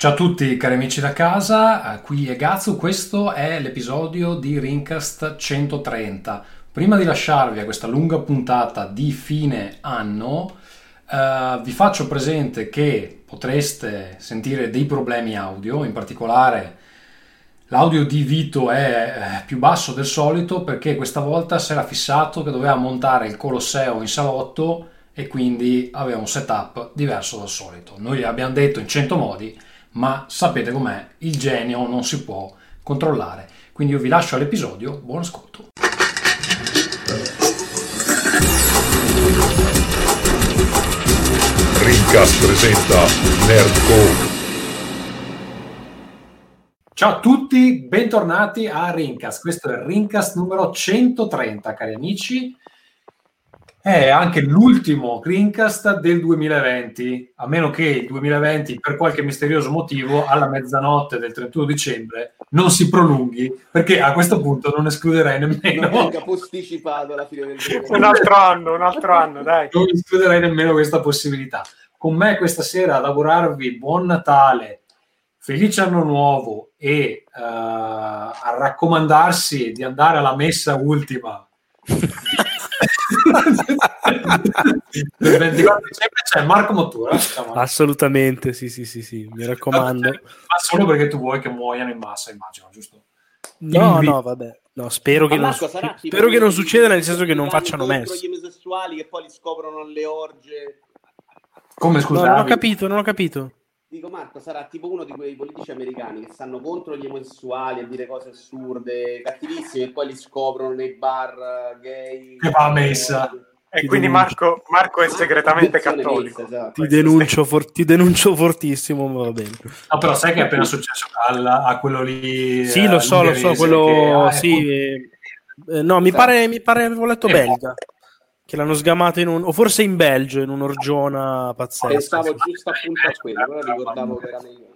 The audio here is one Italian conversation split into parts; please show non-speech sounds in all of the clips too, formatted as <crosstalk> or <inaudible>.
Ciao a tutti cari amici da casa, eh, qui è Gazzo, questo è l'episodio di Rincast 130. Prima di lasciarvi a questa lunga puntata di fine anno, eh, vi faccio presente che potreste sentire dei problemi audio, in particolare l'audio di Vito è eh, più basso del solito perché questa volta si era fissato che doveva montare il Colosseo in salotto e quindi aveva un setup diverso dal solito. Noi abbiamo detto in 100 modi, ma sapete com'è, il genio non si può controllare. Quindi io vi lascio all'episodio, buon ascolto. Rincast presenta Nerdcore. Ciao a tutti, bentornati a Rincast. Questo è il Rincast numero 130, cari amici. È anche l'ultimo Greencast del 2020, a meno che il 2020 per qualche misterioso motivo alla mezzanotte del 31 dicembre non si prolunghi, perché a questo punto non escluderei nemmeno... Non venga posticipato alla fine del <laughs> 2020. un altro anno, un altro anno, dai. Non escluderei nemmeno questa possibilità. Con me questa sera ad augurarvi buon Natale, felice anno nuovo e uh, a raccomandarsi di andare alla messa ultima <laughs> il 24 dicembre c'è Marco Mottura. Assolutamente, sì, sì, sì, sì, mi raccomando. Ma solo perché tu vuoi che muoiano in massa, immagino, giusto? No, no, vabbè. No, spero che, non, spero che non succeda nel senso che non facciano messa. gli omosessuali che poi li scoprono alle orge. Come scusa? No, non ho capito, non ho capito. Dico Marco, sarà tipo uno di quei politici americani che stanno contro gli omosessuali a dire cose assurde, cattivissime, e poi li scoprono nei bar gay. Che va a messa. E quindi Marco, Marco, è segretamente cattolico. Messa, esatto. Ti denuncio, for- ti denuncio fortissimo, ma va bene. No, però sai che è appena successo al, a quello lì. Sì, lo so, lo so, quello... Che, ah, sì, eh, eh, no, mi pare, mi pare avevo letto Eh, belga. Che l'hanno sgamato in un... o forse in Belgio, in un'orgiona pazzesca. Pensavo giusto appunto a quello, però ricordavo meglio.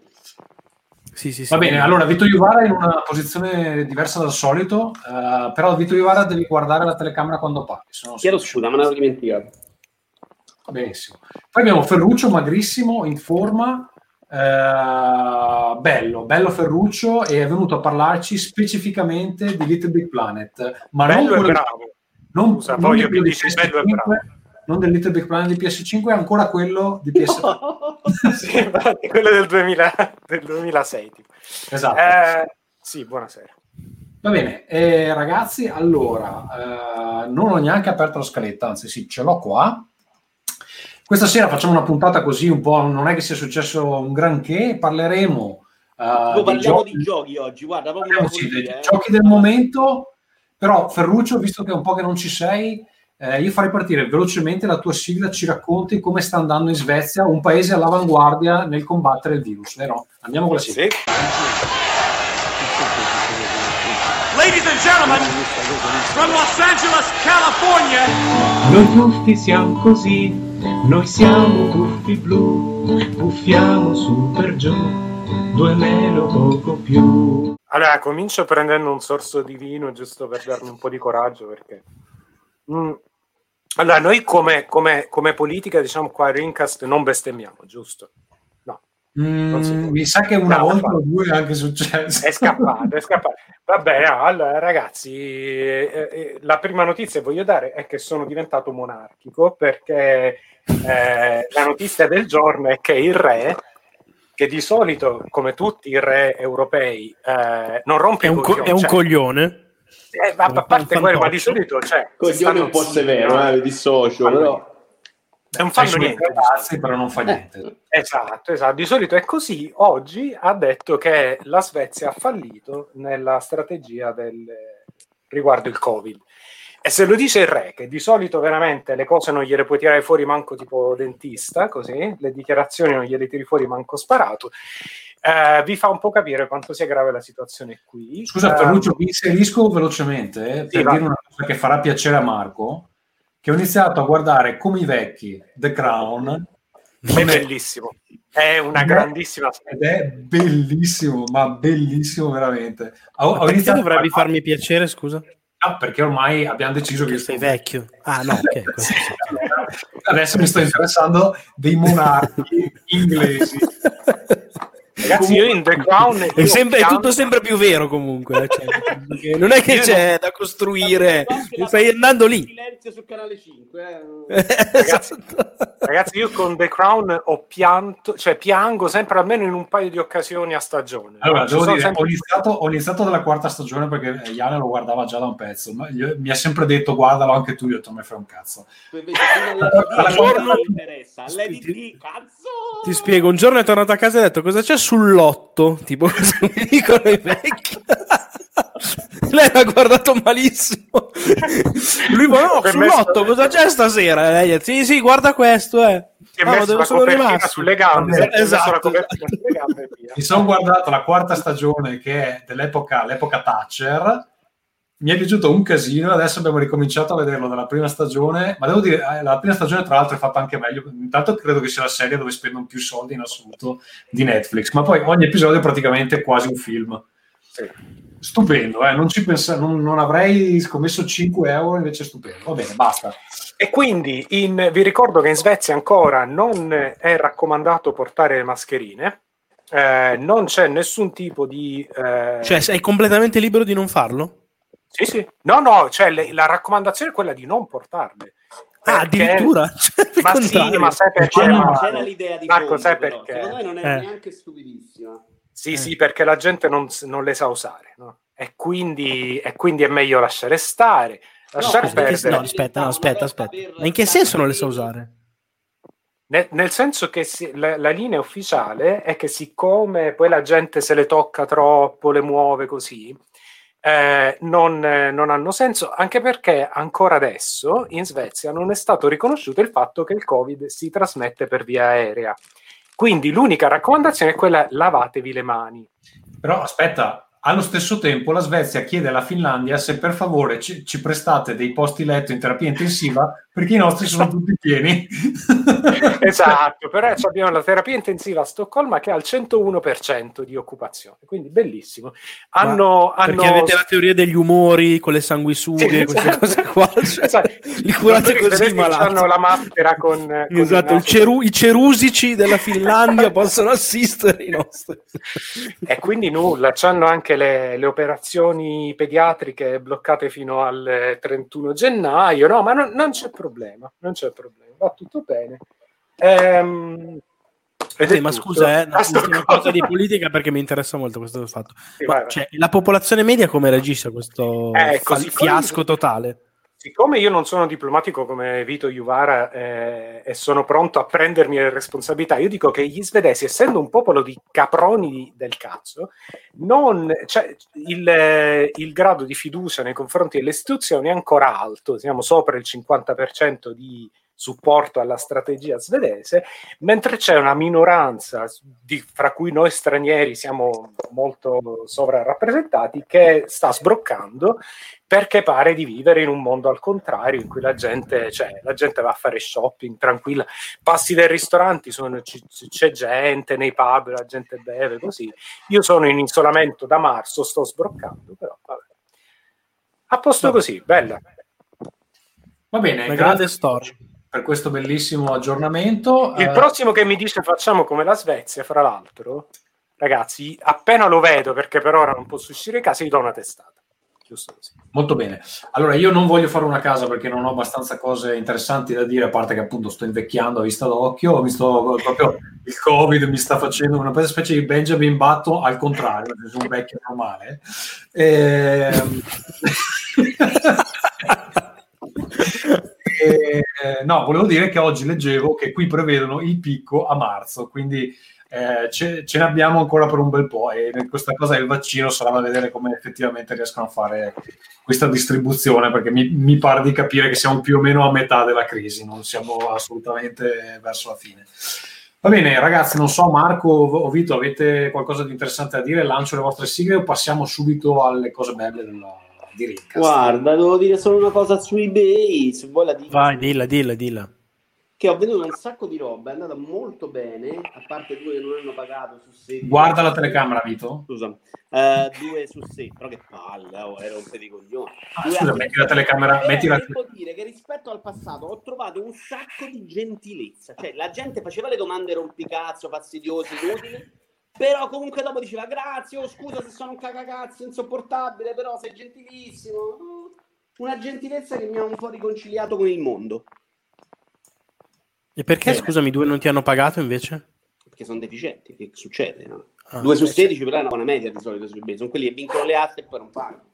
Sì, sì, sì. Va bene, allora Vito Iuvara è in una posizione diversa dal solito, eh, però Vito Iuvara devi guardare la telecamera quando parli. no- Chiedo scusa, me l'avevo dimenticato. Benissimo. Poi abbiamo Ferruccio, magrissimo, in forma, eh, bello, bello Ferruccio e è venuto a parlarci specificamente di Little Big Planet. Ma non Bello e quello- bravo. Non, Scusa, non voglio che di bello PS5, bravo. Non del Little Big Planet di PS5, è ancora quello di PS3. <laughs> Sì, infatti, quello del, 2000 del 2006. tipo. esatto. Eh, sì, buonasera. Va bene, eh, ragazzi, allora, eh, non ho neanche aperto la scaletta, anzi sì, ce l'ho qua. Questa sera facciamo una puntata così un po', non è che sia successo un granché, parleremo dei parliamo giochi- di giochi oggi, guarda, proprio sì, eh. giochi del momento, però Ferruccio, visto che è un po' che non ci sei, eh, io farei partire velocemente la tua sigla, ci racconti come sta andando in Svezia, un paese all'avanguardia nel combattere il virus, vero? Andiamo con la sigla. Sì. Ladies and gentlemen, from Los Angeles, California, Noi tuffi siamo così, noi siamo tuffi blu, buffiamo su per giù, due meno poco più. Allora, comincio prendendo un sorso di vino giusto per darmi un po' di coraggio perché... Mm. Allora, noi come, come- come politica, diciamo qua a Rincast, non bestemmiamo, giusto? No, si Mm, mi sa che una No, volta o due è anche successo. è scappato, è scappato. Vabbè, allora ragazzi, eh, eh, la prima notizia che voglio dare è che sono diventato monarchico perché eh, la notizia del giorno è che il re, che di solito, come tutti i re europei, eh, non rompe È un, co- coglioni, è un cioè, coglione. eh, ma a parte quello, ma di solito cioè, Coglione un po' severo, eh, mi dissocio, però... Non Sai, fanno sono niente. ragazzi, però non fa niente. Esatto, esatto. Di solito è così. Oggi ha detto che la Svezia ha fallito nella strategia del... riguardo il Covid. E se lo dice il re, che di solito veramente le cose non gliele puoi tirare fuori manco tipo dentista, così, le dichiarazioni non gliele tiri fuori manco sparato, eh, vi fa un po' capire quanto sia grave la situazione qui. Scusa, Eh, Ferruccio, mi inserisco velocemente eh, per Sì, va. dire una cosa che farà piacere a Marco, che ho iniziato a guardare come i vecchi The Crown è bellissimo. È una grandissima ed è bellissimo, ma bellissimo veramente. Ho, ho Perché iniziato dovrebbe a- farmi piacere, scusa? No, perché ormai abbiamo deciso che Che sei vecchio. Ah, no, ok. <laughs> questo sì. Adesso mi sto interessando dei monarchi inglesi. <laughs> Ragazzi, io in The Crown è, sempre, è tutto sempre più vero comunque. Cioè, non è che c'è da costruire, stai andando lì. Silenzio su canale 5. Eh. ragazzi, <laughs> ragazzi, io con The Crown ho pianto, cioè piango sempre almeno in un paio di occasioni a stagione. Allora, devo dire, sempre... ho, iniziato, ho, inizito, dalla quarta stagione perché Iane lo guardava già da un pezzo. Ma io, mi ha sempre detto guardalo anche tu, io ho me fai un cazzo. Ti spiego, un giorno è tornato a casa e ha detto cosa c'è sull'otto, tipo <laughs> cosa mi dicono i vecchi. <laughs> Lei l'ha guardato malissimo. Lui ma no, sull'otto cosa c'è stasera? lei detto, sì, sì, guarda questo, eh. Che no, dove sono rimasto? sulle gambe, Vabbè, esatto, sulle gambe mi sono guardato la quarta stagione che è dell'epoca l'epoca Thatcher mi è piaciuto un casino. Adesso abbiamo ricominciato a vederlo dalla prima stagione. Ma devo dire, eh, la prima stagione, tra l'altro, è fatta anche meglio. Intanto credo che sia la serie dove spendono più soldi in assoluto di Netflix. Ma poi ogni episodio è praticamente quasi un film. Sì. Stupendo, eh? non, ci pensa- non, non, avrei scommesso 5 euro, invece è stupendo. Va bene, basta. E quindi in, vi ricordo che in Svezia ancora non è raccomandato portare le mascherine. Eh, non c'è nessun tipo di. Eh... Cioè, sei completamente libero di non farlo? Sì, sì. No, no, cioè le, la raccomandazione è quella di non portarle. Ah, addirittura? <laughs> ma sì, ma sai perché? C'era, c'era l'idea di Marco, fondo, sai perché? Secondo me non è eh. neanche stupidissima. Sì, eh. sì, perché la gente non, non le sa usare, no? e, quindi, e quindi è meglio lasciare stare. Lasciare no, perdere. No, aspetta, no, aspetta, aspetta. Ma in che senso non le sa usare? Nel, nel, senso che si, la, la, linea ufficiale è che siccome poi la gente se le tocca troppo, le muove così, eh, non, eh, non, hanno senso, anche perché ancora adesso in Svezia non è stato riconosciuto il fatto che il Covid si trasmette per via aerea. Quindi l'unica raccomandazione è quella lavatevi le mani. Però aspetta, allo stesso tempo la Svezia chiede alla Finlandia se per favore ci, ci prestate dei posti letto in terapia intensiva perché i nostri sono tutti pieni. <laughs> esatto, però <laughs> abbiamo la terapia intensiva a Stoccolma che ha il 101% di occupazione, quindi bellissimo. Hanno, perché avete la teoria degli umori con le sanguisughe, sì, queste esatto. cose qua, <laughs> cioè, esatto. li curate così malati. Hanno la maschera con... con esatto, ceru- i cerusici della Finlandia possono assistere i nostri. e quindi nulla, hanno anche anche le, le, operazioni pediatriche bloccate fino al 31 gennaio, no, ma non, non c'è problema, non c'è problema, va tutto bene. Ehm, sì, ma scusa, eh, una cosa di politica perché mi interessa molto questo fatto. Sì, ma, cioè, la popolazione media come reagisce a questo eh, fiasco totale? Siccome io non sono diplomatico come Vito Juvara eh, e sono pronto a prendermi le responsabilità, io dico che gli svedesi, essendo un popolo di caproni del cazzo, non, cioè, il, il, grado di fiducia nei confronti delle istituzioni è ancora alto, siamo sopra il 50% di supporto alla strategia svedese, mentre c'è una minoranza, di, fra cui noi stranieri siamo molto sovrarappresentati, che sta sbroccando perché pare di vivere in un mondo al contrario, in cui la gente, cioè, la gente va a fare shopping tranquilla, passi dai ristoranti, sono, c- c'è gente nei pub, la gente beve così. Io sono in isolamento da marzo, sto sbroccando, però vabbè. A posto così, bella. Va bene, una grande storia per questo bellissimo aggiornamento. Il eh... prossimo che mi dice facciamo come la Svezia, fra l'altro, ragazzi, appena lo vedo, perché per ora non posso uscire in casa, gli do una testata. Giusto così. Molto bene. Allora, io non voglio fare una casa perché non ho abbastanza cose interessanti da dire, a parte che appunto sto invecchiando a vista d'occhio, mi sto proprio il Covid mi sta facendo una specie di Benjamin Button al contrario, sono un vecchio normale. E... <laughs> <laughs> E, eh, no, volevo dire che oggi leggevo che qui prevedono il picco a marzo, quindi eh, ce, ce, ne abbiamo ancora per un bel po' e questa cosa del vaccino sarà da vedere come effettivamente riescono a fare questa distribuzione, perché mi, mi pare di capire che siamo più o meno a metà della crisi, non siamo assolutamente verso la fine. Va bene, ragazzi, non so, Marco o Vito, avete qualcosa di interessante da dire? Lancio le vostre sigle o passiamo subito alle cose belle della, di Rincast. Guarda, devo dire solo una cosa su eBay, se vuoi la dico. Vai, dilla, dilla, dilla. Che ho veduto un sacco di roba, è andata molto bene, a parte due che non hanno pagato su sé. Guarda la telecamera, Vito. Scusa, uh, due su sé, però che palle, oh, era un di coglione. Ah, scusa, metti la telecamera, metti la... Devo dire che rispetto al passato ho trovato un sacco di gentilezza, cioè la gente faceva le domande rompicazzo, fastidiose, inutili, Però comunque dopo diceva grazie, oh scusa se sono un cagacazzo insopportabile, però sei gentilissimo. Una gentilezza che mi ha un po' riconciliato con il mondo. E perché, Bene. scusami, due non ti hanno pagato invece? Perché sono deficienti, che succede, no? Ah, 2 su eh, 16 però è una buona media di solito sui base. Sono quelli che vincono le aste e poi non pagano.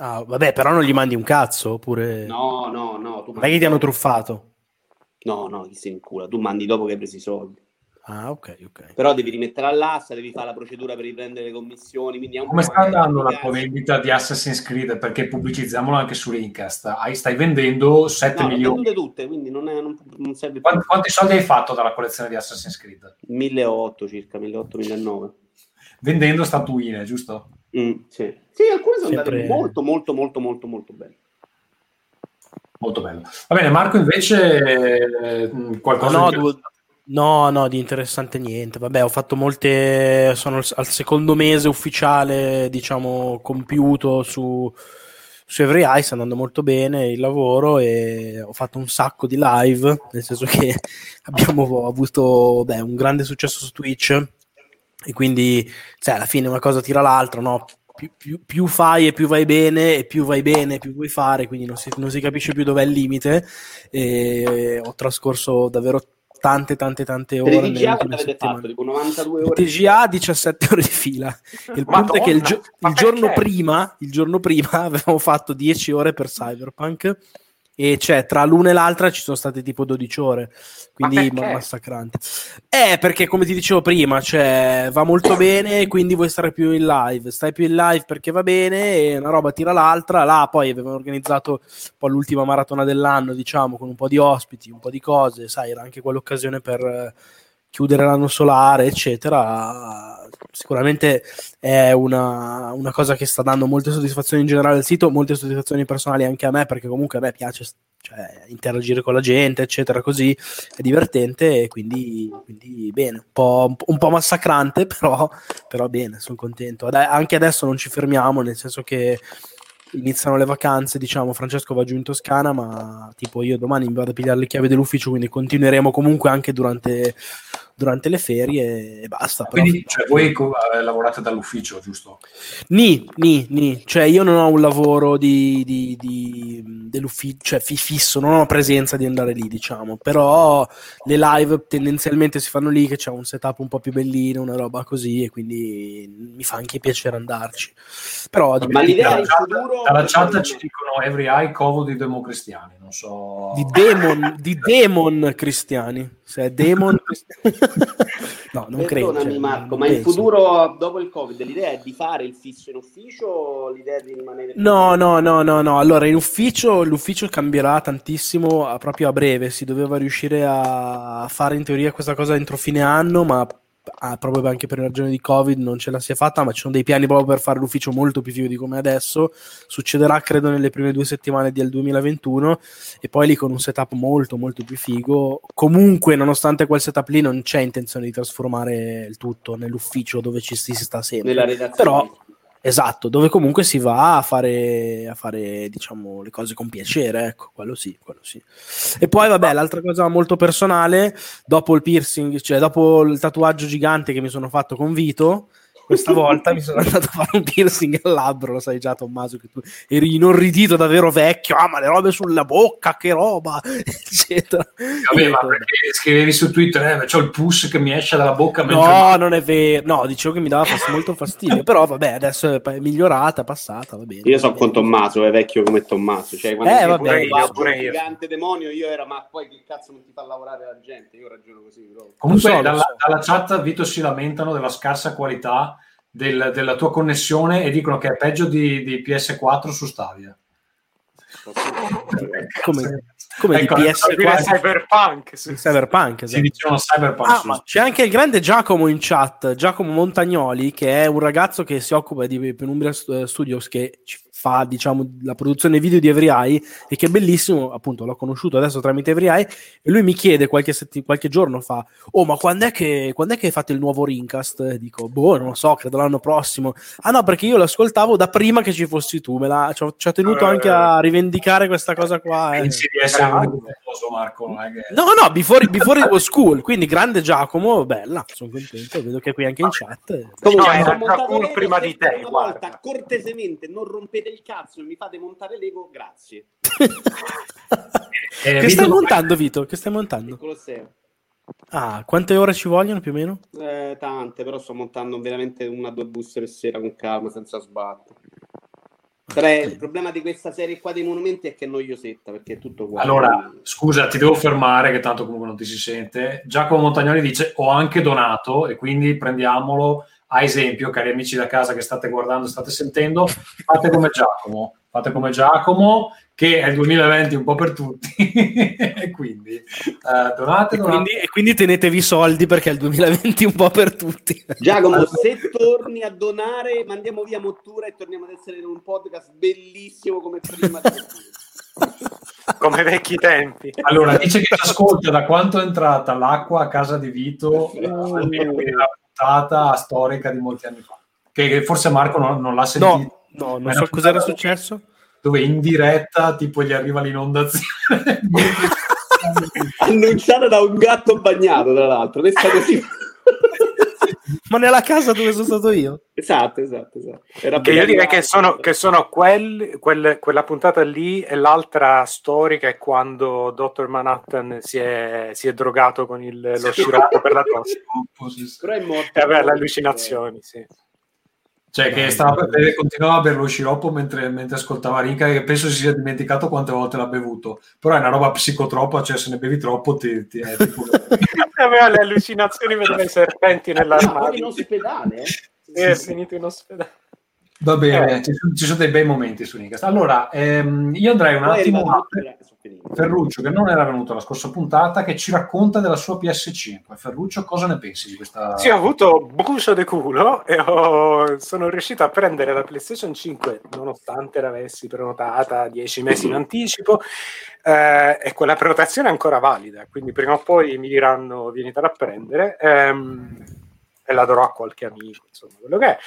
Ah, vabbè, però non gli mandi un cazzo, oppure... No, no, no. Tu è che ti hanno truffato. No, no, chi se ne incula. Tu mandi dopo che hai preso i soldi. Ah, ok, ok. Però devi rimettere all'asta, devi fare la procedura per riprendere le commissioni. Quindi è un Come sta andando la tua vendita di Assassin's Creed? Perché pubblicizziamolo anche su Rincast. Hai- Stai vendendo 7 No, le milioni. vendute tutte, quindi non, è, non, non serve più. Quanti, quanti soldi hai fatto dalla collezione di Assassin's Creed? 1.800 circa, 1.800-1.900. Vendendo statuine, giusto? Mm, sì. sì, alcune sono Sempre- andate molto, molto, molto, molto, molto bene. Molto bello. Va bene, Marco invece eh, qualcosa no, di due- no, no, di interessante niente. Vabbè, ho fatto molte. Sono al- secondo mese ufficiale, diciamo, compiuto su, su Every Eye. Sta andando molto bene il lavoro e ho fatto un sacco di live. Nel senso che <laughs> abbiamo avuto beh, un grande successo su Twitch. E quindi, sai, alla fine una cosa tira l'altra, no? Più, più- più fai e più vai bene, e più vai bene, più vuoi fare, quindi non si, non si capisce più dov'è il limite. E ho trascorso davvero tante, tante, tante ore. Per nelle i TGA quanto avete fatto? Tipo 92 Il ore? TGA 17 ore di fila. <laughs> Il punto è che il, gio- il giorno prima, il giorno prima <laughs> avevamo fatto 10 ore per Cyberpunk e cioè tra l'una e l'altra ci sono state tipo 12 ore, quindi ma- massacranti. Eh, perché come ti dicevo prima, cioè va molto bene, quindi vuoi stare più in live, stai più in live perché va bene e una roba tira l'altra. Là poi avevamo organizzato un po' l'ultima maratona dell'anno, diciamo, con un po' di ospiti, un po' di cose, sai, era anche quell'occasione per chiudere l'anno solare, eccetera. Sicuramente è una, una cosa che sta dando molte soddisfazioni in generale al sito, molte soddisfazioni personali anche a me, perché comunque a me piace cioè, interagire con la gente, eccetera, così è divertente e quindi, quindi bene, un po', un po' massacrante, <laughs> però, però bene, sono contento. Ade- anche adesso non ci fermiamo, nel senso che iniziano le vacanze, diciamo, Francesco va giù in Toscana, ma tipo io domani mi vado a pigliare le chiavi dell'ufficio, quindi continueremo comunque anche durante, durante le ferie e basta. Però, Quindi cioè, voi co- eh, lavorate dall'ufficio, giusto? Ni, ni, ni, cioè io non ho un lavoro di, di, di- dell'ufficio, cioè fi- fisso, non ho presenza di andare lì, diciamo, però le live tendenzialmente si fanno lì che c'è un setup un po' più bellino, una roba così e quindi mi fa anche piacere andarci. Però Ma l'idea chat, futuro... dalla chat ci dicono Every Eye covo di democristiani, non so... di demon, di demon cristiani, se è demon <laughs> <laughs> no, non credo. Perdonami cioè, Marco, ma in penso. futuro, dopo il Covid, l'idea è di fare il fisso in ufficio o l'idea è di rimanere... No, no, no, no, no. Allora, in ufficio l'ufficio cambierà tantissimo a- proprio a breve. Si doveva riuscire a fare in teoria questa cosa entro fine anno, ma ah, proprio anche per ragioni di Covid non ce la si è fatta. Ma ci sono dei piani proprio per fare l'ufficio molto più figo di come adesso. Succederà, credo, nelle prime due settimane del 2021 e poi lì con un setup molto, molto più figo. Comunque, nonostante quel setup lì, non c'è intenzione di trasformare il tutto nell'ufficio dove ci si sta sempre. Però Esatto, dove comunque si va a fare, a fare, diciamo, le cose con piacere, ecco, quello sì, quello sì. E poi, vabbè, l'altra cosa molto personale, dopo il piercing, cioè dopo il tatuaggio gigante che mi sono fatto con Vito, questa volta mi sono andato a fare un piercing al labbro, lo sai già Tommaso che tu eri inorridito davvero vecchio, ah ma le robe sulla bocca, che roba, <laughs> eccetera. Vabbè, ma perché scrivevi su Twitter, eh, c'ho il pus che mi esce dalla bocca mentre... No, non è vero. No, dicevo che mi dava fast- molto fastidio. però vabbè, adesso è migliorata, passata, va bene. Io sono con. Tommaso, è vecchio come Tommaso. Cioè, quando Eh, vabbè, "Pure io, pure il io". gigante demonio, io era, ma poi che cazzo non ti fa lavorare la gente? Io ragiono così, proprio. Comunque so, dalla, so. dalla chat Vito si lamentano della scarsa qualità del- della tua connessione e dicono che è peggio di, di PS4 su Stadia. <laughs> Come, come Ecco, di Dire PS4 Cyberpunk. sì. Cyberpunk. Si esatto. dicevano Cyberpunk. Ah, ma c'è anche il grande Giacomo in chat, Giacomo Montagnoli, che è un ragazzo che si occupa di Penumbra Stu- Studios, che ci fa, diciamo, la produzione video di Every Eye e che è bellissimo, appunto, l'ho conosciuto adesso tramite Every Eye e lui mi chiede qualche, setti- qualche giorno fa, oh, ma quando è, che, quando è che fate il nuovo Rincast? E dico, boh, non lo so, credo l'anno prossimo. Ah no, perché io l'ascoltavo da prima che ci fossi tu, me la, ci, ho, ci ho tenuto Eh. anche a rivendicare questa cosa qua. eh. Pensi di essere uno famoso, Marco. che- No, no, before, before it was school, quindi grande Giacomo, bella, sono contento, vedo che è qui anche in chat. Comunque, No, era Lego, prima di te, guarda. volta, cortesemente, non rompete il cazzo e mi fate montare Lego, grazie. Eh, che Vito, stai montando, Vito? Che stai montando? Il Colosseo. Ah, quante ore ci vogliono più o meno? Eh, tante, però sto montando veramente una o due buste per sera con calma, senza sbattere. Però eh, il problema di questa serie qua dei monumenti è che è noiosetta, perché è tutto uguale. Allora, scusa, ti devo fermare, che tanto comunque non ti si sente. Giacomo Montagnoli dice: Ho anche donato, e quindi prendiamolo a esempio, cari amici da casa che state guardando, state sentendo. Fate come Giacomo, fate come Giacomo, che è il 2020 un po' per tutti. <laughs> e quindi eh, donate, E donate. quindi, e quindi tenetevi i soldi perché è il 2020 un po' per tutti. Giacomo, se torni a donare, mandiamo via Mottura e torniamo ad essere in un podcast bellissimo come prima. di <laughs> come vecchi tempi. Allora, dice che ci ascolta da quanto è entrata l'acqua a casa di Vito <laughs> la puntata storica di molti anni fa. Che, che forse Marco non, non l'ha sentito. No, no, non so cos'era successo. Dove in diretta tipo gli arriva l'inondazione. <laughs> Annunciata da un gatto bagnato, tra l'altro. Resta così. <laughs> Ma nella casa dove sono stato io? esatto, esatto, esatto. Era Che io direi che sono, che sono quel- quel- quella puntata lì e l'altra storica è quando Dr. Manhattan si è, si è drogato con il- lo sciroppo per la <laughs> tosse. Però è morto. E aveva le allucinazioni, sì. Cioè, che stava per bere- continuava a bere lo sciroppo mentre, mentre ascoltava Rinca, e penso si sia dimenticato quante volte l'ha bevuto. Però è una roba psicotropa, cioè se ne bevi troppo ti, ti è tipo... <laughs> aveva le allucinazioni, vedeva i serpenti Poi in nell'armadio. ospedale, eh? È finito in ospedale. Va bene, Eh. ci, sono, ci sono dei bei momenti su Ringcast. Allora, ehm, io andrei un Poi attimo a. Ferruccio, che non era venuto la scorsa puntata, che ci racconta della sua PS5. Ferruccio, cosa ne pensi di questa... Sì, ho avuto brucio de culo e ho- sono riuscito a prendere la PlayStation 5 nonostante l'avessi prenotata 10 mesi in anticipo eh, e quella prenotazione è ancora valida, quindi prima o poi mi diranno venitela a prendere ehm, e la darò a qualche amico, insomma, quello che è.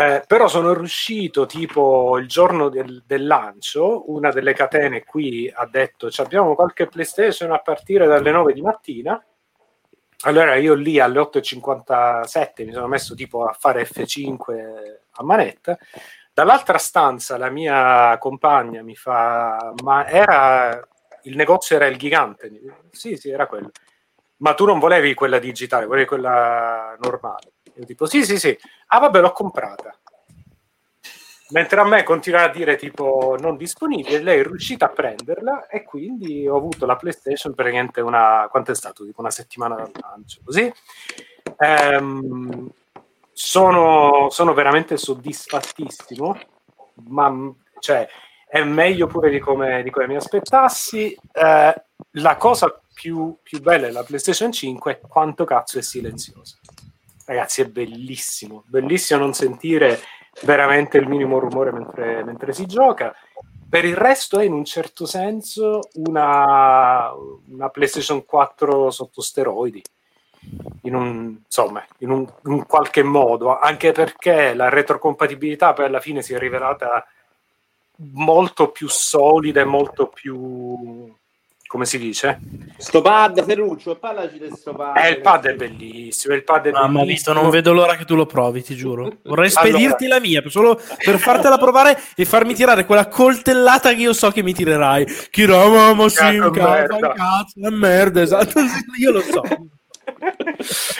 Eh, però sono riuscito tipo il giorno del, del lancio, una delle catene qui ha detto "Ci abbiamo qualche PlayStation a partire dalle 9 di mattina allora io lì alle 8.57 mi sono messo tipo a fare F5 a manetta. Dall'altra stanza la mia compagna mi fa: Ma era il negozio era il gigante? Sì, sì, era quello. Ma tu non volevi quella digitale, volevi quella normale? Io tipo: Sì, sì, sì. Ah, vabbè, l'ho comprata. Mentre a me continua a dire tipo non disponibile, lei è riuscita a prenderla e quindi ho avuto la PlayStation praticamente una, quanto è stato? Tipo una settimana dal lancio, così. Ehm, sono, sono veramente soddisfattissimo, ma cioè, è meglio pure di come, di come mi aspettassi. Eh, la cosa più, più bella della PlayStation 5 è quanto cazzo è silenziosa. Ragazzi, è bellissimo, bellissimo non sentire veramente il minimo rumore mentre, mentre si gioca. Per il resto è in un certo senso una, una PlayStation 4 sotto steroidi. In un, insomma, in un, in qualche modo, anche perché la retrocompatibilità poi alla fine si è rivelata molto più solida e molto più come si dice? Sto pad, Ferruccio, parlaci di sto pad. Eh, il pad è bellissimo, il pad è Mamma bellissimo. Vito, non vedo l'ora che tu lo provi, ti giuro. Vorrei spedirti Allora. la mia, solo per fartela provare e farmi tirare quella coltellata che io so che mi tirerai. Chira, mamma, sì, Cazzo, cazzo, è merda, esatto, io lo so.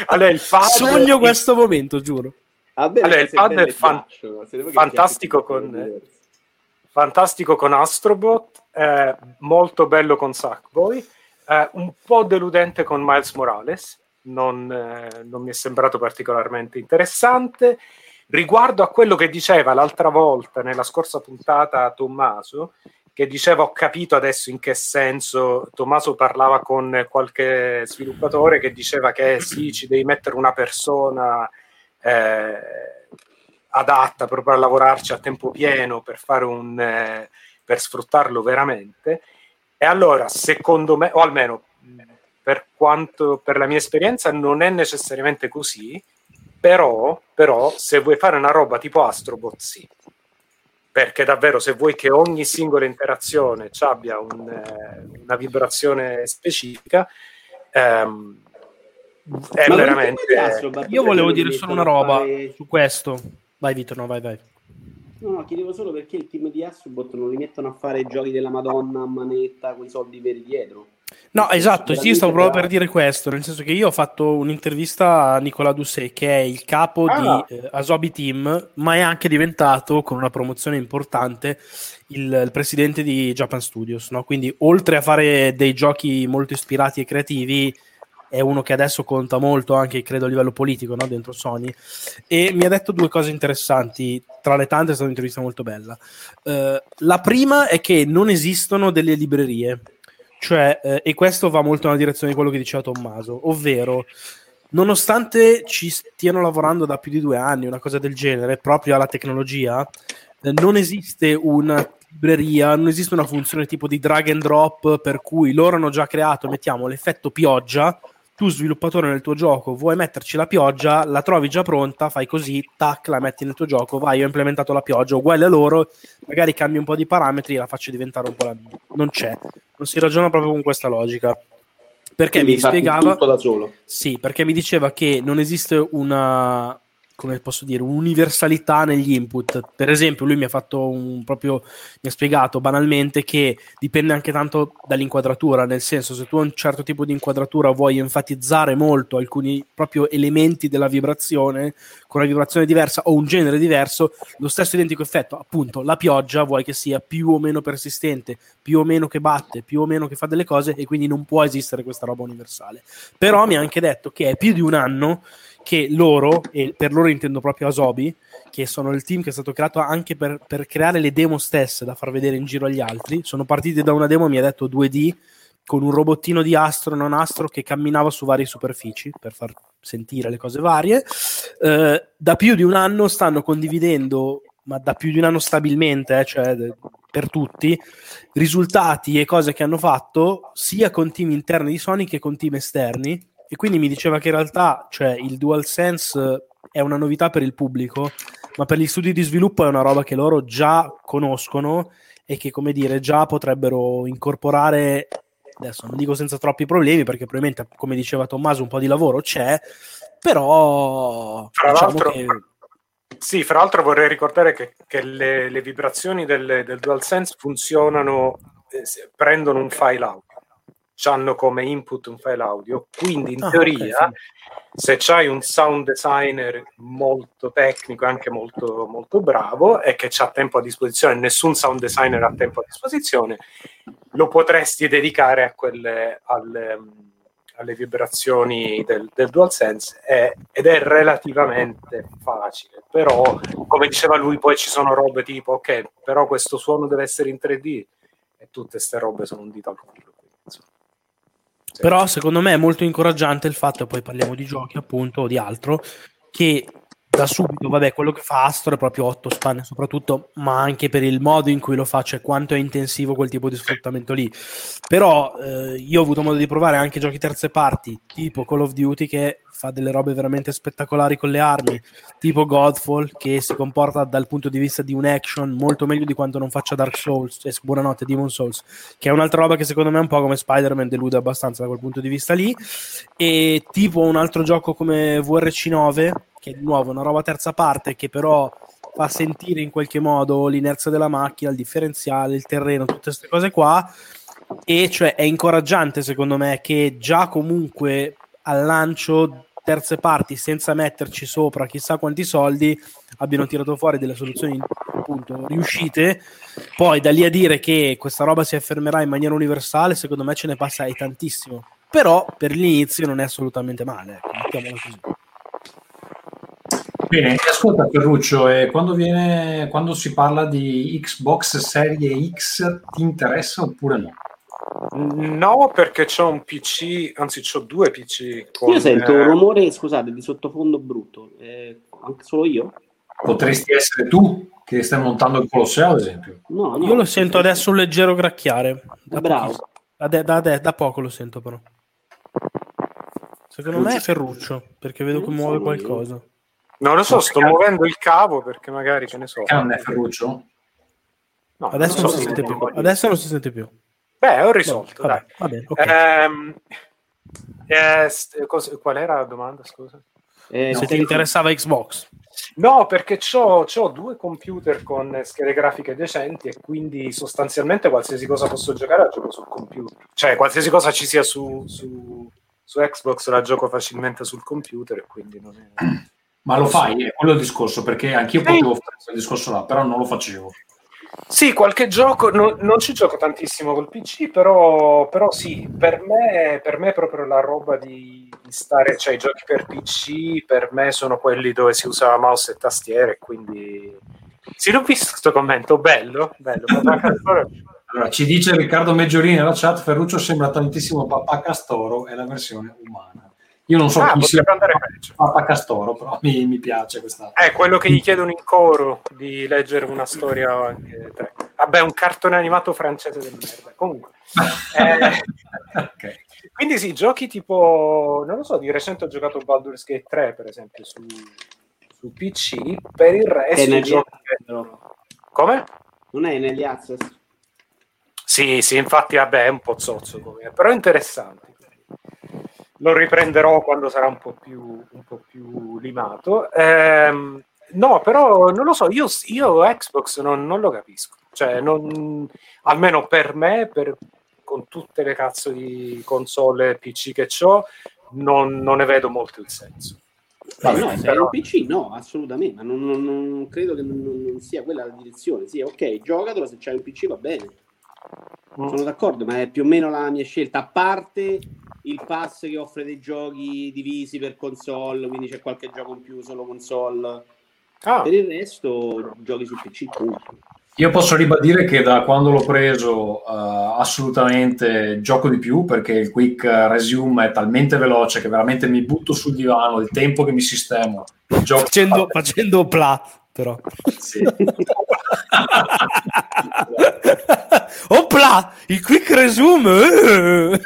Allora, il pad Sogno questo momento, giuro. Me Allora, il pad è fan- fantastico con- fantastico con Astrobot, molto bello con Sackboy, eh, un po' deludente con Miles Morales, non, eh, non mi è sembrato particolarmente interessante. Riguardo a quello che diceva l'altra volta, nella scorsa puntata, Tommaso, che diceva ho capito adesso in che senso Tommaso parlava con qualche sviluppatore che diceva che sì, ci devi mettere una persona eh, adatta proprio a lavorarci a tempo pieno per fare un eh, per sfruttarlo veramente e allora secondo me o almeno per quanto per la mia esperienza non è necessariamente così però, però se vuoi fare una roba tipo Astrobot sì perché davvero se vuoi che ogni singola interazione ci abbia un, eh, una vibrazione specifica, ehm, è Ma veramente... Io volevo perché dire solo una roba fare- su questo. Vai Vito, no, vai, vai. No, no, chiedevo solo perché il team di Astrobot non li mettono a fare giochi della Madonna a manetta con i soldi veri dietro. No, esatto, io stavo proprio per dire questo, nel senso che io ho fatto un'intervista a Nicola Doucet, che è il capo Ah. di eh, Asobi Team, ma è anche diventato, con una promozione importante, il, il presidente di Japan Studios, no? Quindi, oltre a fare dei giochi molto ispirati e creativi, è uno che adesso conta molto anche, credo, a livello politico, no? dentro Sony. E mi ha detto due cose interessanti, tra le tante è stata un'intervista molto bella. Eh, la prima è che non esistono delle librerie, cioè, eh, e questo va molto nella direzione di quello che diceva Tommaso, ovvero, nonostante ci stiano lavorando da più di due anni, una cosa del genere, proprio alla tecnologia, eh, non esiste una libreria, non esiste una funzione tipo di drag and drop per cui loro hanno già creato, mettiamo l'effetto pioggia, tu sviluppatore nel tuo gioco vuoi metterci la pioggia, la trovi già pronta, fai così, tac, la metti nel tuo gioco, vai, ho implementato la pioggia, uguale a loro, magari cambi un po' di parametri e la faccio diventare un po' la mia. Non c'è, non si ragiona proprio con questa logica. Perché Quindi mi spiegava... tutto da solo. Sì, perché mi diceva che non esiste una come posso dire, un'universalità negli input. Per esempio, lui mi ha fatto un proprio mi ha spiegato banalmente che dipende anche tanto dall'inquadratura, nel senso se tu a un certo tipo di inquadratura vuoi enfatizzare molto alcuni proprio elementi della vibrazione con una vibrazione diversa o un genere diverso, lo stesso identico effetto, appunto, la pioggia vuoi che sia più o meno persistente, più o meno che batte, più o meno che fa delle cose e quindi non può esistere questa roba universale. Però mi ha anche detto che è più di un anno che loro, e per loro intendo proprio Asobi, che sono il team che è stato creato anche per, per, creare le demo stesse da far vedere in giro agli altri. Sono partiti da una demo, mi ha detto 2D, con un robottino di astro non astro che camminava su varie superfici per far sentire le cose varie. Eh, da più di un anno stanno condividendo, ma da più di un anno stabilmente, eh, cioè per tutti, risultati e cose che hanno fatto sia con team interni di Sony che con team esterni e quindi mi diceva che in realtà cioè, il DualSense è una novità per il pubblico, ma per gli studi di sviluppo è una roba che loro già conoscono e che, come dire, già potrebbero incorporare, adesso non dico senza troppi problemi, perché probabilmente, come diceva Tommaso, un po' di lavoro c'è, però... Fra diciamo l'altro... che... Sì, fra l'altro vorrei ricordare che, che le, le, vibrazioni del, del DualSense funzionano, eh, prendono un file audio hanno come input un file audio, quindi in ah, teoria okay, sì. se c'hai un sound designer molto tecnico e anche molto, molto bravo e che ha tempo a disposizione, nessun sound designer ha tempo a disposizione, lo potresti dedicare a quelle, alle, alle vibrazioni del, del DualSense e, ed è relativamente facile, però come diceva lui poi ci sono robe tipo ok, però questo suono deve essere in 3D e tutte queste robe sono un dito al culo. Però secondo me è molto incoraggiante il fatto, poi parliamo di giochi appunto o di altro, che da subito, vabbè, quello che fa Astro è proprio 8 spanne soprattutto, ma anche per il modo in cui lo fa, cioè quanto è intensivo quel tipo di sfruttamento lì. Però eh, io ho avuto modo di provare anche giochi terze parti, tipo Call of Duty che fa delle robe veramente spettacolari con le armi, tipo Godfall che si comporta dal punto di vista di un action molto meglio di quanto non faccia Dark Souls, cioè, buonanotte Demon Souls, che è un'altra roba che secondo me è un po' come Spider-Man delude abbastanza da quel punto di vista lì, e tipo un altro gioco come VRC9 che è di nuovo una roba terza parte che però fa sentire in qualche modo l'inerzia della macchina, il differenziale, il terreno, tutte queste cose qua. E cioè è incoraggiante secondo me che già comunque al lancio terze parti senza metterci sopra chissà quanti soldi abbiano tirato fuori delle soluzioni appunto riuscite. Poi da lì a dire che questa roba si affermerà in maniera universale secondo me ce ne passa tantissimo. Però per l'inizio non è assolutamente male ecco, mettiamola così Bene, ascolta Ferruccio, eh, quando, viene, quando si parla di Xbox Serie X ti interessa oppure no? No, perché c'ho un PC, anzi c'ho due PC. Con, io sento un rumore, scusate, di sottofondo brutto, eh, anche solo io? Potresti essere tu che stai montando il Colosseo, ad esempio. No, no, io lo sento adesso un leggero gracchiare. Da Bravo. Da, da, da, da, poco lo sento però. Secondo me è Ferruccio, perché vedo che muove qualcosa. Non lo so, sto muovendo il cavo perché magari che ne so. Che non è Ferruccio? No, Adesso non, so si se sente più. Adesso non si sente più. Beh, ho risolto, Vabbè, dai. va bene, ok. Ehm, eh, st- cos- qual era la domanda, scusa? Eh, Se ti interessava Xbox. No, perché ho due computer con schede grafiche decenti e quindi sostanzialmente qualsiasi cosa posso giocare la gioco sul computer. Cioè, qualsiasi cosa ci sia su, su- su Xbox la gioco facilmente sul computer e quindi non è... <clears throat> Ma lo fai, è quello il discorso, perché anch'io potevo fare quel discorso là, però non lo facevo. Sì, qualche gioco, no- non ci gioco tantissimo col PC, però, però sì, per me, per me è proprio la roba di, di stare, cioè i giochi per PC per me sono quelli dove si usa mouse e tastiere, quindi... Sì, l'ho visto questo commento, bello, bello. Allora, ci dice Riccardo Meggiorini nella chat, Ferruccio sembra tantissimo Papà Castoro, è la versione umana. Io non so Ah, chi sia potrebbe andare peggio. Papà Castoro, però mi, mi piace questa... È quello che gli chiedono in coro di leggere una storia anche tre. Vabbè, un cartone animato francese del merda. Comunque. <laughs> Eh, Ok. quindi sì, giochi tipo, non lo so, di recente ho giocato Baldur's Gate 3, per esempio, su, su PC. Per il è resto negli giochi... Come? Non è negli access? Sì, sì, infatti, vabbè, è un po' zozzo come, però è interessante. Lo riprenderò quando sarà un po' più, un po' più limato. Ehm, no, però non lo so, io, io Xbox non, non lo capisco. Cioè, non- almeno per me, per- con tutte le cazzo di console PC che ho, non, non ne vedo molto il senso. No, se hai però- un PC no, assolutamente, ma non, non- non credo che non, non- non sia quella la direzione. Sì, ok, giocatelo, se c'hai un PC va bene. Mm. Sono d'accordo, ma è più o meno la mia scelta, a parte il pass che offre dei giochi divisi per console, quindi c'è qualche gioco in più solo console. Ah, Per il resto giochi su PC. Io posso ribadire che da quando l'ho preso eh, assolutamente gioco di più perché il quick resume è talmente veloce che veramente mi butto sul divano, il tempo che mi sistemo, gioco Facendo, facendo pla, però. Sì. <laughs> Opla! Il quick resume! eh!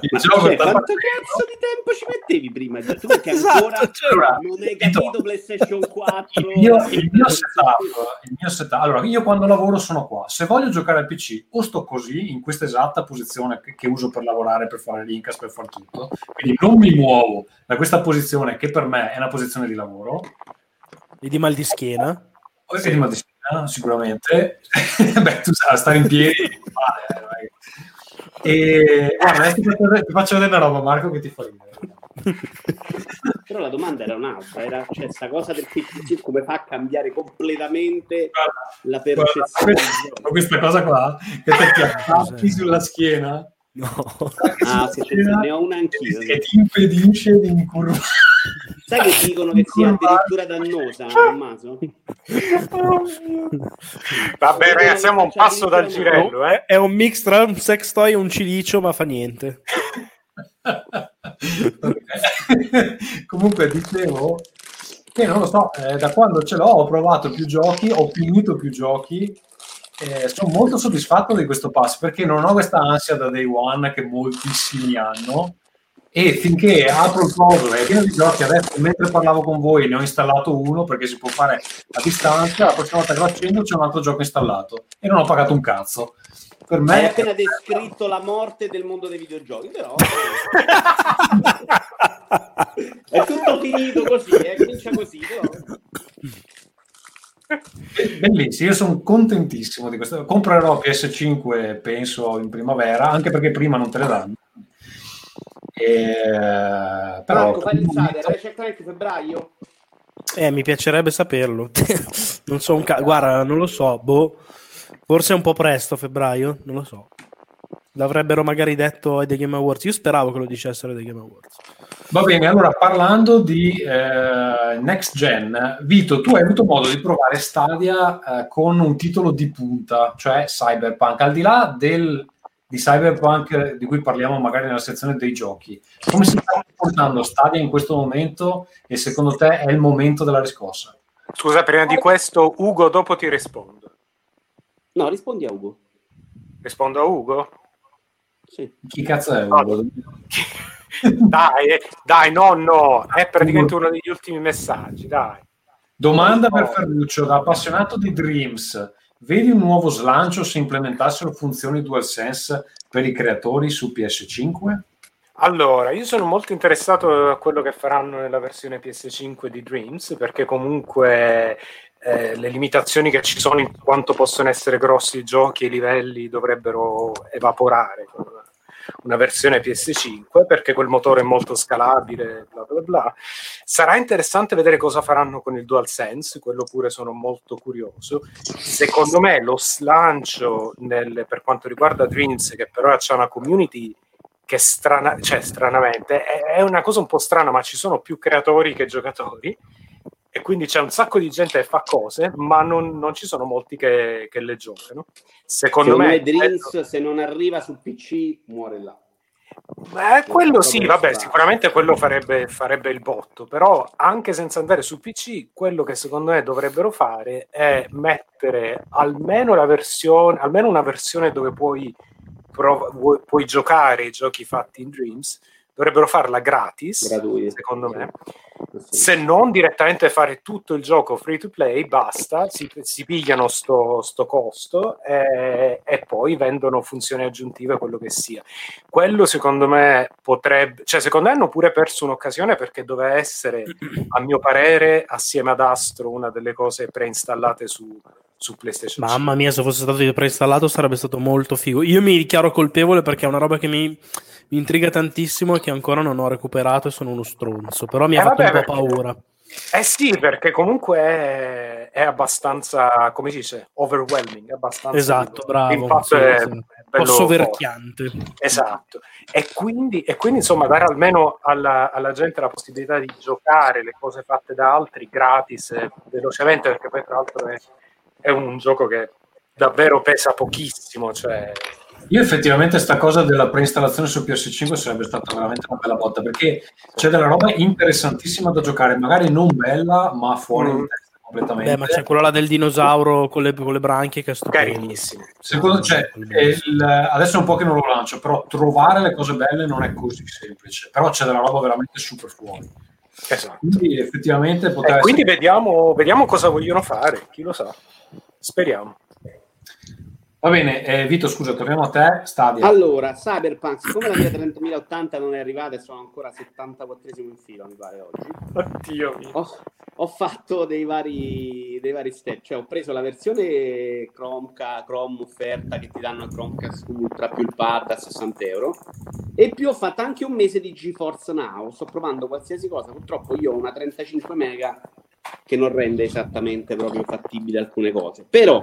il gioco Cioè, quanto cazzo di tempo ci mettevi prima? Tu perché Esatto, ancora cioè, non hai capito PlayStation 4? il mio, il mio setup, il mio setup- allora io quando lavoro sono qua se voglio giocare al PC o sto così in questa esatta posizione che, che uso per lavorare per fare l'incas per fare tutto quindi non mi muovo da questa posizione che per me è una posizione di lavoro E di mal di schiena? o di mal di schiena, sicuramente. <laughs> Beh tu sai stare in piedi <laughs> vale, e guarda adesso ti faccio, ti faccio vedere una roba Marco che ti fa ridere. <laughs> Però la domanda era un'altra, era cioè sta cosa del PC come fa a cambiare completamente la Guarda, percezione? del questa, questa cosa qua che ti appoggi sulla schiena? No. Ah, sì, sì, sì, ne ho una anch'io. che ti impedisce di incurvare Sai che dicono che sia addirittura dannosa, Tommaso? vabbè, ragazzi, siamo un passo dal girello, eh. È un mix tra un sex toy e un cilicio, ma fa niente. <laughs> Comunque dicevo che non lo so, eh, da quando ce l'ho ho provato più giochi, ho finito più giochi, eh, sono molto soddisfatto di questo pass perché non ho questa ansia da day one che moltissimi hanno e finché apro il coso e è pieno di giochi, adesso mentre parlavo con voi ne ho installato uno perché si può fare a distanza, la prossima volta che lo accendo c'è un altro gioco installato e non ho pagato un cazzo. Per Hai me appena descritto la morte del mondo dei videogiochi, però <laughs> è tutto finito così, eh, comincia così, però. Bellissimo, io sono contentissimo di questo. Comprerò PS5 penso in primavera, anche perché prima non te le danno. E, però Marco, fai l'insider, Ratchet Clank febbraio? Eh, mi piacerebbe saperlo. <laughs> non so un ca- Guarda, non lo so. Boh. Forse è un po' presto, febbraio. Non lo so. L'avrebbero magari detto ai The Game Awards. Io speravo che lo dicessero ai The Game Awards. Va bene, allora parlando di eh, next gen, Vito, tu hai avuto modo di provare Stadia eh, con un titolo di punta, cioè Cyberpunk, al di là del, di Cyberpunk di cui parliamo magari nella sezione dei giochi. Come si sta comportando Stadia in questo momento e secondo te è il momento della riscossa? Scusa, prima di questo, Ugo, dopo ti rispondo. No, rispondi a Ugo. Rispondo a Ugo? Sì. Chi cazzo è? No. Ugo? <laughs> dai, dai, no, no, è praticamente uno degli ultimi messaggi, dai. Domanda per Ferruccio, da appassionato di Dreams, vedi un nuovo slancio se implementassero funzioni DualSense per i creatori su PS5? Allora, io sono molto interessato a quello che faranno nella versione PS5 di Dreams, perché comunque eh, le limitazioni che ci sono in quanto possono essere grossi i giochi e i livelli dovrebbero evaporare con una versione PS5 perché quel motore è molto scalabile bla bla bla. Sarà interessante vedere cosa faranno con il DualSense quello pure sono molto curioso. Secondo me lo slancio nel, per quanto riguarda Dreams che però ha una community che strana, cioè, stranamente è, è una cosa un po' strana ma ci sono più creatori che giocatori e quindi c'è un sacco di gente che fa cose, ma non, non ci sono molti che, che le giocano. Secondo, Secondo me, Dreams, quello... se non arriva su PC, muore là. Beh, quello sì, vabbè, sicuramente quello farebbe, farebbe, il botto, però anche senza andare su PC, quello che secondo me dovrebbero fare è mettere almeno, la versione, almeno una versione dove puoi, prov- puoi giocare i giochi fatti in Dreams, dovrebbero farla gratis, Gratuiti. secondo me. Sì. Se non direttamente fare tutto il gioco free to play, basta, si, si pigliano sto, sto costo e, e, poi vendono funzioni aggiuntive, quello che sia. Quello secondo me potrebbe, cioè secondo me hanno pure perso un'occasione perché doveva essere, a mio parere, assieme ad Astro, una delle cose preinstallate su, su PlayStation Mamma mia, se fosse stato preinstallato sarebbe stato molto figo. Io mi dichiaro colpevole perché è una roba che mi mi intriga tantissimo e che ancora non ho recuperato e sono uno stronzo, però mi ha eh fatto vabbè, un po' paura. Eh sì, perché comunque è, è, abbastanza, come si dice, overwhelming, abbastanza esatto, bravo. Sì, è sì. un po' soverchiante. Esatto. E quindi, e quindi, insomma, dare almeno alla, alla, gente la possibilità di giocare le cose fatte da altri gratis, velocemente, perché poi tra l'altro è, è un gioco che davvero pesa pochissimo, cioè io effettivamente sta cosa della preinstallazione su PS5 sarebbe stata veramente una bella botta perché c'è della roba interessantissima da giocare, magari non bella, ma fuori mm. di testa completamente. Beh, ma c'è quella là del dinosauro con le, con le branchie che è carinissimo. Secondo, cioè, il, adesso è un po' che non lo lancio, però trovare le cose belle non è così semplice, però c'è della roba veramente super fuori. Esatto. Quindi effettivamente potrebbe eh, Quindi vediamo, vediamo cosa vogliono fare, chi lo sa. Speriamo. Va bene, eh, Vito, scusa, torniamo a te. Stadia. Allora, Cyberpunk, siccome la mia 3080 non è arrivata e sono ancora 74 in fila, mi pare oggi. Oddio mio. Ho, ho fatto dei vari, dei vari step, cioè ho preso la versione Chromecast, Chrome offerta che ti danno Chromecast Ultra più il pad a 60 euro e più ho fatto anche un mese di GeForce Now. Sto provando qualsiasi cosa, purtroppo io ho una 35 mega che non rende esattamente proprio fattibile alcune cose. Però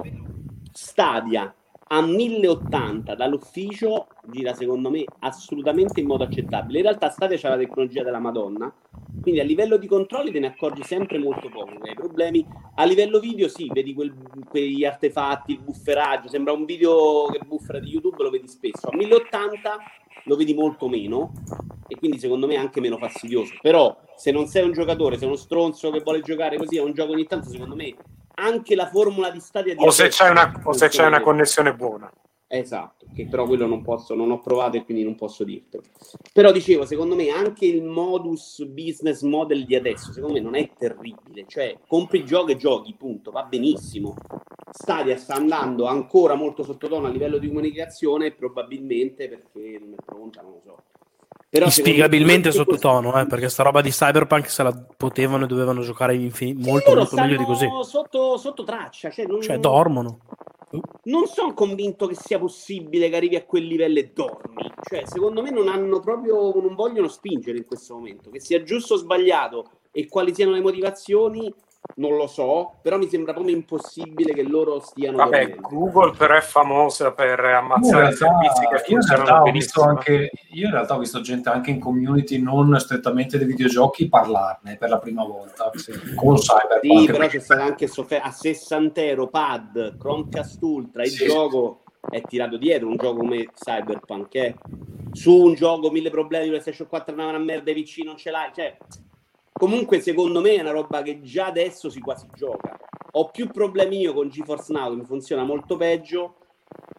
Stadia a 1080 dall'ufficio gira secondo me assolutamente in modo accettabile. In realtà Stadia c'è la tecnologia della Madonna, quindi a livello di controlli te ne accorgi sempre molto poco hai problemi. A livello video sì, vedi quel, quegli artefatti, il bufferaggio, sembra un video che buffera di YouTube, lo vedi spesso. A 1080 lo vedi molto meno e quindi secondo me anche meno fastidioso. Però se non sei un giocatore, sei uno stronzo che vuole giocare così a un gioco ogni tanto, secondo me anche la formula di Stadia di o se c'è una, o se c'è una connessione buona. Esatto che però quello non posso non ho provato e quindi non posso dirtelo. Però dicevo secondo me anche il modus business model di adesso secondo me non è terribile. Cioè compri il gioco e giochi punto va benissimo. Stadia sta andando ancora molto sottotono a livello di comunicazione probabilmente perché non è pronta non lo so però Inspiegabilmente sottotono, eh, perché sta roba di Cyberpunk se la potevano e dovevano giocare infin- molto, molto meglio di così. Sotto, sotto traccia, cioè, non, cioè dormono. Non sono convinto che sia possibile che arrivi a quel livello e dormi. Cioè, secondo me non hanno proprio, non vogliono spingere in questo momento. Che sia giusto o sbagliato e quali siano le motivazioni, non lo so, però mi sembra proprio impossibile che loro stiano. Vabbè, dormendo. Google però è famosa per ammazzare realtà, servizi che funzionano benissimo. Anche, io in realtà ho visto gente anche in community non strettamente dei videogiochi parlarne per la prima volta sì. con Cyberpunk. Sì, però c'è stato anche soffer- a 60 euro pad, Chromecast Ultra, il sì. gioco è tirato dietro un gioco come Cyberpunk eh? su un gioco mille problemi PlayStation 4 è una merda PC non ce l'hai cioè Comunque, secondo me è una roba che già adesso si quasi gioca. Ho più problemi io con GeForce Now che mi funziona molto peggio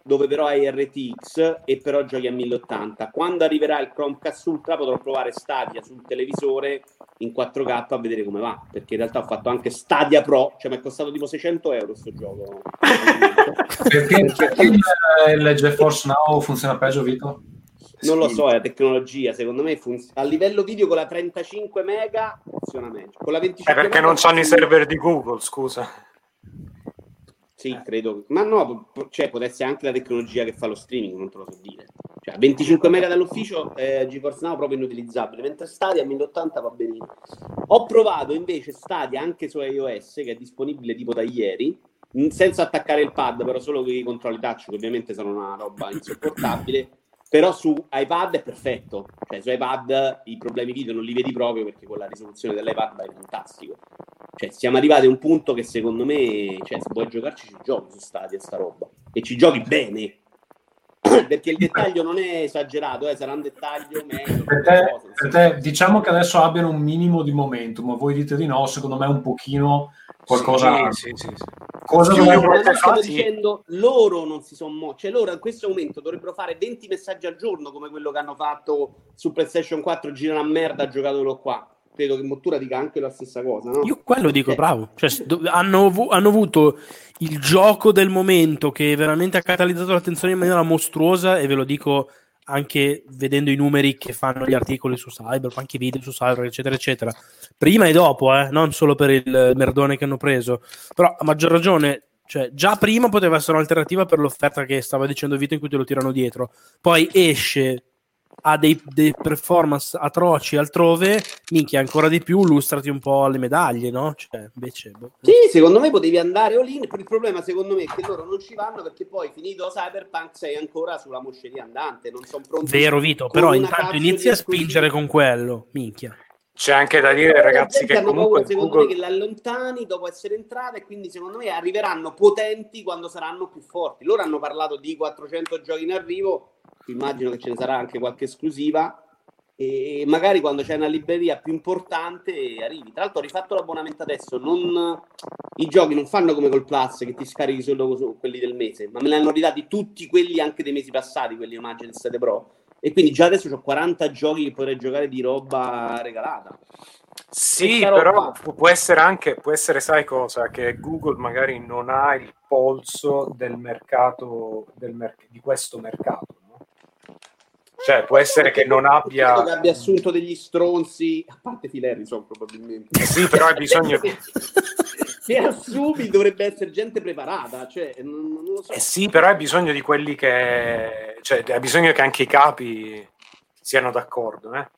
dove però hai RTX e però giochi a 1080. Quando arriverà il Chromecast Ultra potrò provare Stadia sul televisore in 4K a vedere come va, perché in realtà ho fatto anche Stadia Pro, cioè mi è costato tipo 600 euro questo gioco. Perché, perché il, il GeForce Now funziona peggio, Vito? Non lo so, è la tecnologia, secondo me funz- a livello video con la 35 mega funziona meglio. Con la 25 È perché mega non c'hanno i funziona- server di Google, scusa. Sì, credo. Ma no, cioè, può essere anche la tecnologia che fa lo streaming, non te lo so dire. Cioè, a 25 mega dall'ufficio, eh, GeForce Now proprio inutilizzabile, mentre Stadia a 1080 va benissimo. Ho provato invece Stadia anche su iOS, che è disponibile tipo da ieri, senza attaccare il pad, però solo con i controlli touch, che ovviamente sono una roba insopportabile. Però su iPad è perfetto, cioè su iPad i problemi video non li vedi proprio perché con la risoluzione dell'iPad è fantastico. Cioè, siamo arrivati a un punto che secondo me, cioè, se vuoi giocarci, ci giochi su Stadia sta roba. E ci giochi bene. <coughs> Perché il dettaglio non è esagerato, eh, sarà un dettaglio meglio. Per te, per te, diciamo che adesso abbiano un minimo di momentum, voi dite di no, secondo me un pochino qualcosa... Sì, sì, sì, sì. cosa Sì, dovrebbero- dicendo, loro non si sono mossi, cioè loro in questo momento dovrebbero fare 20 messaggi al giorno come quello che hanno fatto su PlayStation 4, girano a merda, giocatelo qua. Credo che Mottura dica anche la stessa cosa, no? Io quello dico, Eh. bravo. Cioè, hanno, hanno avuto il gioco del momento che veramente ha catalizzato l'attenzione in maniera mostruosa e ve lo dico anche vedendo i numeri che fanno gli articoli su Cyber, anche i video su Cyber, eccetera, eccetera. Prima e dopo, eh, non solo per il merdone che hanno preso. Però a maggior ragione, cioè, già prima poteva essere un'alternativa per l'offerta che stava dicendo Vito in cui te lo tirano dietro. Poi esce ha dei, dei performance atroci altrove, minchia ancora di più, lustrati un po' alle medaglie, no? Cioè, invece... boh. Sì, secondo me potevi andare all in. Il problema, secondo me, è che loro non ci vanno perché poi finito Cyberpunk sei ancora sulla mosceria andante. Non sono pronti. Vero Vito, però intanto inizi a spingere con quello, minchia. C'è anche da dire, Eh, ragazzi, che hanno comunque paura, secondo Google... me, che l'allontani dopo essere entrata e quindi secondo me arriveranno potenti quando saranno più forti. Loro hanno parlato di 400 giochi in arrivo, immagino che ce ne sarà anche qualche esclusiva e magari quando c'è una libreria più importante arrivi. Tra l'altro ho rifatto l'abbonamento adesso, non... i giochi non fanno come col Plus che ti scarichi solo quelli del mese, ma me ne hanno ridati tutti quelli anche dei mesi passati, quelli Imagine 7 Pro. E quindi già adesso ho 40 giochi che potrei giocare di roba regalata. Sì, però può essere anche, può essere, sai cosa, che Google magari non ha il polso del mercato, del merc- di questo mercato? Cioè, può essere che non abbia... Credo che abbia assunto degli stronzi, a parte Phil Harrison probabilmente. Sì, però hai bisogno... Se <laughs> assumi dovrebbe essere gente preparata, cioè non, lo so. Eh sì, però hai bisogno di quelli che... Cioè, hai bisogno che anche i capi siano d'accordo, eh?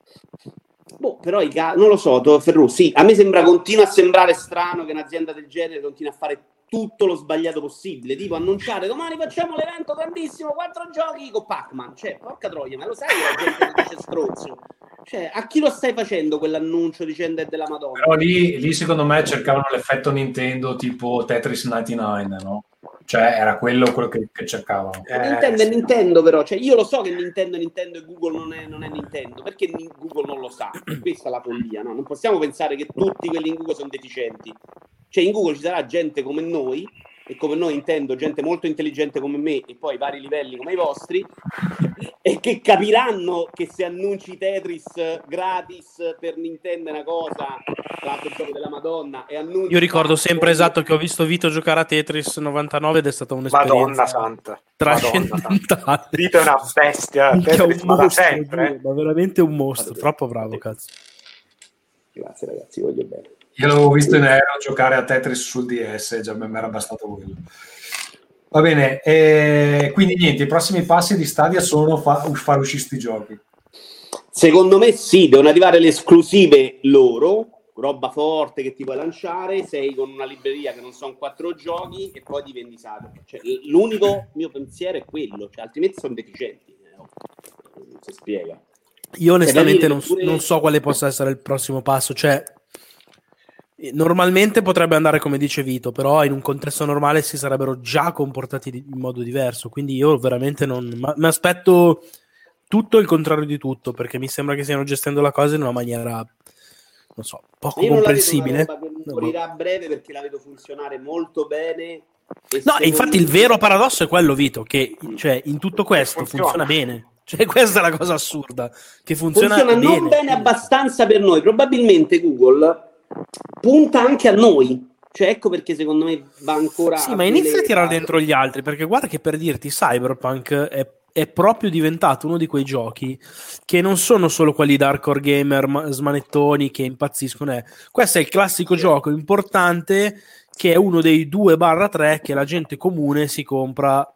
Boh, però i ca- non lo so, Ferru, sì, a me sembra continua a sembrare strano che un'azienda del genere continui a fare tutto lo sbagliato possibile, tipo annunciare domani facciamo l'evento grandissimo, quattro giochi con Pac-Man, cioè, porca troia, ma lo sai che la gente dice stronzo? Cioè, a chi lo stai facendo quell'annuncio dicendo è della Madonna? Però lì, lì secondo me cercavano l'effetto Nintendo tipo Tetris 99, no? Cioè era quello, quello che, che cercavano. Eh, Nintendo è sì. Nintendo, però. Cioè, io lo so che Nintendo è Nintendo e Google non è, non è Nintendo. Perché Google non lo sa? <clears throat> Questa è la follia, no? Non possiamo pensare che tutti quelli in Google sono deficienti. Cioè, in Google ci sarà gente come noi, e come noi intendo gente molto intelligente come me, e poi vari livelli come i vostri, <laughs> e che capiranno che se annunci Tetris gratis per Nintendo è una cosa, l'altro gioco della Madonna, e annunci Io ricordo sempre esatto che ho visto Vito giocare a Tetris 99 ed è stata un'esperienza Madonna santa. Madonna santa. trascendentale. Vito è una bestia, Tetris, un ma mostro, sempre. eh. giuro, ma veramente un mostro, troppo bravo, cazzo. Grazie ragazzi, voglio bene. Io l'avevo visto in aereo giocare a Tetris sul DS, già mi era bastato quello. Va bene, eh, quindi niente, i prossimi passi di Stadia sono fa- far uscire sti giochi. Secondo me sì, devono arrivare le esclusive loro, roba forte che ti puoi lanciare, sei con una libreria che non sono quattro giochi e poi ti vendi Saturn. Cioè, l'unico mio pensiero è quello, cioè, altrimenti sono deficienti. eh, no. Non si spiega. Io onestamente da non, pure- non so quale possa essere il prossimo passo. Cioè, normalmente potrebbe andare come dice Vito, però in un contesto normale si sarebbero già comportati in modo diverso. Quindi io veramente non. Mi aspetto tutto il contrario di tutto, perché mi sembra che stiano gestendo la cosa in una maniera, non so, poco Io comprensibile. No, morirà a breve perché la vedo funzionare molto bene No, e infatti il vero paradosso è quello, Vito, che cioè, in tutto questo Funziona. funziona, bene. Cioè, questa è la cosa assurda, che funziona, funziona bene. non bene abbastanza per noi. Probabilmente Google punta anche a noi. Cioè, ecco perché secondo me va ancora. Sì, ma inizia a tirare dentro gli altri, perché guarda che per dirti, Cyberpunk è, è proprio diventato uno di quei giochi che non sono solo quelli da hardcore gamer ma- smanettoni che impazziscono. eh. Questo è il classico gioco importante che è uno dei 2-3 che la gente comune si compra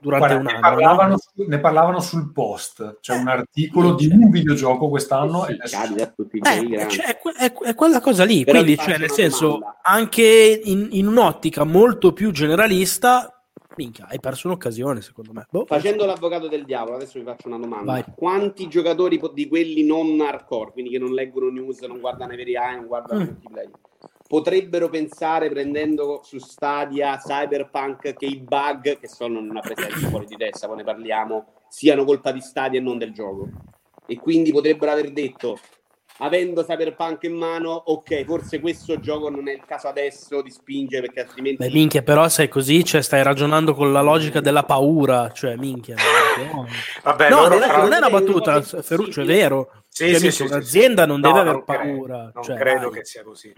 durante Guarda, un ne, anno. parlavano no? ne parlavano sul post. C'è un articolo di un videogioco quest'anno. Sì, ed è su- capita a tutti i giochi Eh, cioè, è, è è quella cosa lì, Però quindi cioè, nel senso, domanda. anche in, in un'ottica molto più generalista, minchia, hai perso un'occasione secondo me. Boh. Facendo l'avvocato del diavolo, adesso vi faccio una domanda. Vai. Quanti giocatori di quelli non hardcore, quindi che non leggono news, non guardano i veri AI, non guardano Mm. multiplayer, potrebbero pensare, prendendo su Stadia Cyberpunk, che i bug, che sono una presenza fuori di testa, poi ne parliamo, siano colpa di Stadia e non del gioco? E quindi potrebbero aver detto, avendo Cyberpunk in mano, ok, forse questo gioco non è il caso adesso di spingere, perché altrimenti... Beh, minchia, però sei così, cioè, stai ragionando con la logica della paura, cioè, minchia. <laughs> no, Vabbè, no, loro non, è, fra- non è una è battuta, cosa Ferruccio, è vero. Sì, Cioè, sì, minchia, sì, sì, un'azienda non No, deve aver non credo, paura. Non cioè, credo dai. che sia così.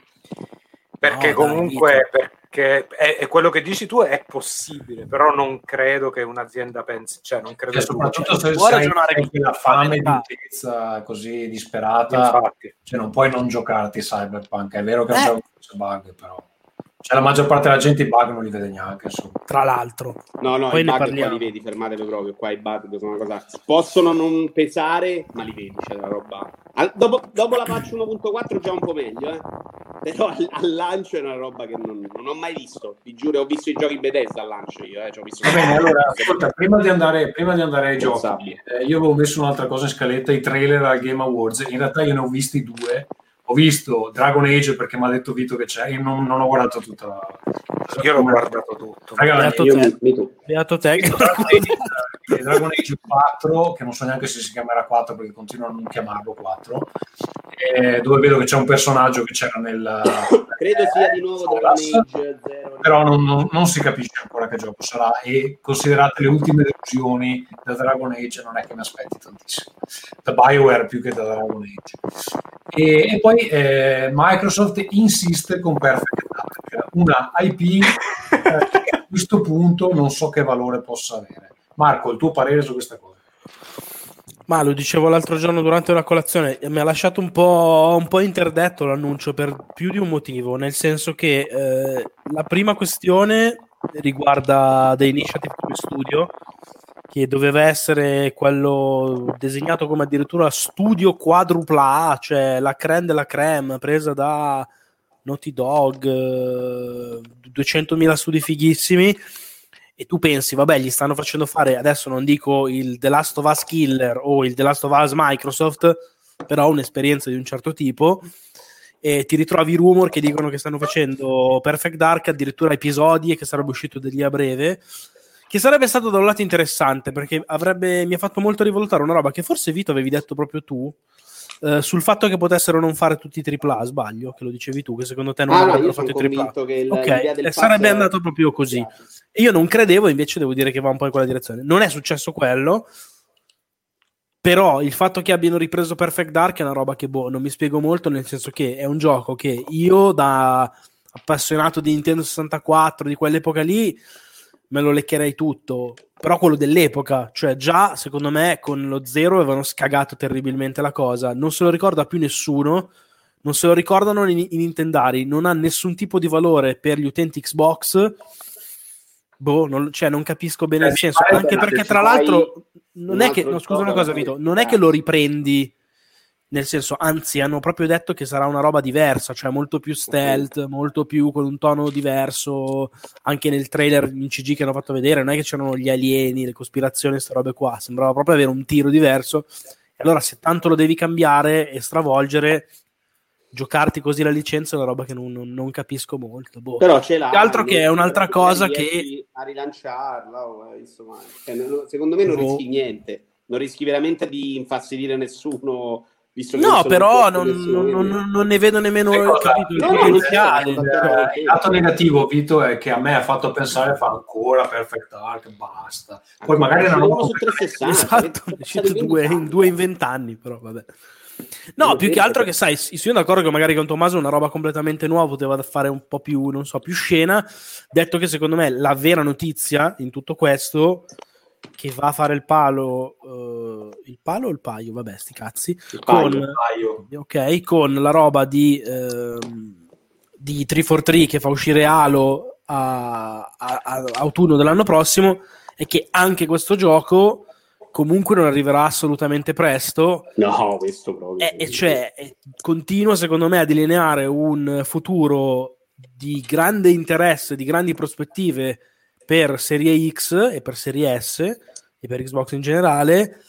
Perché dai, comunque perché è, è quello che dici tu è possibile, però non credo che un'azienda pensi, cioè non credo Cioè, che soprattutto se può sai ragionare con quella fame di utenza così disperata, infatti. cioè non puoi non giocarti Cyberpunk. È vero che Eh. c'è un c'è bug, però. Cioè, la maggior parte della gente i bug non li vede neanche. Insomma. Tra l'altro. No, no, Poi i bug qua parliamo. li vedi, fermatevi proprio. Qua i bug sono una cosa. Possono non pesare, ma li vedi. C'è la roba. Al- dopo, dopo la patch 1.4 già un po' meglio, eh. Però al, al lancio è una roba che non, non ho mai visto. Vi giuro, ho visto i giochi Bethesda al lancio io, eh. Ci ho visto Va bene, allora, ascolta, prima di andare, prima di andare ai giochi, eh, io avevo messo un'altra cosa in scaletta, i trailer al Game Awards. In realtà io ne ho visti due. Ho visto Dragon Age perché mi ha detto Vito che c'è. Io non, non ho guardato tutta la... Io l'ho guardato tutto. Beato Io te. Beato te. Dragon Age, eh, Dragon Age 4, che non so neanche se si chiamerà 4 perché continuano a non chiamarlo 4, eh, dove vedo che c'è un personaggio che c'era nel... <coughs> Credo sia di nuovo Dragon Age 0. Però non, non- non si capisce ancora che gioco sarà e considerate le ultime delusioni da Dragon Age non è che mi aspetti tantissimo da BioWare più che da Dragon Age e, e poi eh, Microsoft insiste con Perfect Dark una IP eh, che a questo punto non so che valore possa avere. Marco il tuo parere su questa cosa? Ma lo dicevo l'altro giorno durante una colazione, mi ha lasciato un po', un po' interdetto l'annuncio per più di un motivo, nel senso che eh, la prima questione riguarda The Initiative studio, che doveva essere quello disegnato come addirittura studio quadrupla A, cioè la creme della creme, presa da Naughty Dog, eh, 200.000 studi fighissimi. E tu pensi, vabbè, gli stanno facendo fare, adesso non dico il The Last of Us Killer o il The Last of Us Microsoft, però un'esperienza di un certo tipo, e ti ritrovi rumor che dicono che stanno facendo Perfect Dark, addirittura episodi e che sarebbe uscito di lì a breve, che sarebbe stato da un lato interessante, perché avrebbe, mi ha fatto molto rivoltare una roba che forse Vito avevi detto proprio tu, eh, sul fatto che potessero non fare tutti i AAA, sbaglio, che lo dicevi tu, che secondo te non Ah, avrebbero fatto i AAA. che il, Ok, l'idea del e pass sarebbe era- andato proprio così. E io non credevo, invece devo dire che va un po' in quella direzione. Non è successo quello, però il fatto che abbiano ripreso Perfect Dark è una roba che boh, non mi spiego molto, nel senso che è un gioco che io da appassionato di Nintendo 64, di quell'epoca lì, me lo leccherei tutto. Però quello dell'epoca, cioè già secondo me con lo zero avevano scagato terribilmente la cosa. Non se lo ricorda più nessuno, non se lo ricordano i, i Nintendari, non ha nessun tipo di valore per gli utenti Xbox. Boh, non, cioè, non capisco bene Eh, il senso. Anche perché, tra l'altro, non è che, no, scusa una cosa, Vito, non è che lo riprendi nel senso, anzi, hanno proprio detto che sarà una roba diversa, cioè molto più stealth, molto più con un tono diverso. Anche nel trailer in CG che hanno fatto vedere, non è che c'erano gli alieni, le cospirazioni, queste robe qua. Sembrava proprio avere un tiro diverso. E allora, se tanto lo devi cambiare e stravolgere, giocarti così la licenza è una roba che non, non- non capisco molto. Boh. Però ce l'ha. Che altro che è un'altra cosa che- A rilanciarla, o, eh, insomma, cioè, secondo me non Boh. rischi niente. Non rischi veramente di infastidire nessuno Visto che No, però non, non- non- non ne vedo nemmeno il, cosa? capito, il No, potenziale. Il, cioè. lato negativo, Vito, è che a me ha fatto pensare fa ancora Perfect Dark, basta. Poi magari non ho su 360. Esatto, è uscito due, in vent'anni? due in vent'anni, però vabbè. No, più che altro che- sai, io sono d'accordo che magari con Tommaso una roba completamente nuova poteva fare un po' più, non so, più scena, detto che secondo me la vera notizia in tutto questo che va a fare il palo eh, il palo o il paio, vabbè, sti cazzi, Il paio. con, paio. ok, con la roba di, ehm, di 343 che fa uscire Halo a, a- a autunno dell'anno prossimo è che anche questo gioco comunque non arriverà assolutamente presto No, questo proprio. e, e cioè eh, continua secondo me a delineare un futuro di grande interesse, di grandi prospettive per Serie X e per Serie S e per Xbox in generale,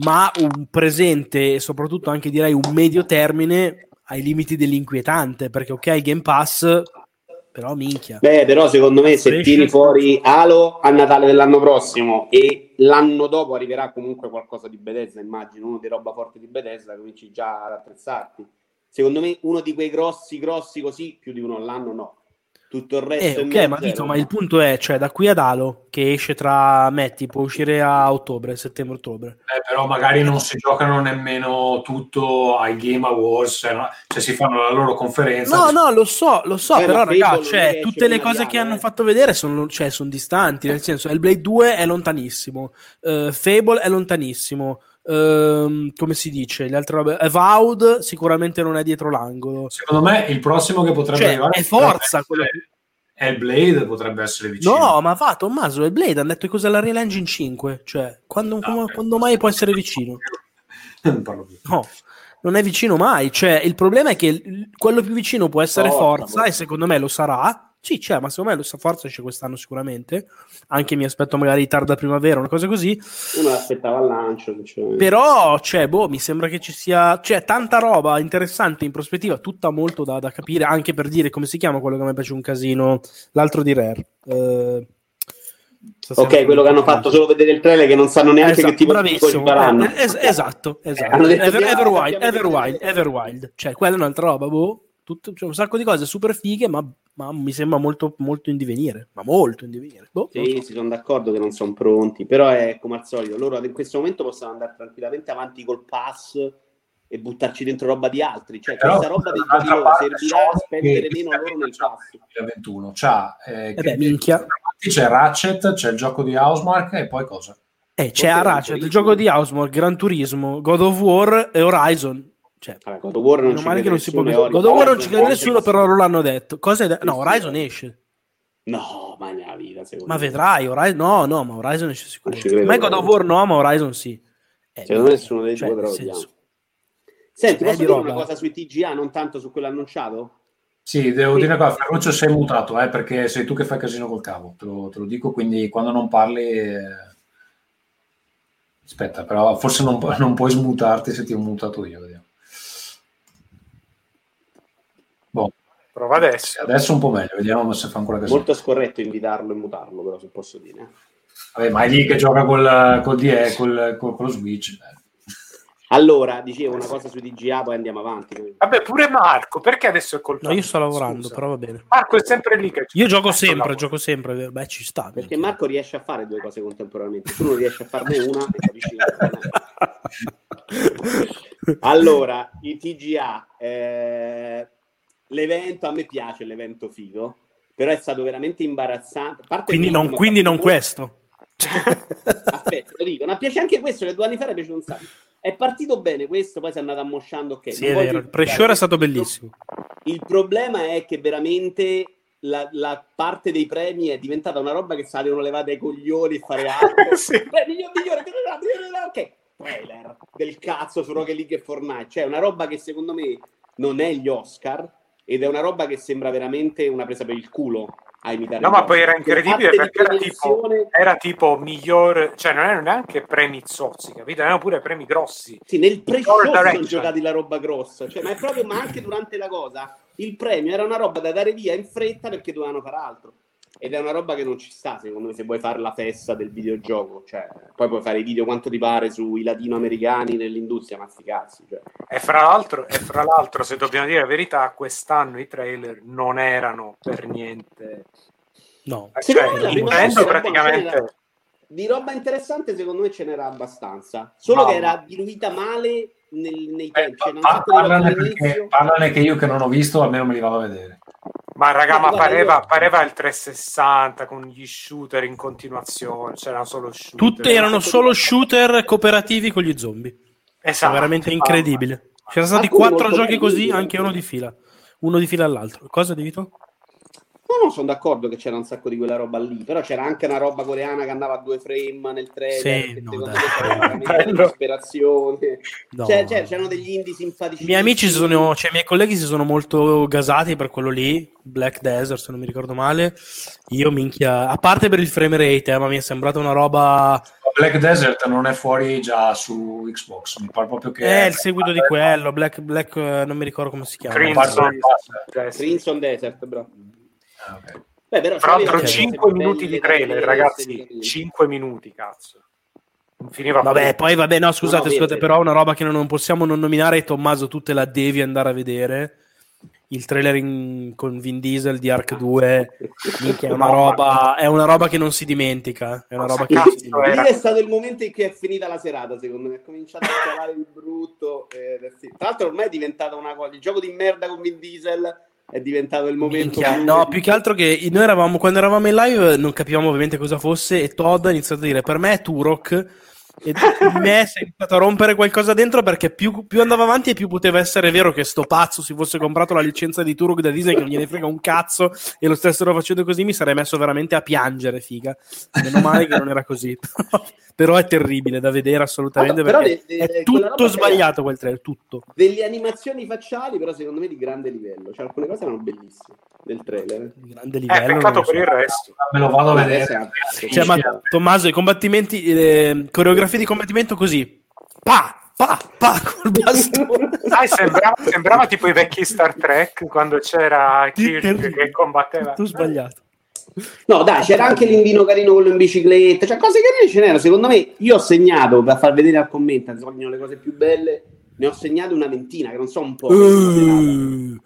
ma un presente e soprattutto anche direi un medio termine ai limiti dell'inquietante, perché ok Game Pass, però minchia. Beh, però secondo me se tiri fuori Halo a Natale dell'anno prossimo e l'anno dopo arriverà comunque qualcosa di Bethesda, immagino, uno di roba forte di Bethesda, cominci già ad attrezzarti. Secondo me uno di quei grossi, grossi così, più di uno all'anno no. Tutto il resto Eh, è ok, ma Vito, ma il punto è, cioè, da qui ad Halo, che esce tra metti, può uscire a ottobre, settembre-ottobre. Eh, però magari non si giocano nemmeno tutto ai Game Awards, cioè, no? Cioè, si fanno la loro conferenza. No, no, lo so, lo so, Eh, però ma raga, Fable cioè, tutte le cose che anno, hanno eh. fatto vedere sono, cioè, sono distanti, nel senso, Hellblade 2 è lontanissimo, eh, Fable è lontanissimo, ehm, come si dice, le altre robe, Avowed sicuramente non è dietro l'angolo. Secondo me il prossimo che potrebbe Cioè, arrivare è forza potrebbe essere Hellblade potrebbe essere vicino. No, ma va, Tommaso, Hellblade hanno detto che cos'è la Real Engine 5, cioè, quando, Ah, come- quando mai può essere vicino? <laughs> Non parlo più. No, non è vicino mai. Cioè, il problema è che quello più vicino può essere Forza, forza. e secondo me lo sarà. Sì, c'è, ma secondo me lo Forza esce quest'anno sicuramente. Anche mi aspetto magari tarda primavera, una cosa così. Uno l'aspettava al lancio. sinceramente. Però, cioè, boh, mi sembra che ci sia c'è tanta roba interessante in prospettiva, tutta molto da, da capire, anche per dire come si chiama quello che a me piace un casino, l'altro di Rare. Eh, Ok, quello che hanno fatto solo vedere il trailer che non sanno neanche Esatto, che tipo di bravissimo. giochi faranno. Eh, es- esatto, esatto. detto Ever- Everwild, Everwild, Everwild. Cioè, quella è un'altra roba, boh. Tutto, cioè, un sacco di cose super fighe, ma, ma mi sembra molto, molto in divenire. Ma molto in divenire. Boh, Sì, so. si sono d'accordo che non sono pronti, però è come al solito, loro in questo momento possono andare tranquillamente avanti col pass e buttarci dentro roba di altri, cioè Però, questa roba dei loro parte, servirà a spendere che- meno loro nel pass. 2021. C'ha, eh, Eh beh, che- minchia. c'è Ratchet, c'è il gioco di Housemark e poi cosa? Eh, c'è Ratchet, il gioco di Housemarque, Gran Turismo, God of War e Horizon. Cioè, Vabbè, God of War non meno ci male che crede non si può... nessuno, God of War non ci crede nessuno, però non l'hanno detto. Cosa de- No, Sì, sì. Horizon esce. No, mai nella vita, Ma me. vedrai, Horizon... No, no, ma Horizon esce Non credo Ma God of. War no, ma Horizon sì. Eh, Secondo me nessuno dei cioè, due, però nel vediamo. senso- Senti, Cioè, posso di dire una cosa sui TGA, non tanto su quello annunciato? Sì, devo dire una cosa, Ferruccio sei mutato, eh, perché sei tu che fai casino col cavo, te lo, te lo dico, quindi quando non parli... eh, Aspetta, però forse non, non puoi smutarti se ti ho mutato io, vediamo. Boh, Prova adesso. adesso un po' meglio, vediamo se fa ancora casino. Molto scorretto invitarlo e mutarlo, però se posso dire. Vabbè, ma è lì che gioca col, col DE, col, col- con lo Switch. Allora, dicevo una cosa sui TGA, poi andiamo avanti. Vabbè, pure Marco, perché adesso è colpa No, io sto lavorando, Scusa. però va bene. Marco è sempre lì che Io gioco sempre, gioco sempre. Beh, ci sta. Perché minchia. Marco riesce a fare due cose contemporaneamente. Tu non riesci a farne una e capisci che- <laughs> Allora, i TGA, eh, l'evento a me piace, l'evento figo, però è stato veramente imbarazzante. Quindi non, quindi non questo. <laughs> Aspetta, lo dico, ma piace anche questo, che due anni fa era piaciuto un sacco. È partito bene questo, poi si è andato ammosciando, ok. Sì, è vero. Il pre-show è stato bellissimo. Il problema è che veramente la, la parte dei premi è diventata una roba che se devono levare dai coglioni e fare <laughs> altro. Sì. Beh, miglior, migliore, migliore, migliore, ok. Trailer del cazzo su Rocket League e Fortnite. Cioè, una roba che secondo me non è gli Oscar ed è una roba che sembra veramente una presa per il culo a imitare. No, ma poi era incredibile perché era tipo, era tipo miglior, cioè non erano neanche premi zozzi, capito? Erano pure premi grossi. Sì, nel pre-show sono giocati la roba grossa, cioè, ma è proprio, ma anche durante la cosa, il premio era una roba da dare via in fretta perché dovevano fare altro. Ed è una roba che non ci sta, secondo me, se vuoi fare la festa del videogioco. Cioè, poi puoi fare i video quanto ti pare sui latinoamericani nell'industria, ma sti cazzi. Cioè. E fra, l'altro, e fra l'altro, se dobbiamo dire la verità, quest'anno i trailer non erano per niente... No. Cioè, Nintendo praticamente... Di roba interessante, secondo me ce n'era abbastanza. Solo No. che era diluita male nel- nei Eh, tempi. Cioè, come parlane, perché, parlane che io che non ho visto, almeno me li vado a vedere. Ma raga, ma pareva, pareva il 360 con gli shooter in continuazione, c'erano solo shooter. Tutte erano solo shooter cooperativi con gli zombie. È Esatto. veramente incredibile. C'erano stati quattro giochi così, anche uno di fila. Uno di fila all'altro. Cosa, Di Vito? No, no, sono d'accordo che c'era un sacco di quella roba lì, però c'era anche una roba coreana che andava a due frame nel trailer, Sì, che no, secondo me <laughs> Bello. una disperazione. No. Cioè, cioè, c'erano degli indie simpatici. I miei amici si sono, cioè i miei colleghi si sono molto gasati per quello lì, Black Desert se non mi ricordo male. Io minchia, a parte per il frame rate, eh, ma mi è sembrata una roba Black Desert non è fuori già su Xbox, mi pare proprio che è il seguito di quello, Black, Black eh, non mi ricordo come si chiama. Crimson. Crimson Desert, bro. Ok. Beh, però Fra l'altro c'aveva Ok. cose 5 belle minuti di trailer, ragazzi, serie. 5 minuti, cazzo. Non finiva Vabbè, poi vabbè, no, scusate, No, no, scusate, però una roba che non possiamo non nominare, Tommaso, tu te la devi andare a vedere. Il trailer in- con Vin Diesel di Arc 2, <laughs> minchia, è una roba, è una roba che non si dimentica. È una roba che non si Cazzo, dimentica. Lì è stato il momento in cui è finita la serata, secondo me. È cominciato a scalare di brutto. è fi- Tra l'altro, ormai è diventata una cosa. Il gioco di merda con Vin Diesel è diventato il momento. Minchia, clou no, più che altro che noi eravamo, quando eravamo in live non capivamo ovviamente cosa fosse e Todd ha iniziato a dire per me è Turok e me si è iniziato a rompere qualcosa dentro perché più, più andava avanti e più poteva essere vero che sto pazzo si fosse comprato la licenza di Turok da Disney che non gliene frega un cazzo e lo stessero facendo così mi sarei messo veramente a piangere figa. Meno male che non era così <laughs> però è terribile da vedere assolutamente Allora, però perché le- le- è tutto sbagliato quel trailer tutto Delle animazioni facciali, però, secondo me di grande livello. Cioè, alcune cose erano bellissime del trailer. di grande Eh, livello peccato non lo per so. il resto. Me lo vado a vedere. Cioè, ma Tommaso, i combattimenti, le coreografie di combattimento così, pa, pa, pa, <laughs> col bastone. Sai, sembrava, sembrava tipo i vecchi Star Trek quando c'era Kirk che combatteva. Tutto sbagliato. No, dai, c'era anche l'invino carino quello in bicicletta, cioè cose carine ce n'erano. Secondo me, io ho segnato per far vedere al commento, sono le cose più belle, ne ho segnate una ventina, che non so un po'. Uh,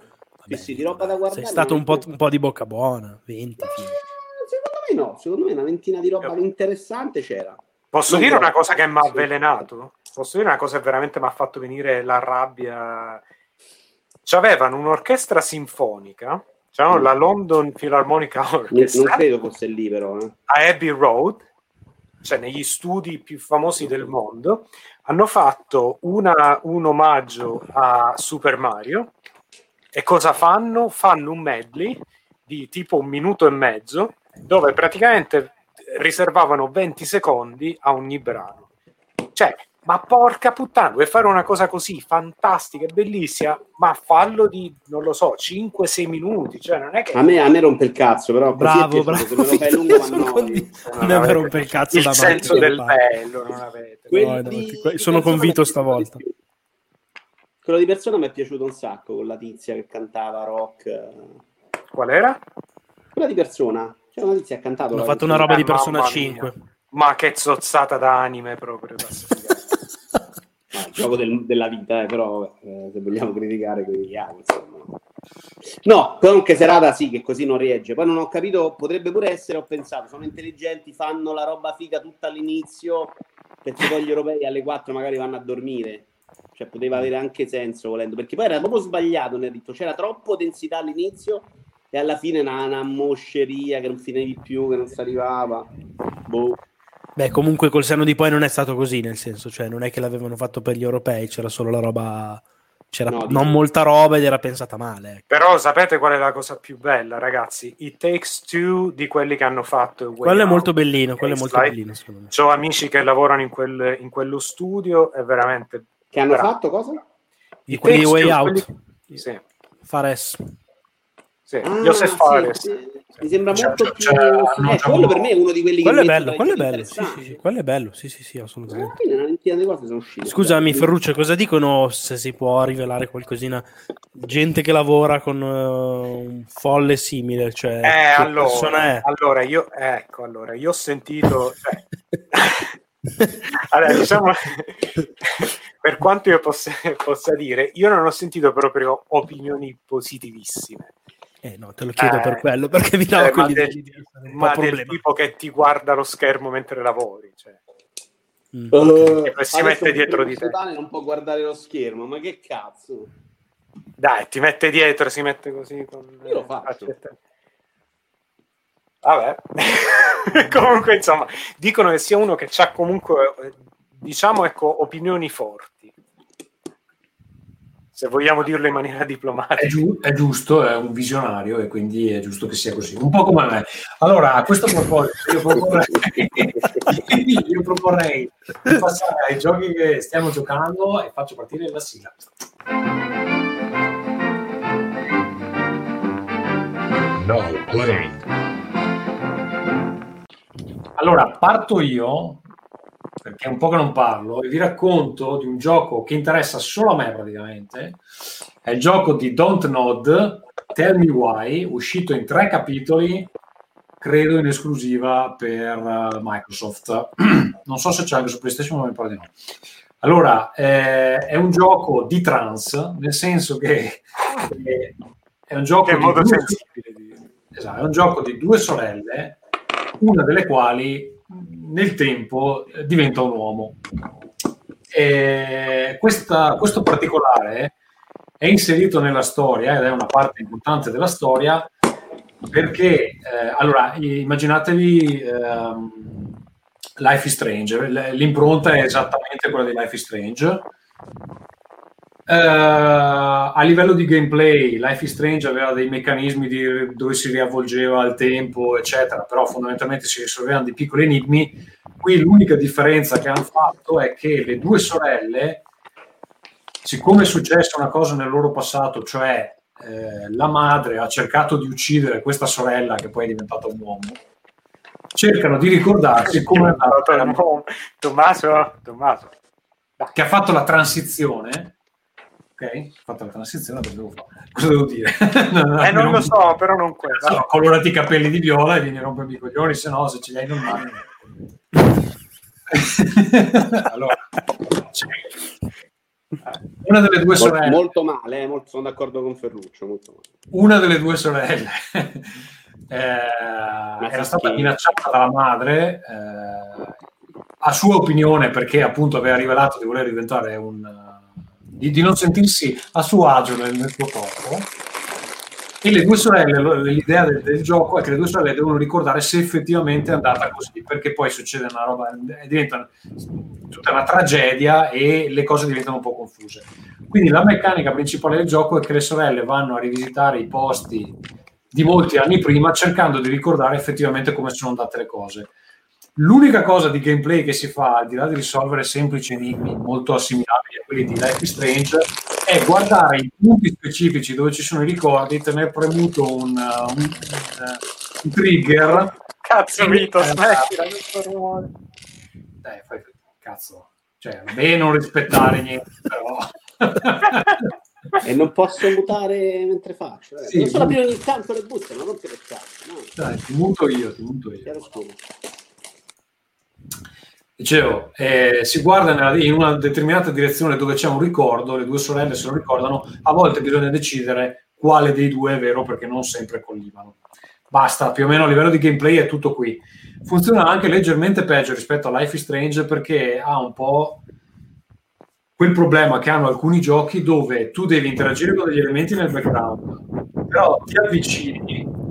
Sì, sì, di roba da guardare. sei stato un po', un po' di bocca buona, 20. Eh, fine. Secondo me no, secondo me una ventina di roba interessante c'era. Posso Non dire una cosa che mi ha avvelenato? Posso dire una cosa che veramente mi ha fatto venire la rabbia? C'avevano un'orchestra sinfonica, c'avevano Mm. la London Philharmonic Non, Orchestra non credo fosse lì però. eh. a Abbey Road, cioè negli studi più famosi del mondo, hanno fatto una- un omaggio a Super Mario. E cosa fanno? Fanno un medley di tipo un minuto e mezzo, dove praticamente riservavano 20 secondi a ogni brano. Cioè, ma porca puttana, vuoi fare una cosa così fantastica e bellissima, ma fallo di, non lo so, 5-6 minuti. Cioè, non è che... A me, a me rompe il cazzo, però Bravo, bravo. Se me lo fai lungo, <laughs> ma Sono no. convinto. Non Non è avete rompe il cazzo il da senso del bello, non avete. Quelli No, no, sono convinto stavolta. Quello di persona mi è piaciuto un sacco con la tizia che cantava rock. Qual era? Quella di persona, c'è una tizia che ha cantato. La fatto una roba di Eh, Persona mamma 5. mia. Ma che zozzata <laughs> da anime proprio. da il gioco del- della vita, eh, però eh, se vogliamo criticare, critichiamo. Insomma. No, comunque serata sì, che così non riegge. Poi non ho capito, potrebbe pure essere, ho pensato, sono intelligenti, fanno la roba figa tutta all'inizio, perché poi gli europei alle 4 magari vanno a dormire. Cioè poteva avere anche senso volendo, perché poi era proprio sbagliato nel ritmo, c'era troppo densità all'inizio e alla fine una, una mosceria che non finivi più, che non si arrivava. Boh. Beh, comunque col senno di poi non è stato così, nel senso, cioè non è che l'avevano fatto per gli europei, c'era solo la roba, c'era No, non molta roba ed era pensata male. ecco. Però sapete qual è la cosa più bella, ragazzi? It Takes Two di quelli che hanno fatto Way Quello è molto bellino, quello è molto Slide. bellino, secondo me. Ho amici che lavorano in, quel- in quello studio, è veramente... Che hanno bravo. fatto cosa? Di It quelli Way Two, Out, quelli- Sì, Fares. Sì. Ah, Joseph sì, Fares. sì, Mi sembra C'è- molto c'è- più... c'è- no, eh, c'è quello per me è uno di quelli Quello è che bello, metto quello è bello, sì, sì, sì, quello è bello, sì, sì, sì, assolutamente. fine una ventina di cose sono uscite. Scusami, Cioè, Ferruccio, cosa dicono se si può rivelare qualcosina? Gente che lavora con eh, un folle simile, cioè Eh, che allora, è? allora, io, ecco, allora, io ho sentito, cioè, <laughs> allora, diciamo, <laughs> per quanto io possa, possa dire, io non ho sentito proprio opinioni positivissime. Eh no, te lo chiedo Eh, per quello, perché mi dava Eh, ma del, di essere un po' ma del tipo che ti guarda lo schermo mentre lavori. Cioè. Mm. eh, E si mette dietro di te. Non può guardare lo schermo, ma che cazzo? Dai, ti mette dietro, si mette così. Con, Io lo faccio. accetta- Vabbè, <laughs> comunque insomma, dicono che sia uno che ha comunque, eh, diciamo, ecco, opinioni forti. Se vogliamo dirlo in maniera <laughs> È, diplomatica. giu- è giusto, è un visionario e quindi è giusto che sia così, un po' come me. Allora, a questo proposito, io proporrei, <laughs> io proporrei di passare ai giochi che stiamo giocando e faccio partire la sigla. Playing. Allora, parto io, perché è un po' che non parlo, e vi racconto di un gioco che interessa solo a me praticamente. È il gioco di Don't Nod, Tell Me Why, uscito in tre capitoli, credo in esclusiva per eh, Microsoft. <clears throat> non so se c'è anche su PlayStation, ma mi pare di no. Allora, eh, è un gioco di trans, nel senso che eh, è un gioco Che di due- Esatto, è un gioco di due sorelle, una delle quali nel tempo eh, diventa un uomo. Questa- questo particolare è inserito nella storia ed è una parte importante della storia perché, eh, allora, immaginatevi ehm, Life is Strange, l'impronta è esattamente quella di Life is Strange. Eh, a livello di gameplay, Life is Strange aveva dei meccanismi di- dove si riavvolgeva il tempo, eccetera, però fondamentalmente si risolvevano dei piccoli enigmi. Qui l'unica differenza che hanno fatto è che le due sorelle, siccome è successa una cosa nel loro passato, cioè eh, la madre ha cercato di uccidere questa sorella che poi è diventata un uomo, cercano di ricordarsi come è andata Tommaso, Tommaso, che ha fatto la transizione. Ok, fatto la transizione, cosa devo fare? Cosa devo dire? <laughs> eh, non lo so, però non quello. So, colorati i capelli di viola e vieni a rompermi i coglioni, se no, se ce li hai normali. <laughs> allora, c'è- una delle due Molto, sorelle, molto male, eh, molto- sono d'accordo con Ferruccio. Molto male. una delle due sorelle eh, era stata minacciata dalla madre eh, a sua opinione perché appunto aveva rivelato di voler diventare un di, di non sentirsi a suo agio nel, nel suo corpo e le due sorelle l'idea del, del gioco è che le due sorelle devono ricordare se effettivamente è andata così perché poi succede una roba eh, diventa tutta una tragedia e le cose diventano un po' confuse quindi la meccanica principale del gioco è che le sorelle vanno a rivisitare i posti di molti anni prima cercando di ricordare effettivamente come sono andate le cose. L'unica cosa di gameplay che si fa, al di là di risolvere semplici enigmi molto assimilabili a quelli di Life is Strange, è guardare i punti specifici dove ci sono i ricordi, tenere premuto un, uh, un- un- un trigger. Cazzo, Vito, Eh, smettila questo rumore. Dai, fai cazzo. Cioè, bene non rispettare niente, però... E non posso mutare mentre faccio. Eh. Sì, non solo mu- aprire ogni tanto le buste, ma non che le cazzo. No, Dai, ti muto io, ti muto io. chiaro scuro. Dicevo, eh, si guarda in una determinata direzione dove c'è un ricordo, le due sorelle se lo ricordano, a volte bisogna decidere quale dei due è vero perché non sempre collivano. Basta, più o meno a livello di gameplay è tutto qui. Funziona anche leggermente peggio rispetto a Life is Strange perché ha un po' quel problema che hanno alcuni giochi dove tu devi interagire con degli elementi nel background, però ti avvicini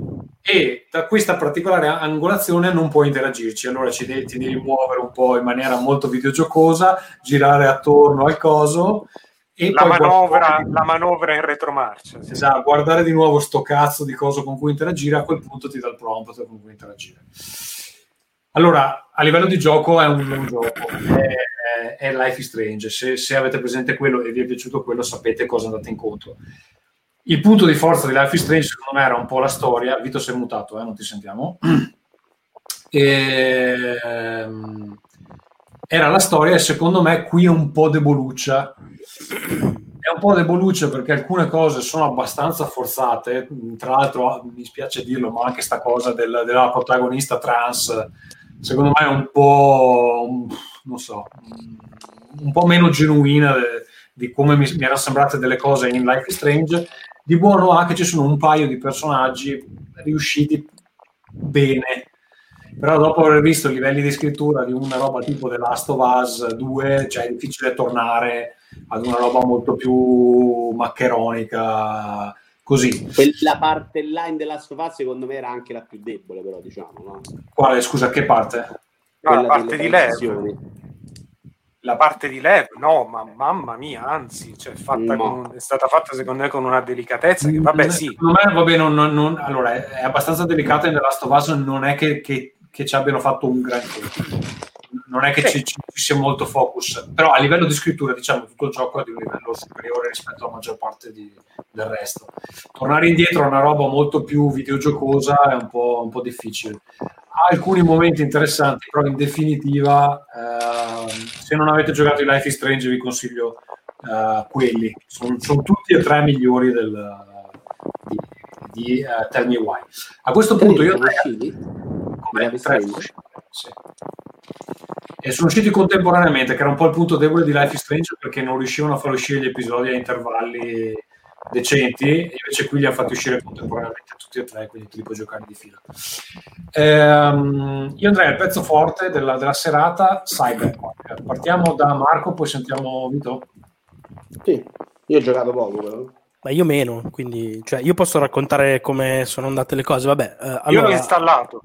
e da questa particolare angolazione non puoi interagirci, allora ci devi, ti devi muovere un po' in maniera molto videogiocosa, girare attorno al coso e La poi manovra, la manovra in retromarcia. sì. esatto, guardare di nuovo sto cazzo di coso con cui interagire, a quel punto ti dà il prompt con cui interagire. Allora, a livello di gioco è un, un gioco, è, è Life is Strange, se, se avete presente quello e vi è piaciuto quello sapete cosa andate incontro. Il punto di forza di Life is Strange secondo me era un po' la storia. Vito si è mutato, eh, non ti sentiamo. E, <clears throat> ehm, era la storia e secondo me qui è un po' deboluccia. È un po' deboluccia perché alcune cose sono abbastanza forzate. Tra l'altro, mi spiace dirlo, ma anche sta cosa del- della protagonista trans, secondo me è un po', non so, un po' meno genuina di come mi, mi erano sembrate delle cose in Life is Strange. Di buono ha che ci sono un paio di personaggi riusciti bene, però dopo aver visto i livelli di scrittura di una roba tipo The Last of Us 2, cioè è difficile tornare ad una roba molto più maccheronica, così. Quella parte là in The Last of Us secondo me era anche la più debole, però diciamo, no? Quale, scusa, che parte? No, Quella la parte di Lev. La parte di Lev, no, ma mamma mia, anzi, cioè, No. con- è stata fatta secondo me con una delicatezza che, vabbè, sì, Secondo me, vabbè, non- non- non- allora, è, è abbastanza delicata in The Last of Us, non è che, che- che ci abbiano fatto un granché. Non è che ci, ci- ci sia molto focus, però a livello di scrittura, diciamo, tutto il gioco è di un livello superiore rispetto alla maggior parte di- del resto. Tornare indietro a una roba molto più videogiocosa è un po', un po' difficile. Ha alcuni momenti interessanti, però in definitiva, ehm, se non avete giocato i Life is Strange, vi consiglio eh, quelli. Sono, sono tutti e tre migliori del, di, di, eh, Tell Me Why. A questo punto io come tre sì. E sono usciti contemporaneamente, che era un po' il punto debole di Life is Strange perché non riuscivano a far uscire gli episodi a intervalli decenti, e invece qui li ha fatti uscire contemporaneamente tutti e tre, quindi te li puoi giocare di fila. Ehm, io andrei al pezzo forte della, della serata, Cyberpunk. Partiamo da Marco, poi sentiamo Vito. Sì, io ho giocato poco però. Ma io meno, quindi cioè, io posso raccontare come sono andate le cose. Vabbè, eh, io allora, l'ho installato.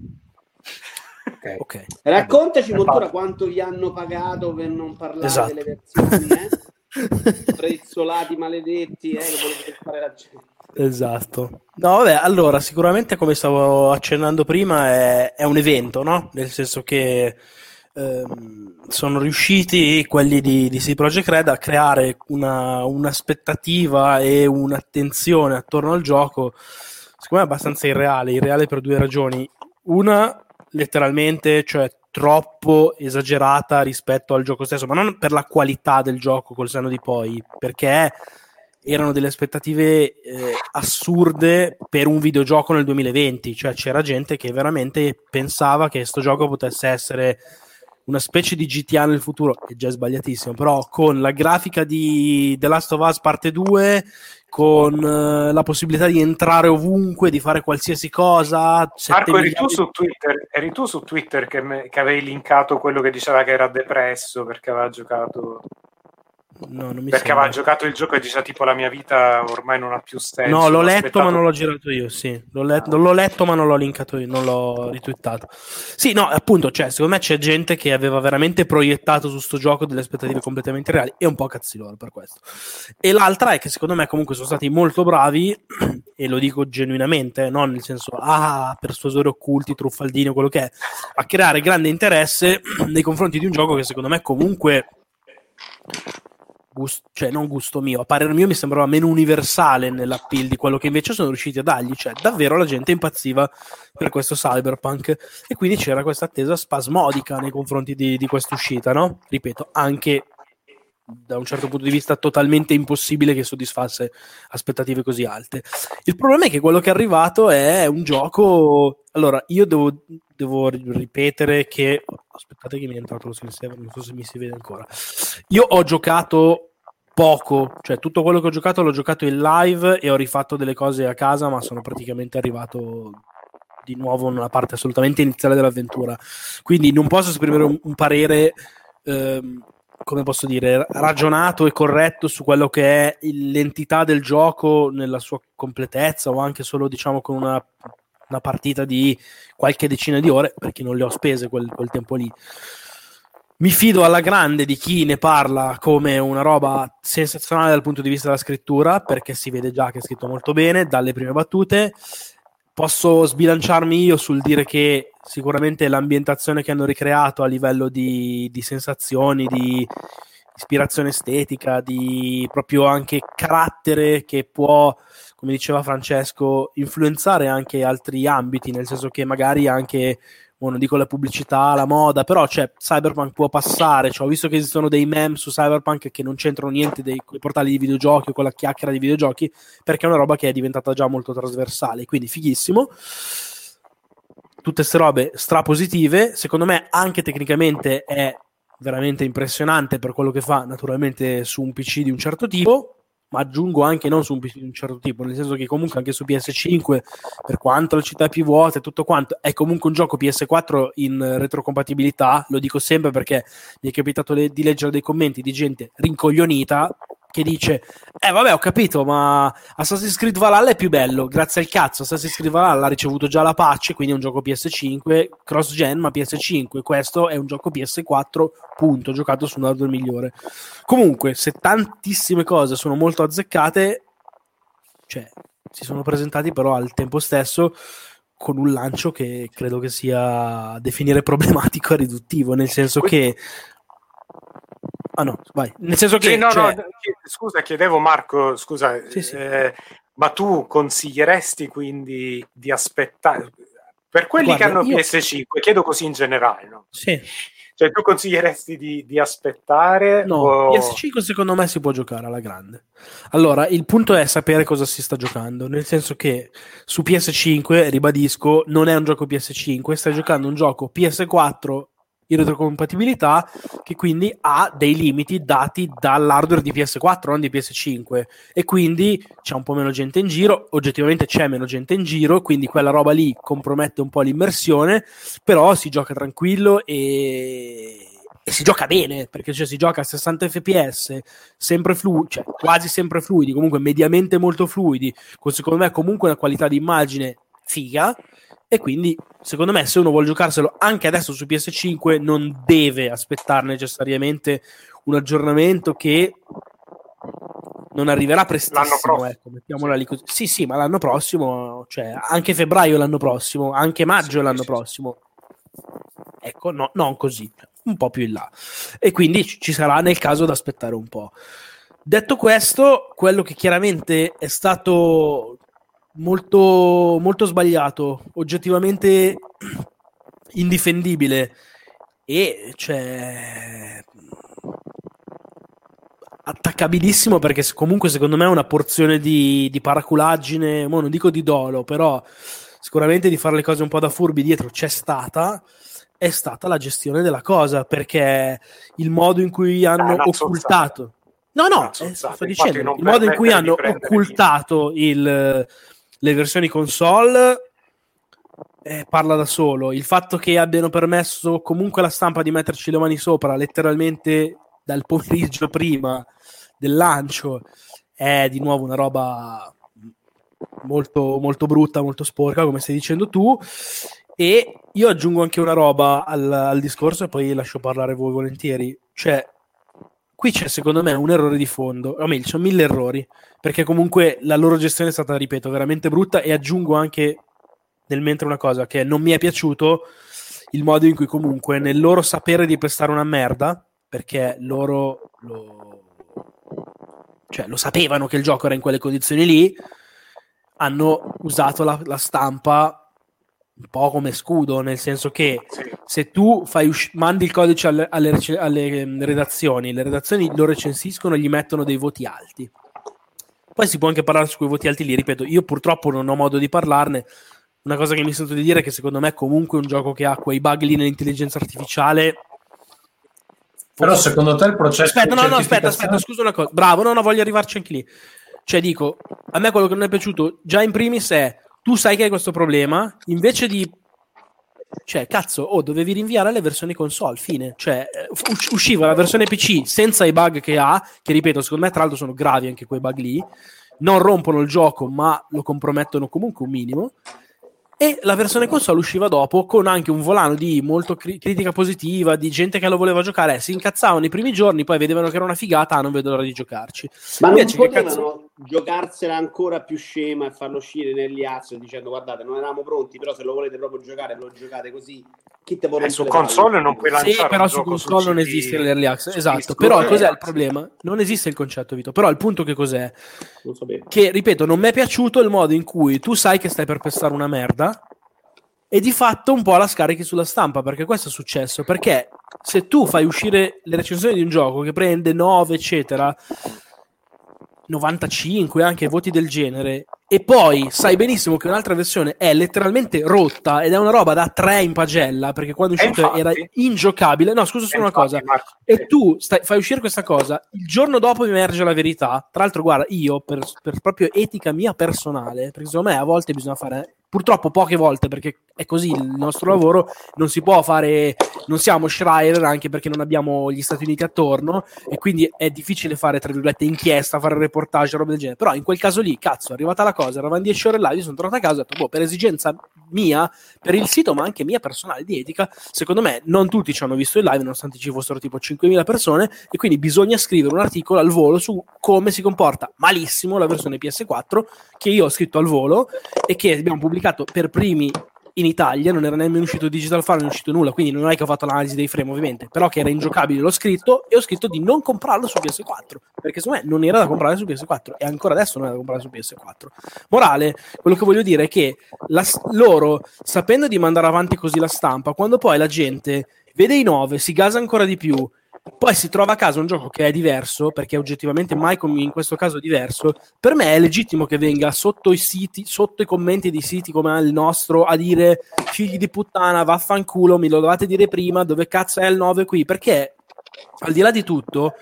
Ok. ok. Raccontaci Vabbè. Mottura quanto vi hanno pagato per non parlare Esatto. delle versioni, eh? <laughs> Prezzolati maledetti, eh, che fare la gente. Esatto. No, vabbè, allora, sicuramente come stavo accennando prima è, è un evento, no? Nel senso che ehm, sono riusciti quelli di, di CD Projekt Red a creare una, un'aspettativa e un'attenzione attorno al gioco, secondo me abbastanza irreale, irreale per due ragioni. Una, letteralmente, cioè troppo esagerata rispetto al gioco stesso, ma non per la qualità del gioco col senno di poi, perché erano delle aspettative eh, assurde per un videogioco nel 2020, cioè c'era gente che veramente pensava che questo gioco potesse essere una specie di GTA nel futuro, è già sbagliatissimo, però con la grafica di The Last of Us parte 2, con eh, la possibilità di entrare ovunque, di fare qualsiasi cosa. 7 Marco, eri tu su Twitter, eri tu su Twitter che, me- che avevi linkato quello che diceva che era depresso perché aveva giocato No, non mi perché aveva giocato il gioco e diceva tipo la mia vita ormai non ha più senso. No, l'ho ho letto, aspettato- ma non l'ho girato io. Sì, l'ho, let- non l'ho letto, ma non l'ho linkato io, non l'ho ritwittato. Sì, no, appunto, cioè, secondo me c'è gente che aveva veramente proiettato su sto gioco delle aspettative completamente reali e un po' cazzi loro per questo. E l'altra è che secondo me comunque sono stati molto bravi, <clears throat> e lo dico genuinamente, non nel senso, ah, persuasori occulti, truffaldini o quello che è, a creare grande interesse <clears throat> nei confronti di un gioco che secondo me comunque gusto, cioè non gusto mio, a parer mio mi sembrava meno universale nell'appeal di quello che invece sono riusciti a dargli, cioè davvero la gente impazziva per questo cyberpunk e quindi c'era questa attesa spasmodica nei confronti di, di questa uscita, no? Ripeto, anche da un certo punto di vista totalmente impossibile che soddisfasse aspettative così alte. Il problema è che quello che è arrivato è un gioco. Allora, io devo, devo ripetere che. Aspettate che mi è entrato lo screensaver, non so se mi si vede ancora. Io ho giocato poco, cioè tutto quello che ho giocato l'ho giocato in live e ho rifatto delle cose a casa, ma sono praticamente arrivato di nuovo nella parte assolutamente iniziale dell'avventura. Quindi non posso esprimere un, un parere. Ehm, come posso dire, ragionato e corretto su quello che è l'entità del gioco nella sua completezza o anche solo diciamo con una, una partita di qualche decina di ore perché non le ho spese quel, quel tempo lì. Mi fido alla grande di chi ne parla come una roba sensazionale dal punto di vista della scrittura perché si vede già che è scritto molto bene dalle prime battute. Posso sbilanciarmi io sul dire che sicuramente l'ambientazione che hanno ricreato a livello di, di sensazioni, di ispirazione estetica, di proprio anche carattere che può, come diceva Francesco, influenzare anche altri ambiti, nel senso che magari anche oh, non dico la pubblicità, la moda, però cioè, Cyberpunk può passare. Cioè, ho visto che esistono dei meme su Cyberpunk che non c'entrano niente dei, portali di videogiochi o con la chiacchiera di videogiochi, perché è una roba che è diventata già molto trasversale. Quindi fighissimo. Tutte queste robe strapositive. Secondo me, anche tecnicamente è veramente impressionante per quello che fa, naturalmente, su un PC di un certo tipo ma aggiungo anche non su un un certo tipo, nel senso che comunque anche su PS5, per quanto la città è più vuota e tutto quanto, è comunque un gioco PS4 in retrocompatibilità, lo dico sempre perché mi è capitato le- di leggere dei commenti di gente rincoglionita che dice eh vabbè ho capito ma Assassin's Creed Valhalla è più bello grazie al cazzo Assassin's Creed Valhalla ha ricevuto già la patch quindi è un gioco PS5 cross gen ma PS5 questo è un gioco PS4 punto giocato su un hardware migliore. Comunque se tantissime cose sono molto azzeccate cioè si sono presentati però al tempo stesso con un lancio che credo che sia definire problematico e riduttivo nel senso che Ah no, vai. Nel senso che... Sì, no, cioè- no, scusa, chiedevo Marco, scusa, Sì, sì. eh, ma tu consiglieresti quindi di aspettare? Per quelli Guarda, che hanno io- PS5, chiedo così in generale, no? Sì. Cioè tu consiglieresti di, di aspettare? No, o- PS5 secondo me si può giocare alla grande. Allora, il punto è sapere cosa si sta giocando, nel senso che su PS5, ribadisco, non è un gioco PS5, stai giocando un gioco PS4 in retrocompatibilità che quindi ha dei limiti dati dall'hardware di PS4, non di PS5 e quindi c'è un po' meno gente in giro, oggettivamente c'è meno gente in giro, quindi quella roba lì compromette un po' l'immersione, però si gioca tranquillo e, e si gioca bene, perché cioè, si gioca a 60 fps, sempre fluidi, cioè quasi sempre fluidi, comunque mediamente molto fluidi, con secondo me comunque una qualità di immagine figa, e quindi secondo me se uno vuole giocarselo anche adesso su PS5 non deve aspettare necessariamente un aggiornamento che non arriverà prestissimo, L'anno prossimo. ecco, mettiamola lì così. Sì, sì, ma l'anno prossimo, cioè anche febbraio l'anno prossimo, anche maggio Sì, l'anno sì, prossimo. Ecco, no, non così, un po' più in là. E quindi ci ci sarà nel caso da aspettare un po'. Detto questo, quello che chiaramente è stato molto, molto sbagliato, oggettivamente <clears throat> indifendibile e cioè attaccabilissimo perché comunque secondo me è una porzione di, di paraculaggine, mo non dico di dolo, però sicuramente di fare le cose un po' da furbi dietro c'è stata, è stata la gestione della cosa perché il modo in cui hanno una zozzata. occultato. No, no, eh, sto dicendo, il modo in cui hanno occultato il- le versioni console eh, parla da solo. Il fatto che abbiano permesso comunque alla stampa di metterci le mani sopra letteralmente dal <laughs> pomeriggio prima del lancio è di nuovo una roba molto, molto brutta, molto sporca, come stai dicendo tu. E io aggiungo anche una roba al, al discorso e poi lascio parlare voi volentieri. Cioè, qui c'è secondo me un errore di fondo, o meglio, sono mille errori, perché comunque la loro gestione è stata, ripeto, veramente brutta e aggiungo anche nel mentre una cosa che non mi è piaciuto il modo in cui comunque nel loro sapere di pestare una merda, perché loro lo, cioè, lo sapevano che il gioco era in quelle condizioni lì, hanno usato la, la stampa un po' come scudo, nel senso che se tu fai usci- mandi il codice alle, alle rec- alle, ehm, redazioni, le redazioni lo recensiscono e gli mettono dei voti alti. Poi si può anche parlare su quei voti alti lì, ripeto, io purtroppo non ho modo di parlarne. Una cosa che mi sento di dire è che secondo me comunque un gioco che ha quei bug lì nell'intelligenza artificiale Però secondo te il processo Aspetta, no, no, aspetta, aspetta, scusa una cosa. Bravo, no, no, voglio arrivarci anche lì. Cioè, dico, a me quello che non è piaciuto già in primis è tu sai che hai questo problema, invece di cioè, cazzo, oh, dovevi rinviare le versioni console, fine. Cioè, eh, us- usciva la versione PC senza i bug che ha, che ripeto, secondo me tra l'altro sono gravi anche quei bug lì. Non rompono il gioco, ma lo compromettono comunque un minimo. E la versione console usciva dopo con anche un volano di molto cri- critica positiva, di gente che lo voleva giocare. Eh, si incazzavano i primi giorni, poi vedevano che era una figata, ah, non vedo l'ora di giocarci. Ma non Invece che potevano cazzo- giocarsela ancora più scema e farlo uscire negli azzi dicendo guardate non eravamo pronti però se lo volete proprio giocare lo giocate così chi te può Eh, su console palle? non puoi Sì, lanciare però un su gioco console non CD, esiste l'early access. su Esatto, però early cos'è il problema? Non esiste il concetto, Vito. Però il punto che cos'è? Non. Che, ripeto, non mi è piaciuto il modo in cui tu sai che stai per pestare una merda e di fatto un po' la scarichi sulla stampa, perché questo è successo. Perché se tu fai uscire le recensioni di un gioco che prende 9, eccetera, 95, anche voti del genere, e poi sai benissimo che un'altra versione è letteralmente rotta ed è una roba da 3 in pagella, perché quando è E uscito era infatti- ingiocabile. No, scusa solo una Infatti, cosa. Marco, E tu stai- fai uscire questa cosa, il giorno dopo emerge la verità. Tra l'altro, guarda, io per, per proprio etica mia personale, perché secondo me a volte bisogna fare, purtroppo poche volte, perché è così il nostro lavoro, non si può fare, non siamo Schreier anche perché non abbiamo gli Stati Uniti attorno e quindi è difficile fare, tra virgolette, inchiesta, fare reportage, roba del genere. Però in quel caso lì, cazzo, è arrivata la cosa, eravamo 10 ore live, io sono tornato a casa e ho detto, boh, per esigenza mia, per il sito, ma anche mia personale di etica, secondo me non tutti ci hanno visto il live, nonostante ci fossero tipo 5.000 persone, e quindi bisogna scrivere un articolo al volo su come si comporta malissimo la versione PS4, che io ho scritto al volo e che abbiamo pubblicato per primi in Italia, non era nemmeno uscito Digital File, non è uscito nulla, quindi non è che ho fatto l'analisi dei frame ovviamente, però che era ingiocabile l'ho scritto e ho scritto di non comprarlo su PS4, perché secondo me non era da comprare su PS4 e ancora adesso non è da comprare su PS4. Morale, quello che voglio dire è che la- loro, sapendo di mandare avanti così la stampa, quando poi la gente vede i 9, si gasa ancora di più, poi si trova a casa un gioco che è diverso, perché oggettivamente come in questo caso è diverso, per me è legittimo che venga sotto i siti, sotto i commenti di siti come il nostro a dire figli di puttana, vaffanculo, mi lo dovete dire prima, dove cazzo è il 9 qui? Perché al di là di tutto,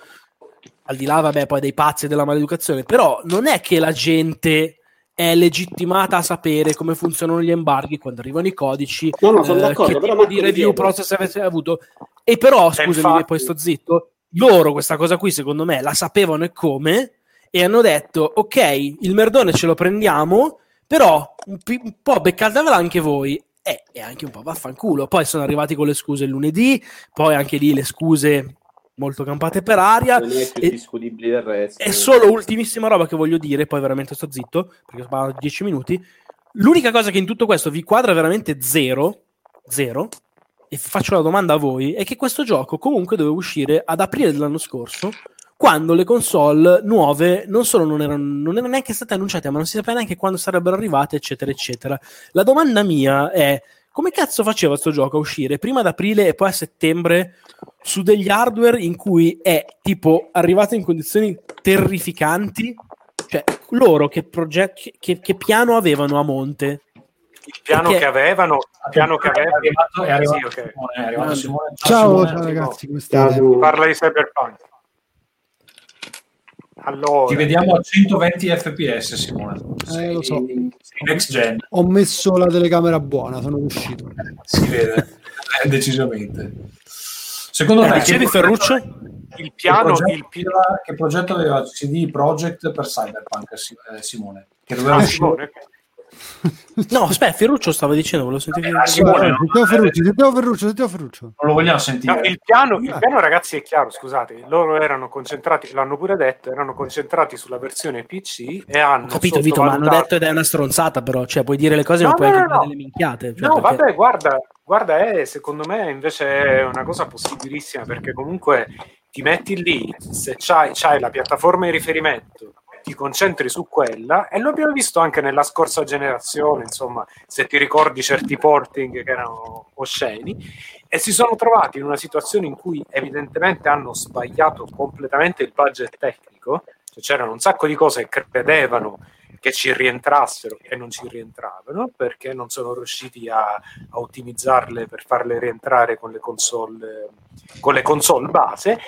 al di là, vabbè, poi dei pazzi e della maleducazione, però non è che la gente è legittimata a sapere come funzionano gli embarghi quando arrivano i codici, No, no, sono eh, d'accordo, che però di review process avete avuto. E però, E scusami, infatti- poi sto zitto, loro questa cosa qui, secondo me, la sapevano e come, e hanno detto, ok, il merdone ce lo prendiamo, però un, pi- un po' beccatevela anche voi. Eh, e anche un po' vaffanculo. Poi sono arrivati con le scuse il lunedì, poi anche lì le scuse molto campate per aria. Non è più E- discutibile del resto. è solo ultimissima roba che voglio dire, poi veramente sto zitto, perché ho parlato 10 minuti. L'unica cosa che in tutto questo vi quadra veramente zero, zero, e faccio la domanda a voi, è che questo gioco comunque doveva uscire ad aprile dell'anno scorso, quando le console nuove non solo non erano, non erano neanche state annunciate, ma non si sapeva neanche quando sarebbero arrivate, eccetera, eccetera. La domanda mia è, come cazzo faceva questo gioco a uscire prima ad aprile e poi a settembre su degli hardware in cui è tipo arrivato in condizioni terrificanti? Cioè, loro che, proget- che, che piano avevano a monte? il piano Perché- che avevano, il piano che È avevano, arrivato, è arrivato Sì, ok. Simone, è arrivato Grande. Simone. Ciao, Simone. ciao ragazzi, come state? parla di Cyberpunk. Allora, Ti vediamo a 120 fps, Simone. Eh, lo so. Next gen, Ho messo la telecamera buona, sono riuscito. si vede eh, decisamente. Secondo Eh, te, dicevi, che Ferruccio? il Che piano, progetto, il pi- che progetto aveva CD Projekt per Cyberpunk, eh, Simone? Che doveva Ah, uscire- Simone, <laughs> No, aspetta, Ferruccio stava dicendo, volevo sentire. Ah, Simone, no? sentiamo Ferruccio, sentiamo Ferruccio, sentiamo Ferruccio. non lo vogliamo sentire. No, il, piano, il piano, ragazzi, è chiaro. Scusate, loro erano concentrati, l'hanno pure detto, erano concentrati sulla versione PC e hanno Ho capito, Vito, ma hanno detto ed è una stronzata, però. Cioè, puoi dire le cose, No, ma puoi no, anche no, dire no. delle minchiate. Cioè, no, perché- vabbè, guarda, guarda, è, secondo me invece è una cosa possibilissima perché comunque ti metti lì, se c'hai, c'hai la piattaforma di riferimento, ti concentri su quella e lo abbiamo visto anche nella scorsa generazione, insomma, se ti ricordi certi porting che erano osceni e si sono trovati in una situazione in cui evidentemente hanno sbagliato completamente il budget tecnico, cioè c'erano un sacco di cose che credevano che ci rientrassero e non ci rientravano perché non sono riusciti a, a ottimizzarle per farle rientrare con le console con le console base.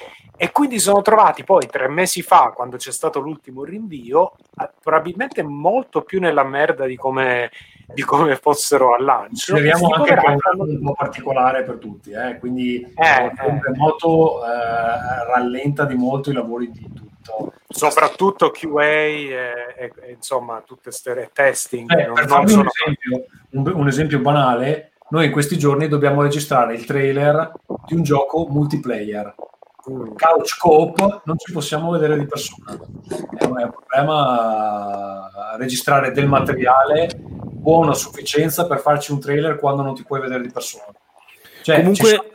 E quindi sono trovati poi tre mesi fa quando c'è stato l'ultimo rinvio eh, probabilmente molto più nella merda di come, di come fossero al lancio. Speriamo Sti anche un hanno- anno un po' particolare per tutti, eh, quindi Eh, il remoto eh, rallenta di molto i lavori di tutto. soprattutto QA e, e- e, insomma tutte queste testing Eh, non, per non farvi un sono esempio, un, un esempio banale, noi in questi giorni dobbiamo registrare il trailer di un gioco multiplayer. Couch Coop non ci possiamo vedere di persona. È un, è un problema registrare del materiale buono a sufficienza per farci un trailer quando non ti puoi vedere di persona. Cioè, Comunque- ci sono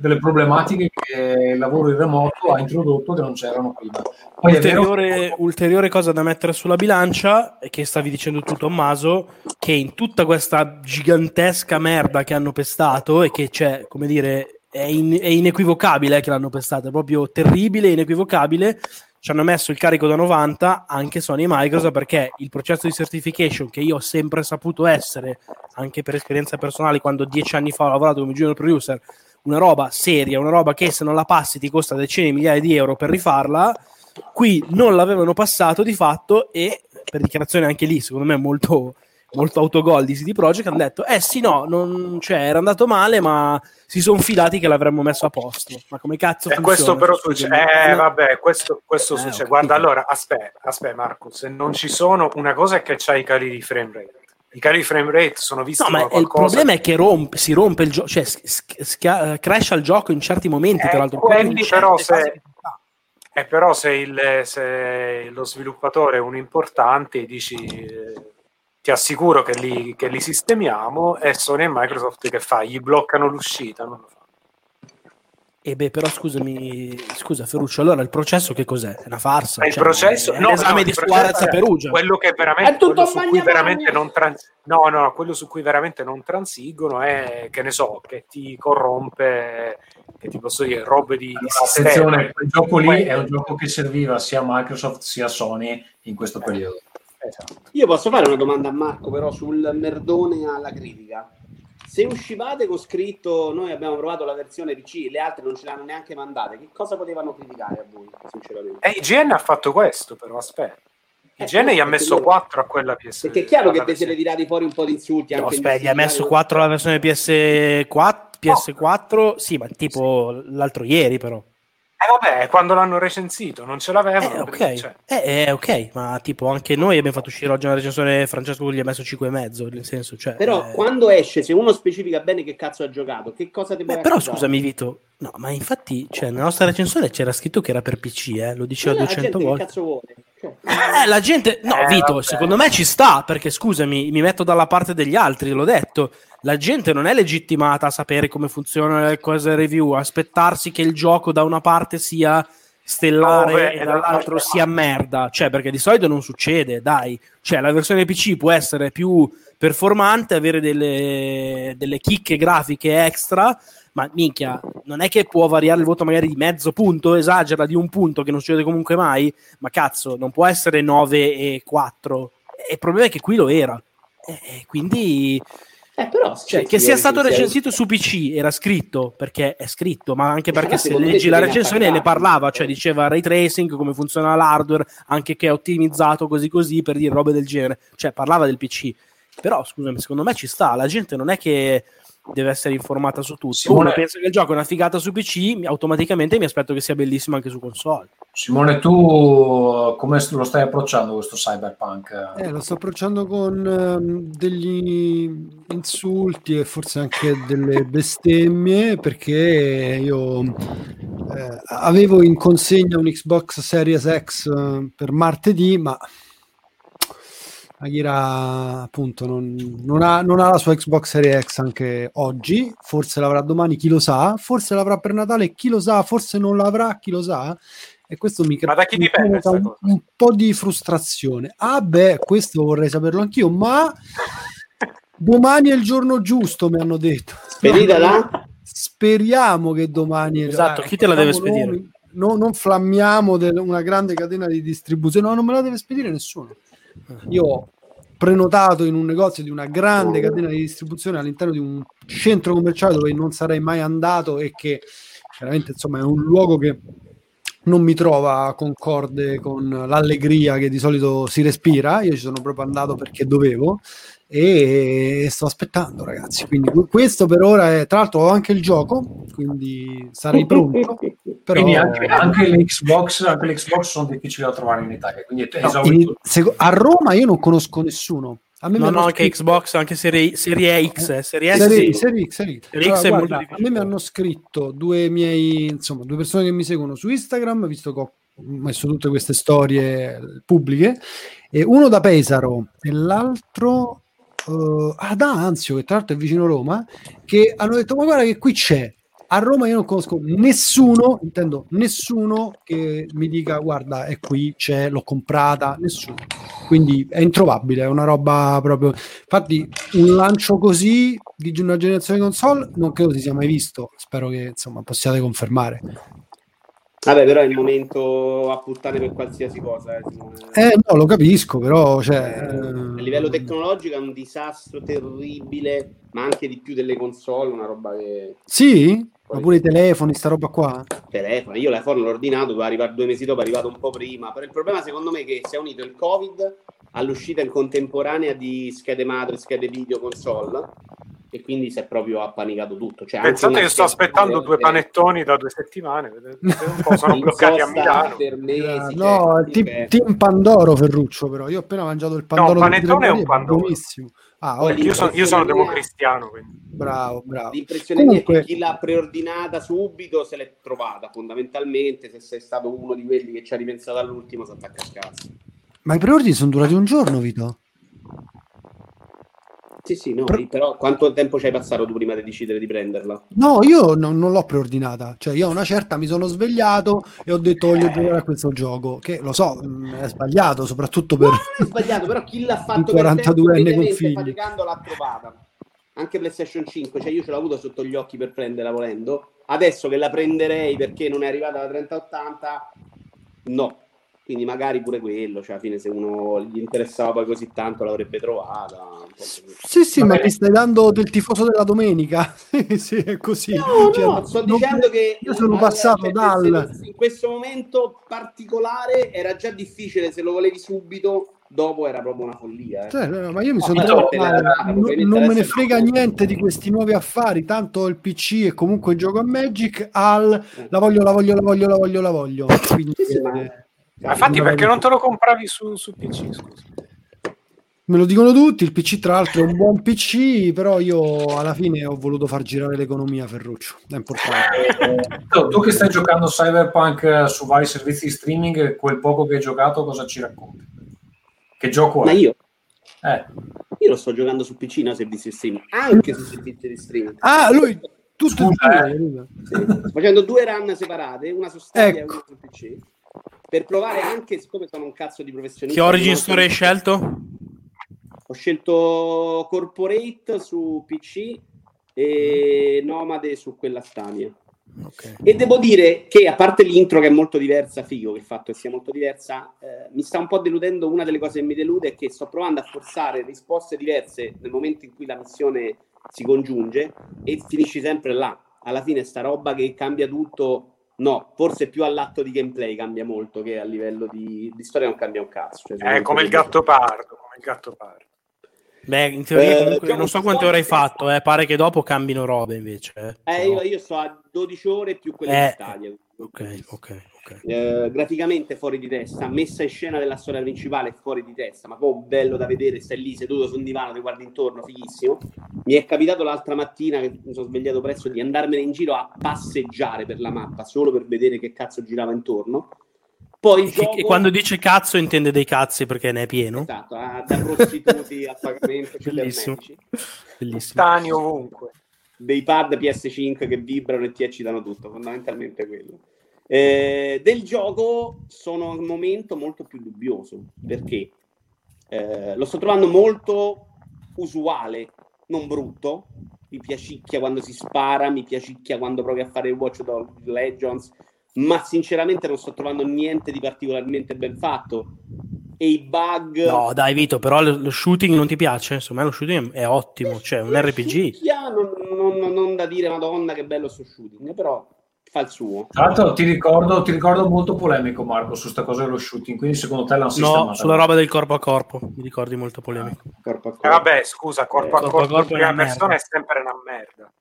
delle problematiche che il lavoro in remoto ha introdotto che non c'erano prima. Poi è vero ulteriore, ulteriore cosa da mettere sulla bilancia è che stavi dicendo tu Tommaso che in tutta questa gigantesca merda che hanno pestato e che c'è come dire è, in- è inequivocabile eh, che l'hanno pestata è proprio terribile e inequivocabile ci hanno messo il carico da 90 anche Sony e Microsoft perché il processo di certification che io ho sempre saputo essere anche per esperienza personale quando dieci anni fa ho lavorato come junior producer una roba seria, una roba che se non la passi ti costa decine di migliaia di euro per rifarla qui non l'avevano passato di fatto e per dichiarazione anche lì secondo me molto, molto autogol di CD Projekt hanno detto eh sì no non, cioè, era andato male ma si sono fidati che l'avremmo messo a posto ma come cazzo E funziona? questo però succede. Eh, vabbè, questo, questo Eh, succede. Guarda, allora, aspetta, aspetta, Marcus, non ci sono. Una cosa è che c'hai i cali di frame rate. I cali di frame rate sono visti No, ma il problema è che rompe, si rompe il gioco, cioè s- s- schia- crasha il gioco in certi momenti, Eh, tra l'altro. quelli però se- Eh, però se, il- se lo sviluppatore è un importante, dici eh, ti assicuro che li, che li sistemiamo e Sony e Microsoft che fa? Gli bloccano l'uscita? Non lo fa. E beh, però scusami, scusa Ferruccio, allora il processo che cos'è? È una farsa? Il Cioè, processo, è no, l'esame no, di Suarez a è Perugia. Quello, che È veramente, tutto quello su cui veramente non trans- no, no, quello su cui veramente non transigono è che ne so, che ti corrompe, che ti posso dire, robe di, di sistema. Attenzione, quel gioco lì è un gioco che serviva sia a Microsoft sia a Sony in questo periodo. Esatto. Io posso fare una domanda a Marco, però, sul merdone alla critica. Se uscivate con scritto noi abbiamo provato la versione PC, le altre non ce l'hanno neanche mandate, che cosa potevano criticare a voi, sinceramente? E IGN ha fatto questo, però aspetta. Eh, IGN gli ha messo loro- 4 a quella PS. Perché è chiaro che alla vi siete tirati fuori un po' di insulti. No, aspetta, gli ha messo indiscriminati. 4 la versione PS4, PS4 sì, ma tipo l'altro ieri però. Eh vabbè, quando l'hanno recensito non ce l'avevano. Eh, ok, cioè, eh, eh, ok, ma tipo anche noi abbiamo fatto uscire oggi una recensione, Francesco gli ha messo 5,5, nel senso, cioè... Però eh, quando esce, se uno specifica bene che cazzo ha giocato, che cosa ti beh, però accusare? scusami Vito, no, ma infatti, cioè, nella nostra recensione c'era scritto che era per PC, eh, lo diceva Eh, la 200 gente che volte. cazzo vuole? Cioè, Eh, la gente, no, Eh, Vito, vabbè. secondo me ci sta perché scusami, mi metto dalla parte degli altri, l'ho detto. La gente non è legittimata a sapere come funzionano le cose review, aspettarsi che il gioco da una parte sia stellare Dove e e dall'altro dall'altra sia merda, cioè perché di solito non succede, dai. Cioè la versione PC può essere più performante, avere delle, delle chicche grafiche extra, ma minchia, non è che può variare il voto magari di mezzo punto, esagera di un punto che non succede comunque mai, ma cazzo, non può essere 9 e 4. E il problema è che qui lo era. E e quindi eh, però, cioè, che sia stato recensito su PC era scritto perché è scritto, ma anche perché se leggi la recensione ne parlava, cioè diceva ray tracing, come funziona l'hardware, anche che è ottimizzato così così per dire robe del genere, cioè parlava del PC. Però scusami, secondo me ci sta, la gente non è che deve essere informata su tutto. Simone- Uno pensa che il gioco è una figata su PC, mi- automaticamente mi aspetto che sia bellissimo anche su console. Simone, tu come lo stai approcciando questo cyberpunk? Eh, lo sto approcciando con ehm, degli insulti e forse anche delle bestemmie perché io eh, avevo in consegna un Xbox Series X eh, per martedì, ma Akira appunto non, non ha, non ha la sua Xbox Series X anche oggi, forse l'avrà domani, chi lo sa, forse l'avrà per Natale, chi lo sa, forse non l'avrà, chi lo sa. E questo mi sta un, un po' di frustrazione. Ah, beh, questo vorrei saperlo anch'io, ma <laughs> domani è il giorno giusto, mi hanno detto. Spedita da? Speriamo che domani. Esatto, eh, chi te la deve spedire? nomi, no- non flammiamo del- una grande catena di distribuzione, no, non me la deve spedire nessuno. Io ho prenotato in un negozio di una grande catena di distribuzione all'interno di un centro commerciale dove non sarei mai andato e che chiaramente insomma è un luogo che non mi trova concorde con l'allegria che di solito si respira. Io ci sono proprio andato perché dovevo e sto aspettando, ragazzi. Quindi questo per ora è tra l'altro ho anche il gioco, quindi sarei pronto. <laughs> Però Quindi anche, anche le Xbox, anche le Xbox sono difficili da trovare in Italia, quindi è No, in- seco- a Roma io non conosco nessuno. A me No, no, anche scritto- Xbox, anche serie, serie X, eh, serie S. Serie. Serie X, Serie X. Serie X Allora, guarda, a me mi hanno scritto due miei, insomma, due persone che mi seguono su Instagram, visto che ho messo tutte queste storie pubbliche, e uno da Pesaro e l'altro eh, ad Anzio, che tra l'altro è vicino Roma, che hanno detto ma guarda che qui c'è. A Roma io non conosco nessuno, intendo nessuno che mi dica guarda è qui, c'è, l'ho comprata, nessuno. Quindi è introvabile, è una roba proprio... Infatti un lancio così di una generazione console non credo si sia mai visto, spero che insomma possiate confermare. Vabbè, però è il momento a puttane per qualsiasi cosa. Eh. Eh no, lo capisco, però cioè, Eh, a livello tecnologico è un disastro terribile, ma anche di più delle console, una roba che Sì? Ma pure i telefoni, sta roba qua? telefono. Io l'iPhone l'ho ordinato, doveva arrivare due mesi dopo, è arrivato un po' prima. Però il problema secondo me è che si è unito il Covid all'uscita in contemporanea di schede madre, schede video, console e quindi si è proprio appanicato tutto. Cioè, Pensate che sto aspettando due panettoni da due settimane, vedete un po', sono <laughs> bloccati a Milano. per mesi. no, cioè, team, cioè, team Pandoro Ferruccio, però. Io ho appena mangiato il Pandoro. No, panettone è un Pandoro. Buonissimo. Ah, lì- Io sono, io sono democristiano, quindi. Bravo, bravo. L'impressione mia è Comunque- che chi l'ha preordinata subito se l'è trovata fondamentalmente. Se sei stato uno di quelli che ci ha ripensato all'ultimo, si attacca a cazzo. Ma i preordini sono durati un giorno, Vito? Sì, sì, no, Però- però quanto tempo ci hai passato tu prima di decidere di prenderla? No, io non, non l'ho preordinata. Cioè, io a una certa mi sono svegliato e ho detto voglio giocare a questo gioco. Che lo so, mh, è sbagliato, soprattutto per. No, non è sbagliato, però chi l'ha <laughs> fatto Un per tempo, 42enne con figli. faticando l'ha trovata. Anche PlayStation 5, cioè io ce l'ho avuto sotto gli occhi per prenderla volendo. Adesso che la prenderei perché non è arrivata la 3080, no. Quindi magari pure quello, cioè alla fine se uno gli interessava poi così tanto l'avrebbe trovata. Sì, sì, Va ma mi stai dando del tifoso della domenica. <laughs> sì, è così. No, Cioè, no, sto non- dicendo che Io sono passato cioè, dal. se- in questo momento particolare era già difficile se lo volevi subito, dopo era proprio una follia. eh. Cioè, no, ma io mi No, sono detto, te la "Ma data, non, non me ne frega no." niente di questi nuovi affari, tanto il PC e comunque gioco a Magic al Eh. la voglio, la voglio, la voglio, la voglio, la voglio. Quindi, Sì, sì, ma- eh, Ma infatti, perché non te lo compravi su, su PC? Scusa. Me lo dicono tutti, il PC tra l'altro è un buon PC, però io alla fine ho voluto far girare l'economia, Ferruccio, è importante. Tu, <laughs> tu che stai giocando Cyberpunk eh, su vari servizi di streaming, quel poco che hai giocato, cosa ci racconti? Che gioco Ma è? io, Eh, io lo sto giocando su PC, no servizi di streaming, anche su servizi di streaming. Ah, lui tutto Scusa, eh. Sì, facendo due run separate, una su Stadia Ecco. e una su PC, per provare anche, siccome sono un cazzo di professionista... Che Origin no, Story hai scelto? Ho scelto Corporate su PC e Nomade su quella Stadia. Ok. E devo dire che, a parte l'intro che è molto diversa, figo il fatto che sia molto diversa, eh, mi sta un po' deludendo. Una delle cose che mi delude è che sto provando a forzare risposte diverse nel momento in cui la missione si congiunge e finisci sempre là. Alla fine, sta roba che cambia tutto, no, forse più all'atto di gameplay cambia molto che a livello di, di storia non cambia un cazzo. Cioè, È come il gatto pardo, come il gatto pardo. Beh, in teoria Eh, comunque, diciamo non so quante ore hai fatto, eh. pare che dopo cambino robe invece. eh. Eh, io, io sto a 12 ore più quelle Eh, di Stadia. Ok, ok, ok. Eh, graficamente fuori di testa, messa in scena della storia principale fuori di testa, ma proprio bello da vedere, stai lì seduto su un divano, ti guardi intorno, fighissimo. Mi è capitato l'altra mattina che mi sono svegliato presto di andarmene in giro a passeggiare per la mappa solo per vedere che cazzo girava intorno. Poi E, gioco e quando dice cazzo intende dei cazzi perché ne è pieno. esatto, ah, da prostituti a pagamento Bellissimo. Bellissimo. Stani ovunque. dei pad PS5 che vibrano e ti eccitano tutto, fondamentalmente quello. Eh, del gioco sono un momento molto più dubbioso perché eh, lo sto trovando molto usuale, non brutto. Mi piacicchia quando si spara, mi piacicchia quando provi a fare il Watch Dogs Legends, ma sinceramente non sto trovando niente di particolarmente ben fatto. E i bug. No, dai Vito, però lo, shooting non ti piace? Insomma, lo shooting è ottimo, cioè un RPG. Non, non- non- non da dire, Madonna, che bello sto shooting, però fa il suo. tra l'altro ti ricordo, ti ricordo molto polemico Marco su sta cosa dello shooting, quindi secondo te l'hanno No, sistemata? sulla roba del corpo a corpo, mi ricordi molto polemico. Corpo a E corpo. vabbè, scusa, corpo a Corpo a corpo, corpo in è una prima persona è sempre una merda.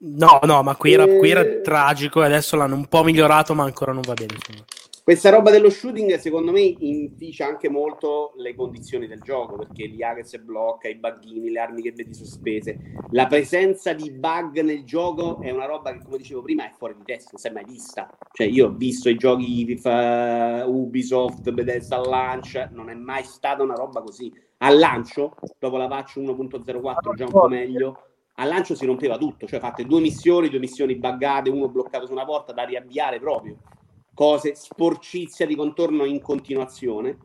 No, no, ma qui era, qui era Eh. tragico e adesso l'hanno un po' migliorato, ma ancora non va bene. insomma. Questa roba dello shooting, secondo me, inficia anche molto le condizioni del gioco perché l'IA che si blocca, i buggini, le armi che vedi sospese. La presenza di bug nel gioco è una roba che, come dicevo prima, è fuori di testa, non si è mai vista. Cioè, io ho visto i giochi FIFA, Ubisoft, Bethesda Launch, non è mai stata una roba così. al lancio, dopo la patch 1.04 già un po' meglio, al lancio si rompeva tutto, cioè fatte due missioni, due missioni buggate, uno bloccato su una porta da riavviare proprio, cose, sporcizia di contorno in continuazione.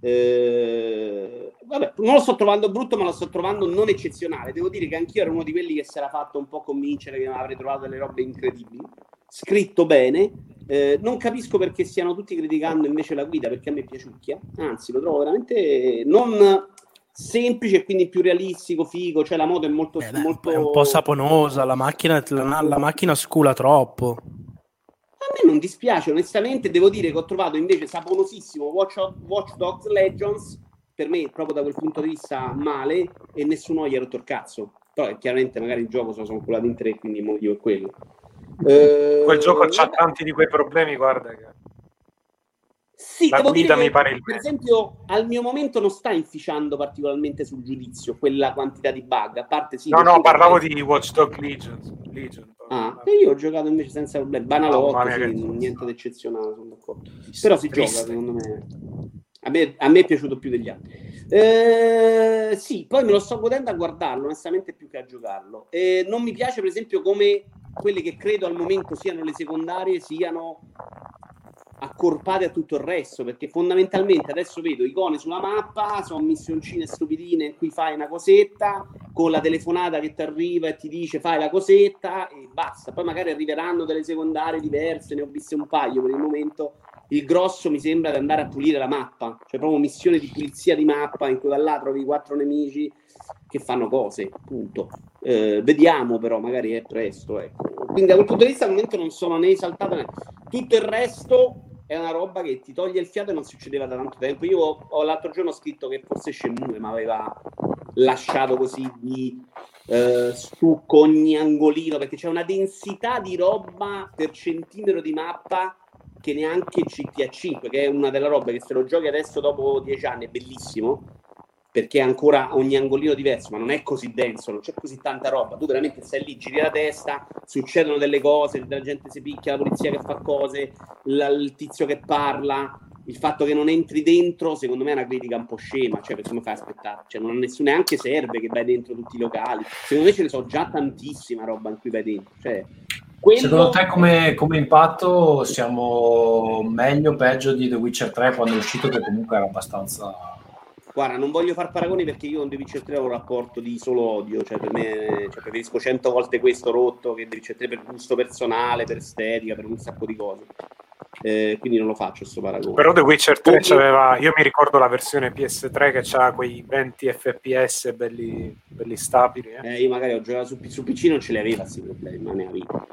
Eh, vabbè, non lo sto trovando brutto, ma lo sto trovando non eccezionale. Devo dire che anch'io ero uno di quelli che si era fatto un po' convincere che avrei trovato delle robe incredibili. Scritto bene, eh, non capisco perché stiano tutti criticando invece la guida, perché a me piaciucchia, anzi lo trovo veramente non semplice e quindi più realistico, figo, cioè la moto è molto... Eh, dai, molto... È un po' saponosa, la macchina, la, la macchina scula troppo. A me non dispiace, onestamente, devo dire che ho trovato invece saponosissimo Watch, Watch Dogs Legends, per me proprio da quel punto di vista male, e nessuno gli ha rotto il cazzo. Però chiaramente magari il gioco sono, sono culato in tre, quindi il motivo è quello. Eh, Quel gioco c'ha vabbè. tanti di quei problemi, guarda che... Sì, La devo guida dire mi che, pare il per esempio, al mio momento non sta inficiando particolarmente sul giudizio quella quantità di bug, a parte sì. No, che no, parlavo perché- di Watch Dog Legion. Legion. Ah, e io ho giocato invece senza problemi. Banalotto, mia, sì, che- niente di eccezionale, sono d'accordo. Però si Triste. gioca, secondo me. A me, a me è piaciuto più degli altri. Eh, sì, poi me lo sto godendo a guardarlo, onestamente, più che a giocarlo. E non mi piace, per esempio, come quelle che credo al momento siano le secondarie siano accorpate a tutto il resto, perché fondamentalmente adesso vedo icone sulla mappa, sono missioncine stupidine in cui fai una cosetta, con la telefonata che ti arriva e ti dice fai la cosetta e basta. Poi magari arriveranno delle secondarie diverse, ne ho viste un paio per il momento. Il grosso mi sembra di andare a pulire la mappa, cioè proprio missione di pulizia di mappa in cui da là trovi quattro nemici che fanno cose, punto. Eh, vediamo però, magari è presto. Ecco. Quindi da quel punto di vista al momento non sono né esaltato né... Tutto il resto è una roba che ti toglie il fiato e non succedeva da tanto tempo. Io ho, ho l'altro giorno scritto che forse Shenmue mi aveva lasciato così di eh, stucco ogni angolino, perché c'è una densità di roba per centimetro di mappa che neanche GTA 5, che è una delle robe che se lo giochi adesso dopo dieci anni è bellissimo, perché è ancora ogni angolino diverso, ma non è così denso, non c'è così tanta roba. Tu veramente stai lì, giri la testa, succedono delle cose, la gente si picchia, la polizia che fa cose, la- il tizio che parla. Il fatto che non entri dentro, secondo me, è una critica un po' scema. Cioè, perché come fai a aspettare? Cioè, non ha nessuno neanche serve che vai dentro tutti i locali. Secondo me ce ne so già tantissima roba in cui vai dentro. Cioè, quello- Secondo te come, come impatto siamo meglio o peggio di The Witcher 3 quando è uscito che comunque era abbastanza... Guarda, non voglio far paragoni perché io con The Witcher 3 ho un rapporto di solo odio, cioè per me cioè, preferisco cento volte questo rotto che The Witcher 3 per gusto personale, per estetica, per un sacco di cose. Eh, quindi non lo faccio sto paragone. Però The Witcher 3 Come- c'aveva, io mi ricordo la versione PS3 che c'ha quei 20 fps belli, belli stabili. eh. Eh, io magari ho giocato su, su PC non ce li aveva questi problemi, ma ne aveva.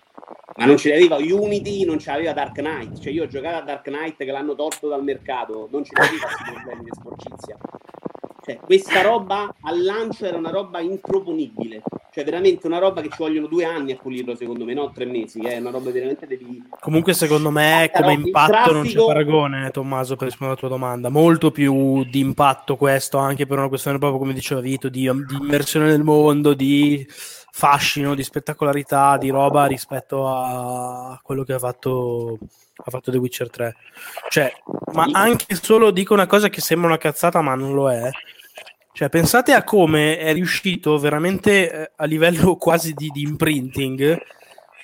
Ma non ce li aveva Unity, non ce l'aveva Dark Knight. Cioè io ho giocato a Dark Knight che l'hanno tolto dal mercato, non ce li aveva questi problemi di sporcizia. Cioè, questa roba al lancio era una roba improponibile. Cioè, veramente una roba che ci vogliono due anni a pulirlo, secondo me, no? Tre mesi. È una roba veramente devi. Comunque, secondo me, come impatto non c'è traffico- paragone, Tommaso, per rispondere alla tua domanda. Molto più di impatto questo, anche per una questione proprio, come diceva Vito, di, di immersione nel mondo, di fascino, di spettacolarità, di roba rispetto a quello che ha fatto, ha fatto The Witcher 3. Cioè, ma anche solo dico una cosa che sembra una cazzata, ma non lo è. Cioè, pensate a come è riuscito veramente eh, a livello <laughs> quasi di, di imprinting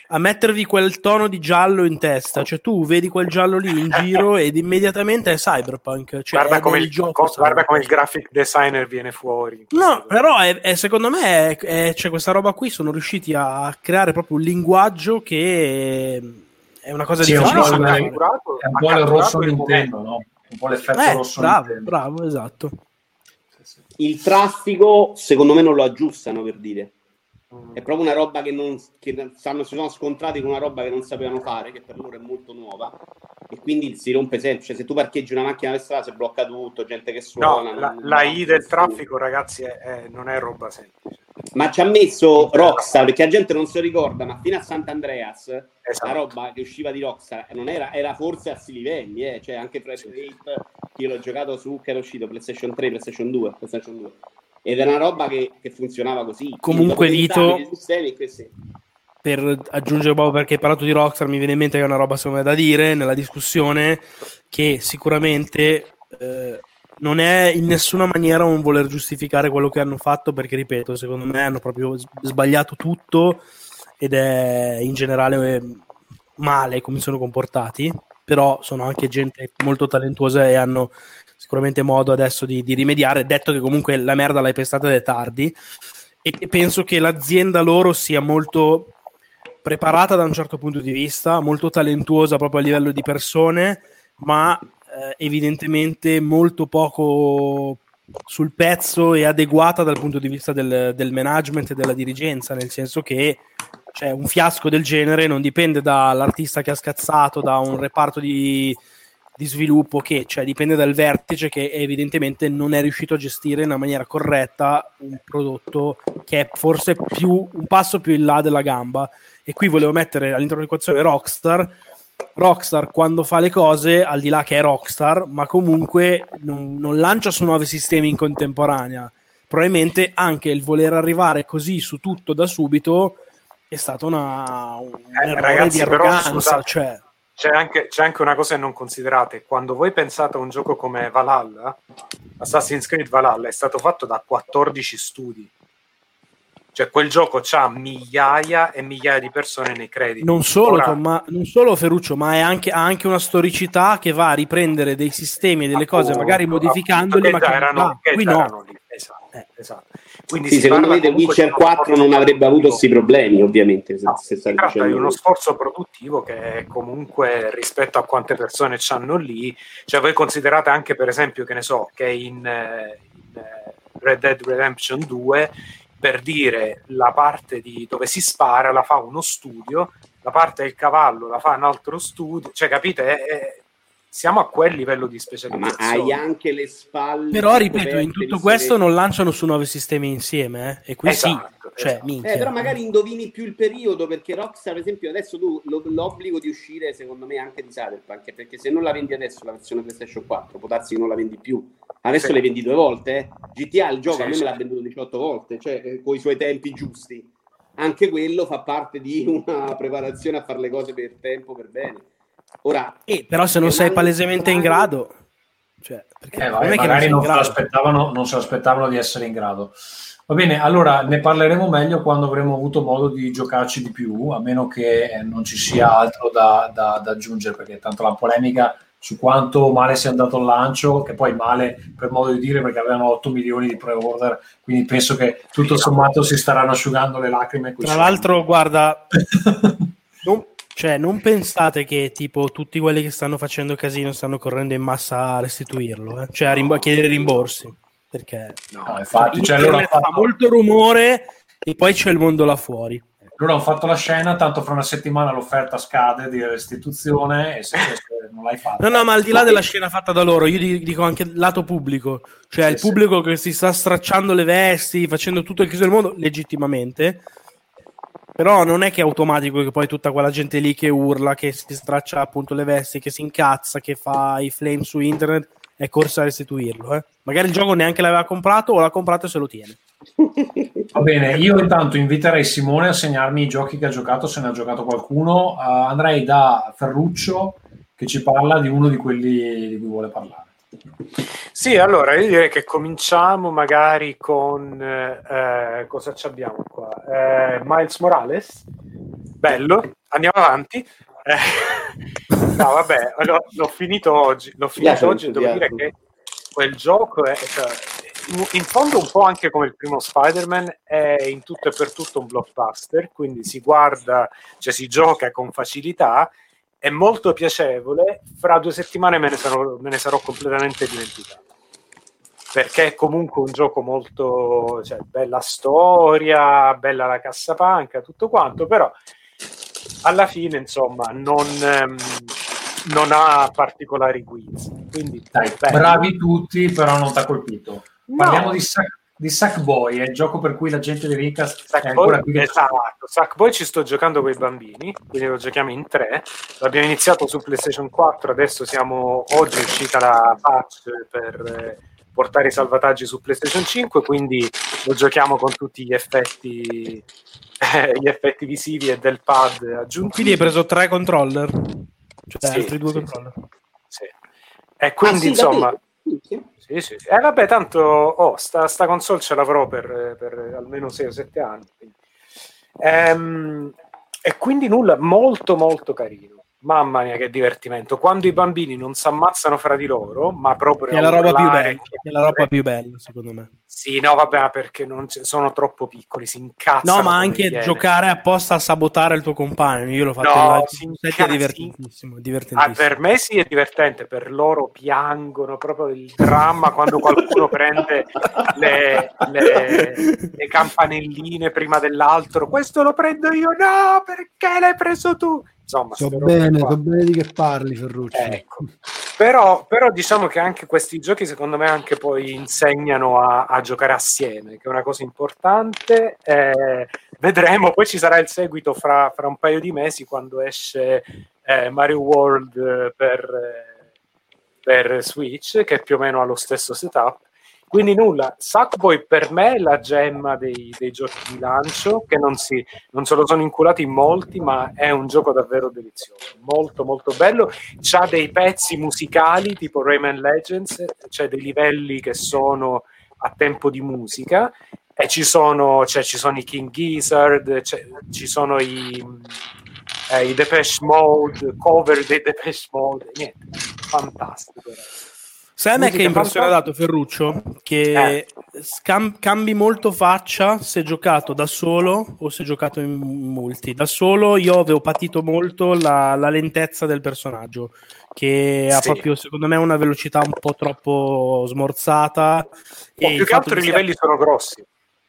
a mettervi quel tono di giallo in testa. Cioè, tu vedi quel giallo lì in giro <laughs> ed immediatamente è cyberpunk. Cioè, guarda, è come il, gioco co- guarda come il graphic designer viene fuori. No, però è, è- secondo me c'è questa roba qui. Sono riusciti a creare proprio un linguaggio che è una cosa Sì, è un È un po' il rosso Nintendo, no? Un po' l'effetto Eh, rosso bravo, Nintendo. bravo, esatto. Il traffico, secondo me, non lo aggiustano per dire. È proprio una roba che non che stanno, si sono scontrati con una roba che non sapevano fare, che per loro è molto nuova, e quindi si rompe sempre. Cioè, se tu parcheggi una macchina per strada, si blocca tutto, gente che No, suona. la, non- la non- I del traffico, ragazzi, è- è- non è roba semplice. Ma ci ha messo Rockstar, perché la gente non si ricorda, ma fino a Sant'Andreas Esatto. la roba che usciva di Rockstar non era, era forse a questi livelli, eh. cioè anche Fred Ape, che io l'ho giocato su che era uscito PlayStation 3, PlayStation 2, PlayStation 2. Ed era una roba che, che funzionava così. Comunque, Vito- sistemi per aggiungere proprio perché hai parlato di Rockstar, mi viene in mente che è una roba secondo me da dire nella discussione che sicuramente eh, non è in nessuna maniera un voler giustificare quello che hanno fatto, perché ripeto, secondo me hanno proprio sbagliato tutto ed è in generale male come sono comportati, però sono anche gente molto talentuosa e hanno sicuramente modo adesso di, di rimediare, detto che comunque la merda l'hai pestata da tardi. E e penso che l'azienda loro sia molto preparata da un certo punto di vista, molto talentuosa proprio a livello di persone, ma eh, evidentemente molto poco sul pezzo e adeguata dal punto di vista del, del management e della dirigenza, nel senso che cioè, un fiasco del genere non dipende dall'artista che ha scazzato, da un reparto di, di sviluppo che cioè, dipende dal vertice che evidentemente non è riuscito a gestire in una maniera corretta un prodotto che è forse più un passo più in là della gamba. E qui volevo mettere all'interno dell'equazione Rockstar. Rockstar quando fa le cose al di là che è Rockstar ma comunque non, non lancia su nuovi sistemi in contemporanea. Probabilmente anche il voler arrivare così su tutto da subito è stato una, un Eh, errore ragazzi, di però, arroganza scusate, cioè C'è anche, c'è anche una cosa che non considerate. Quando voi pensate a un gioco come Valhalla, Assassin's Creed Valhalla è stato fatto da 14 studi. Cioè, quel gioco ha migliaia e migliaia di persone nei crediti. Non solo, Ora, ma- non solo Ferruccio, ma è anche, ha anche una storicità che va a riprendere dei sistemi e delle cose, appunto, magari appunto, modificandoli, ma che erano, che qui no. erano lì. Esatto, Eh. esatto. Quindi Sì, secondo me The Witcher di uno 4 non avrebbe avuto questi problemi, ovviamente, se, No, se si tratta di uno sforzo produttivo che comunque rispetto a quante persone c'hanno lì, cioè voi considerate anche per esempio che ne so che in, eh, in, eh, Red Dead Redemption 2 per dire la parte di dove si spara la fa uno studio, la parte del cavallo la fa un altro studio, cioè capite? È- siamo a quel livello di Ma specializzazione. hai anche le spalle. Però ripeto, in tutto questo non lanciano su nuovi sistemi insieme, eh? e qui Esatto, sì, cioè, esatto. minchia. Eh, però magari indovini più il periodo perché Rockstar, per esempio, adesso tu lo- l'obbligo di uscire, secondo me, anche di Cyberpunk, perché se non la vendi adesso la versione PlayStation 4, può darsi che non la vendi più. Adesso Sì. le vendi due volte, eh. GTA il gioco Sì, a me sì. me l'ha venduto 18 volte, cioè eh, con i suoi tempi giusti. Anche quello fa parte di <laughs> una preparazione a fare le cose per tempo, per bene. Ora, Eh, però se non sei palesemente in grado, cioè, perché Eh, non vabbè, è che magari in non se, non se l'aspettavano di essere in grado. Va bene, allora ne parleremo meglio quando avremo avuto modo di giocarci di più, a meno che eh, non ci sia altro da, da- da aggiungere, perché tanto la polemica su quanto male sia andato il lancio, che poi male per modo di dire perché avevano 8 milioni di pre-order, quindi penso che tutto sommato si staranno asciugando le lacrime. Tra l'altro, guarda, <laughs> non, cioè, non pensate che tipo tutti quelli che stanno facendo casino stanno correndo in massa a restituirlo, eh? cioè a, rim- a chiedere rimborsi. Perché No, infatti, cioè, loro, fa fatto, molto rumore e poi c'è il mondo là fuori. loro hanno fatto la scena, tanto fra una settimana l'offerta scade di restituzione e se, non l'hai fatta... No, no, ma al di là della scena fatta da loro, io di- dico anche lato pubblico, cioè Sì, il sì. pubblico che si sta stracciando le vesti, facendo tutto il chiuso del mondo, legittimamente. Però non è che è automatico che poi tutta quella gente lì che urla, che si straccia appunto le vesti, che si incazza, che fa i flame su internet, è corsa a restituirlo. eh. Magari il gioco neanche l'aveva comprato o l'ha comprato e se lo tiene. Va bene, io intanto inviterei Simone a segnarmi i giochi che ha giocato, se ne ha giocato qualcuno. Uh, andrei da Ferruccio che ci parla di uno di quelli di cui vuole parlare. Sì, allora io direi che cominciamo magari con eh, cosa ci abbiamo qua? Eh, Miles Morales, bello, andiamo avanti. Eh, <laughs> no, vabbè, l'ho, l'ho finito oggi. L'ho finito Piace oggi. Devo dire l'entusiasmo. che quel gioco è cioè, in fondo un po' anche come il primo Spider-Man, è in tutto e per tutto un blockbuster, quindi si guarda, cioè si gioca con facilità è molto piacevole. Fra due settimane me ne sarò, me ne sarò completamente dimenticato. Perché è comunque un gioco molto. Cioè, bella storia, bella la cassapanca, tutto quanto, però alla fine, insomma, non, ehm, non ha particolari quiz. Quindi, Dai, bravi tutti, però non ti ha colpito. No. Parliamo di, Sack, di Sackboy, è il gioco per cui la gente di Rincast è Sackboy, ancora qui. esatto, Sackboy ci sto giocando con i bambini, quindi lo giochiamo in tre. L'abbiamo iniziato su PlayStation 4, adesso siamo oggi è uscita la patch per eh, portare i salvataggi su PlayStation 5, quindi lo giochiamo con tutti gli effetti eh, gli effetti visivi e del pad aggiunti. Quindi hai preso tre controller? Cioè Sì, altri due sì, controller? Sì. E quindi Ah, sì, insomma davvero? Sì, sì. Eh, vabbè, tanto oh, sta, sta console ce l'avrò per, per almeno 6 o 7 anni. quindi. Ehm, e quindi nulla, molto molto carino. Mamma mia, che divertimento! Quando i bambini non si ammazzano fra di loro, ma proprio È la roba più bella, è la roba più bella, secondo me. Sì, no, vabbè, perché non c- sono troppo piccoli, si incazzano. No, ma anche giocare apposta a sabotare il tuo compagno. Io l'ho fatto No, in live set, è divertentissimo, Ah, divertentissimo. per me sì è divertente, per loro piangono proprio il dramma quando qualcuno prende le, le- le campanelline prima dell'altro. Questo lo prendo io, no, perché l'hai preso tu? Insomma, So bene, so bene di che parli, Ferrucci. Ecco. Però, però diciamo che anche questi giochi secondo me anche poi insegnano a, a giocare assieme, che è una cosa importante. Eh, vedremo, poi ci sarà il seguito fra, fra un paio di mesi quando esce eh, Mario World per, per Switch, che più o meno ha lo stesso setup. Quindi nulla, Sackboy per me è la gemma dei, dei giochi di lancio, che non, si, non se lo sono inculati in molti, ma è un gioco davvero delizioso, molto molto bello. C'ha dei pezzi musicali tipo Rayman Legends, c'è dei livelli che sono a tempo di musica, e ci sono, cioè, ci sono i King Gizzard, c'è- ci sono i, eh, i Depeche Mode, cover dei Depeche Mode, niente, fantastico. ragazzi. Sai a me che impressione ha dato. Ferruccio? Che scam- cambi molto faccia se giocato da solo o se giocato in multi. Da solo io avevo patito molto la, la lentezza del personaggio, che ha Sì. proprio, secondo me, una velocità un po' troppo smorzata. E più che altro i sia- livelli sono grossi.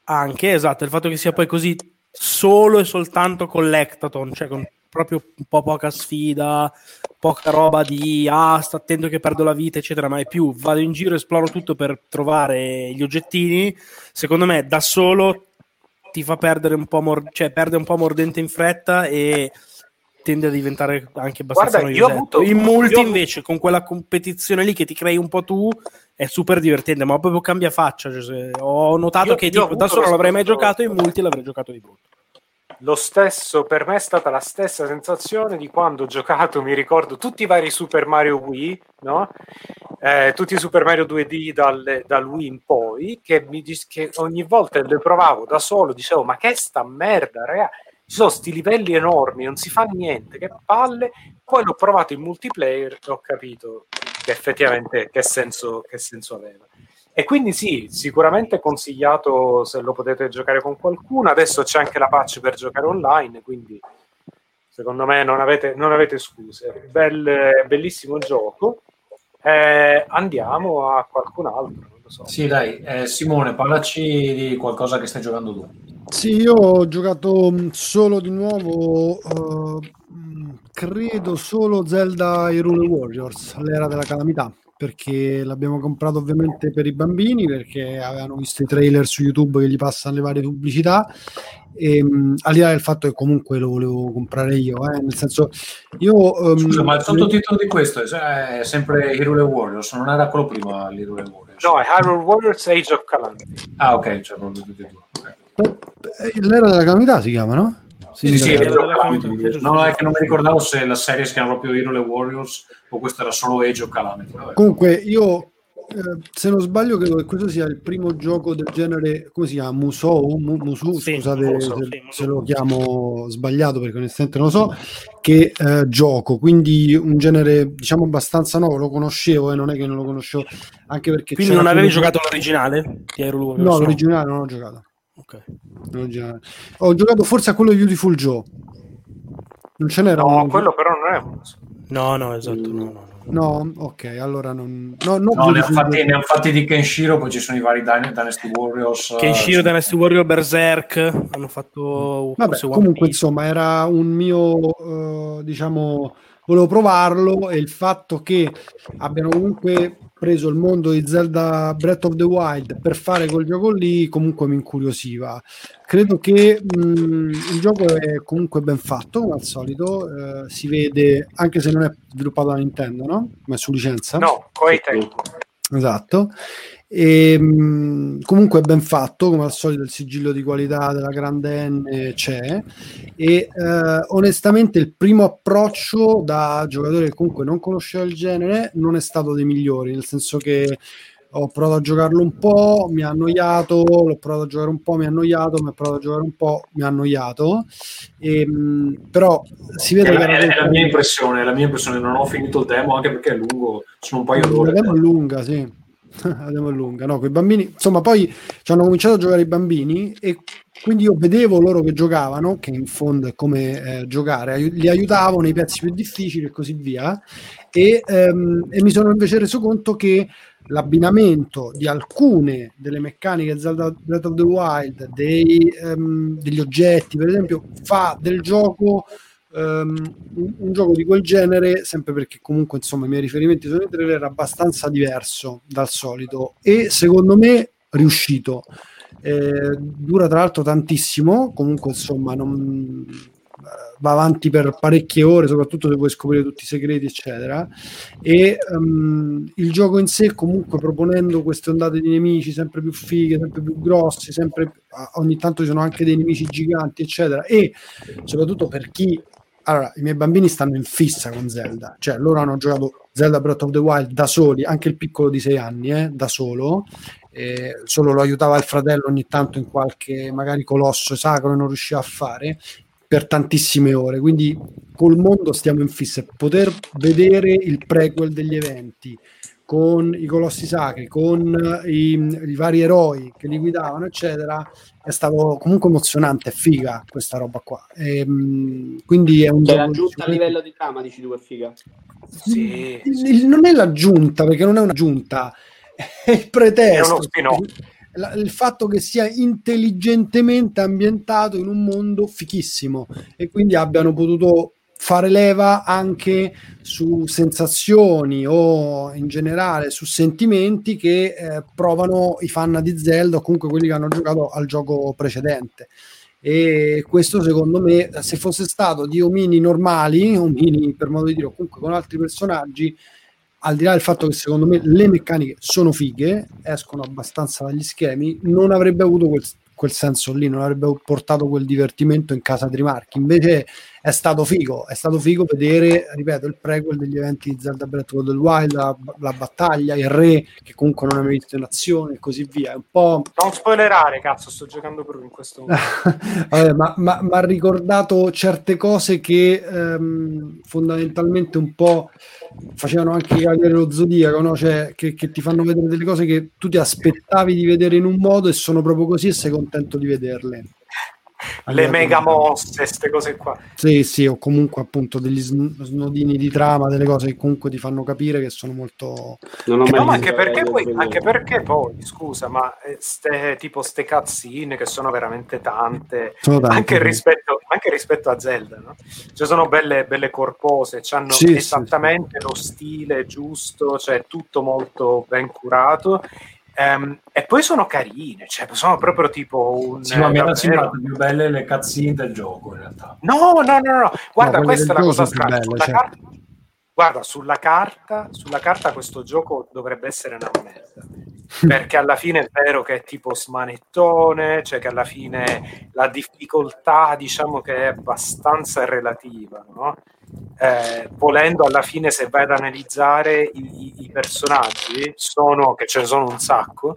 Anche, esatto, il fatto che sia poi così solo e soltanto collectathon, cioè con proprio un po' poca sfida, poca roba di ah, sta attento che perdo la vita, eccetera, ma è più vado in giro, esploro tutto per trovare gli oggettini. Secondo me da solo ti fa perdere un po' mor- cioè perde un po' mordente in fretta e tende a diventare anche abbastanza Guarda, noiosetto. avuto- in multi io invece con quella competizione lì che ti crei un po' tu è super divertente ma proprio cambia faccia cioè, ho notato Io- che io tipo, da solo l'avrei mai giocato in multi l'avrei giocato di brutto Lo stesso, per me è stata la stessa sensazione di quando ho giocato, mi ricordo, tutti i vari Super Mario Wii, no? Eh, tutti i Super Mario 2D dal, dal Wii in poi, che, mi, che ogni volta le provavo da solo, dicevo, ma che sta merda, raga? Ci sono sti livelli enormi, non si fa niente, che palle. Poi l'ho provato in multiplayer e ho capito che effettivamente che senso, che senso aveva. E quindi sì, sicuramente consigliato se lo potete giocare con qualcuno. Adesso c'è anche la patch per giocare online, quindi secondo me non avete, non avete scuse. Bel- bellissimo gioco. Eh, andiamo a qualcun altro, non lo so. Sì, dai, eh, Simone, parlaci di qualcosa che stai giocando tu. Sì, io ho giocato mh, solo di nuovo, eh, mh, credo solo Zelda Hyrule Warriors, l'era della calamità, perché l'abbiamo comprato ovviamente per i bambini, perché avevano visto i trailer su YouTube che gli passano le varie pubblicità, e, mh, al di là del fatto che comunque lo volevo comprare io, eh, nel senso, io... ehm, Scusa, ma il sottotitolo di questo è, è sempre Hyrule Warriors, non era quello prima l'Hyrule Warriors? No, è Hyrule Warriors Age of Calamity. Ah, ok, c'è proprio tutti e due. eh, L'era della calamità si chiama, no? Sì, sì. Age of Calamity. No, è che non mi ricordavo se la serie si chiama proprio Hyrule Warriors o questo era solo Age of Calamity. Vabbè. Comunque, io eh, se non sbaglio, credo che questo sia il primo gioco del genere. Come si chiama? Musou? Mu- Musu? Sì, Scusate Musou, se, sì, se lo chiamo sbagliato perché onestamente non lo so. Che eh, gioco, quindi un genere diciamo abbastanza nuovo. Lo conoscevo e non è che non lo conoscevo, anche perché quindi non avevi giocato l'originale Hyrule Warriors? No, l'originale non ho giocato. Ok. L'originale. Ho giocato forse a quello di Beautiful Joe. Non ce n'era No, uno- quello però non è un no no esatto no, no, no. No, ok, allora non. No, no, ne hanno fatti, ne han fatti di Kenshiro, poi ci sono i vari Dyna- Dynasty Warriors. Kenshiro eh, Dynasty Warrior Berserk hanno fatto Vabbè, comunque insomma era un mio, eh, diciamo, volevo provarlo e il fatto che abbiano comunque preso il mondo di Zelda Breath of the Wild per fare quel gioco lì comunque mi incuriosiva. Credo che mh, il gioco è comunque ben fatto, come al solito, eh, si vede, anche se non è sviluppato da Nintendo, no? Ma è su licenza. No, Koei Tecmo. Esatto. E, mh, comunque è ben fatto, come al solito il sigillo di qualità della grande N c'è e eh, onestamente il primo approccio da giocatore che comunque non conosceva il genere non è stato dei migliori, nel senso che ho provato a giocarlo un po', mi ha annoiato, l'ho provato a giocare un po', mi ha annoiato, mi ha provato a giocare un po', mi ha annoiato. E, mh, però si vede È, che la- è- la mia impressione, è la mia impressione, non ho finito il demo anche perché è lungo, sono un paio La d'ore. demo è lunga, sì. La demo è lunga, no? Quei bambini, insomma, poi ci hanno cominciato a giocare i bambini e quindi io vedevo loro che giocavano, che in fondo è come eh, giocare, li aiutavo nei pezzi più difficili e così via. E, ehm, e mi sono invece reso conto che l'abbinamento di alcune delle meccaniche Zelda Breath of the Wild, dei, ehm, degli oggetti, per esempio, fa del gioco ehm, un, un gioco di quel genere, sempre perché comunque insomma i miei riferimenti sono i era abbastanza diverso dal solito e secondo me riuscito. Eh, dura tra l'altro tantissimo, comunque insomma non va avanti per parecchie ore, soprattutto se vuoi scoprire tutti i segreti, eccetera. E ehm, il gioco in sé, comunque, proponendo queste ondate di nemici sempre più fighe, sempre più grossi, sempre ogni tanto ci sono anche dei nemici giganti, eccetera. E soprattutto per chi allora, i miei bambini stanno in fissa con Zelda, cioè loro hanno giocato Zelda Breath of the Wild da soli, anche il piccolo di 6 anni, eh, da solo, eh, solo lo aiutava il fratello ogni tanto in qualche magari colosso sacro e non riusciva a fare per tantissime ore, quindi col mondo stiamo in fissa, poter vedere il prequel degli eventi con i colossi sacri, con i, i vari eroi che li guidavano, eccetera, è stato comunque emozionante, è figa questa roba qua. Ehm, quindi è un Cioè, l'aggiunta a livello di trama, dici tu, è figa. Sì, il- il- non è l'aggiunta perché non è un'aggiunta è il è pretesto uno spin-off. La- il fatto che sia intelligentemente ambientato in un mondo fichissimo e quindi abbiano potuto fare leva anche su sensazioni o in generale su sentimenti che eh, provano i fan di Zelda o comunque quelli che hanno giocato al gioco precedente. E questo secondo me se fosse stato di omini normali omini per modo di dire o comunque con altri personaggi al di là del fatto che secondo me le meccaniche sono fighe escono abbastanza dagli schemi non avrebbe avuto quel, quel senso lì non avrebbe portato quel divertimento in casa di Marchi. Invece è stato figo è stato figo vedere ripeto il prequel degli eventi di Zelda Breath of the Wild la, la battaglia il re che comunque non avevi visto in azione e così via è un po' Non spoilerare, cazzo, sto giocando proprio in questo momento. <laughs> Vabbè, ma ha ricordato certe cose che ehm, fondamentalmente un po' facevano anche Cavalieri dello Zodiaco, no? cioè, che, che ti fanno vedere delle cose che tu ti aspettavi di vedere in un modo e sono proprio così e sei contento di vederle. Le mega mosse, queste cose qua. Sì, sì, o comunque appunto degli sn- snodini di trama, delle cose che comunque ti fanno capire che sono molto... Non ho Che mai no, anche perché, poi, anche perché poi, scusa, ma eh, ste, tipo ste cazzine che sono veramente tante, Sono tante, anche, sì. rispetto, anche rispetto a Zelda, no? Cioè sono belle, belle corpose, hanno Sì, sì, esattamente lo stile giusto, cioè tutto molto ben curato. Ehm, e poi sono carine, cioè sono proprio tipo un... Sì, ma mi erano davvero- sembrate più belle le cazzine del gioco in realtà. No, no, no, no. Guarda, quelle questa è la cosa strana. belle, certo. carta, guarda, sulla carta, sulla carta questo gioco dovrebbe essere una merda. Perché alla fine è vero che è tipo smanettone, cioè che alla fine la difficoltà, diciamo che è abbastanza relativa, no? Eh, volendo alla fine se vai ad analizzare i, i- personaggi sono che ce ne sono un sacco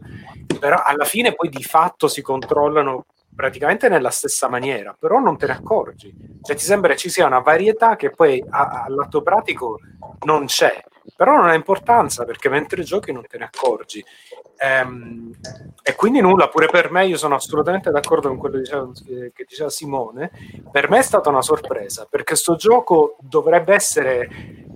però alla fine poi di fatto si controllano praticamente nella stessa maniera, però non te ne accorgi. Cioè ti sembra ci sia una varietà che poi all'atto pratico non c'è, però non ha importanza perché mentre giochi non te ne accorgi. Ehm, e quindi nulla, pure per me, io sono assolutamente d'accordo con quello che diceva, che diceva Simone, per me è stata una sorpresa, perché sto gioco dovrebbe essere,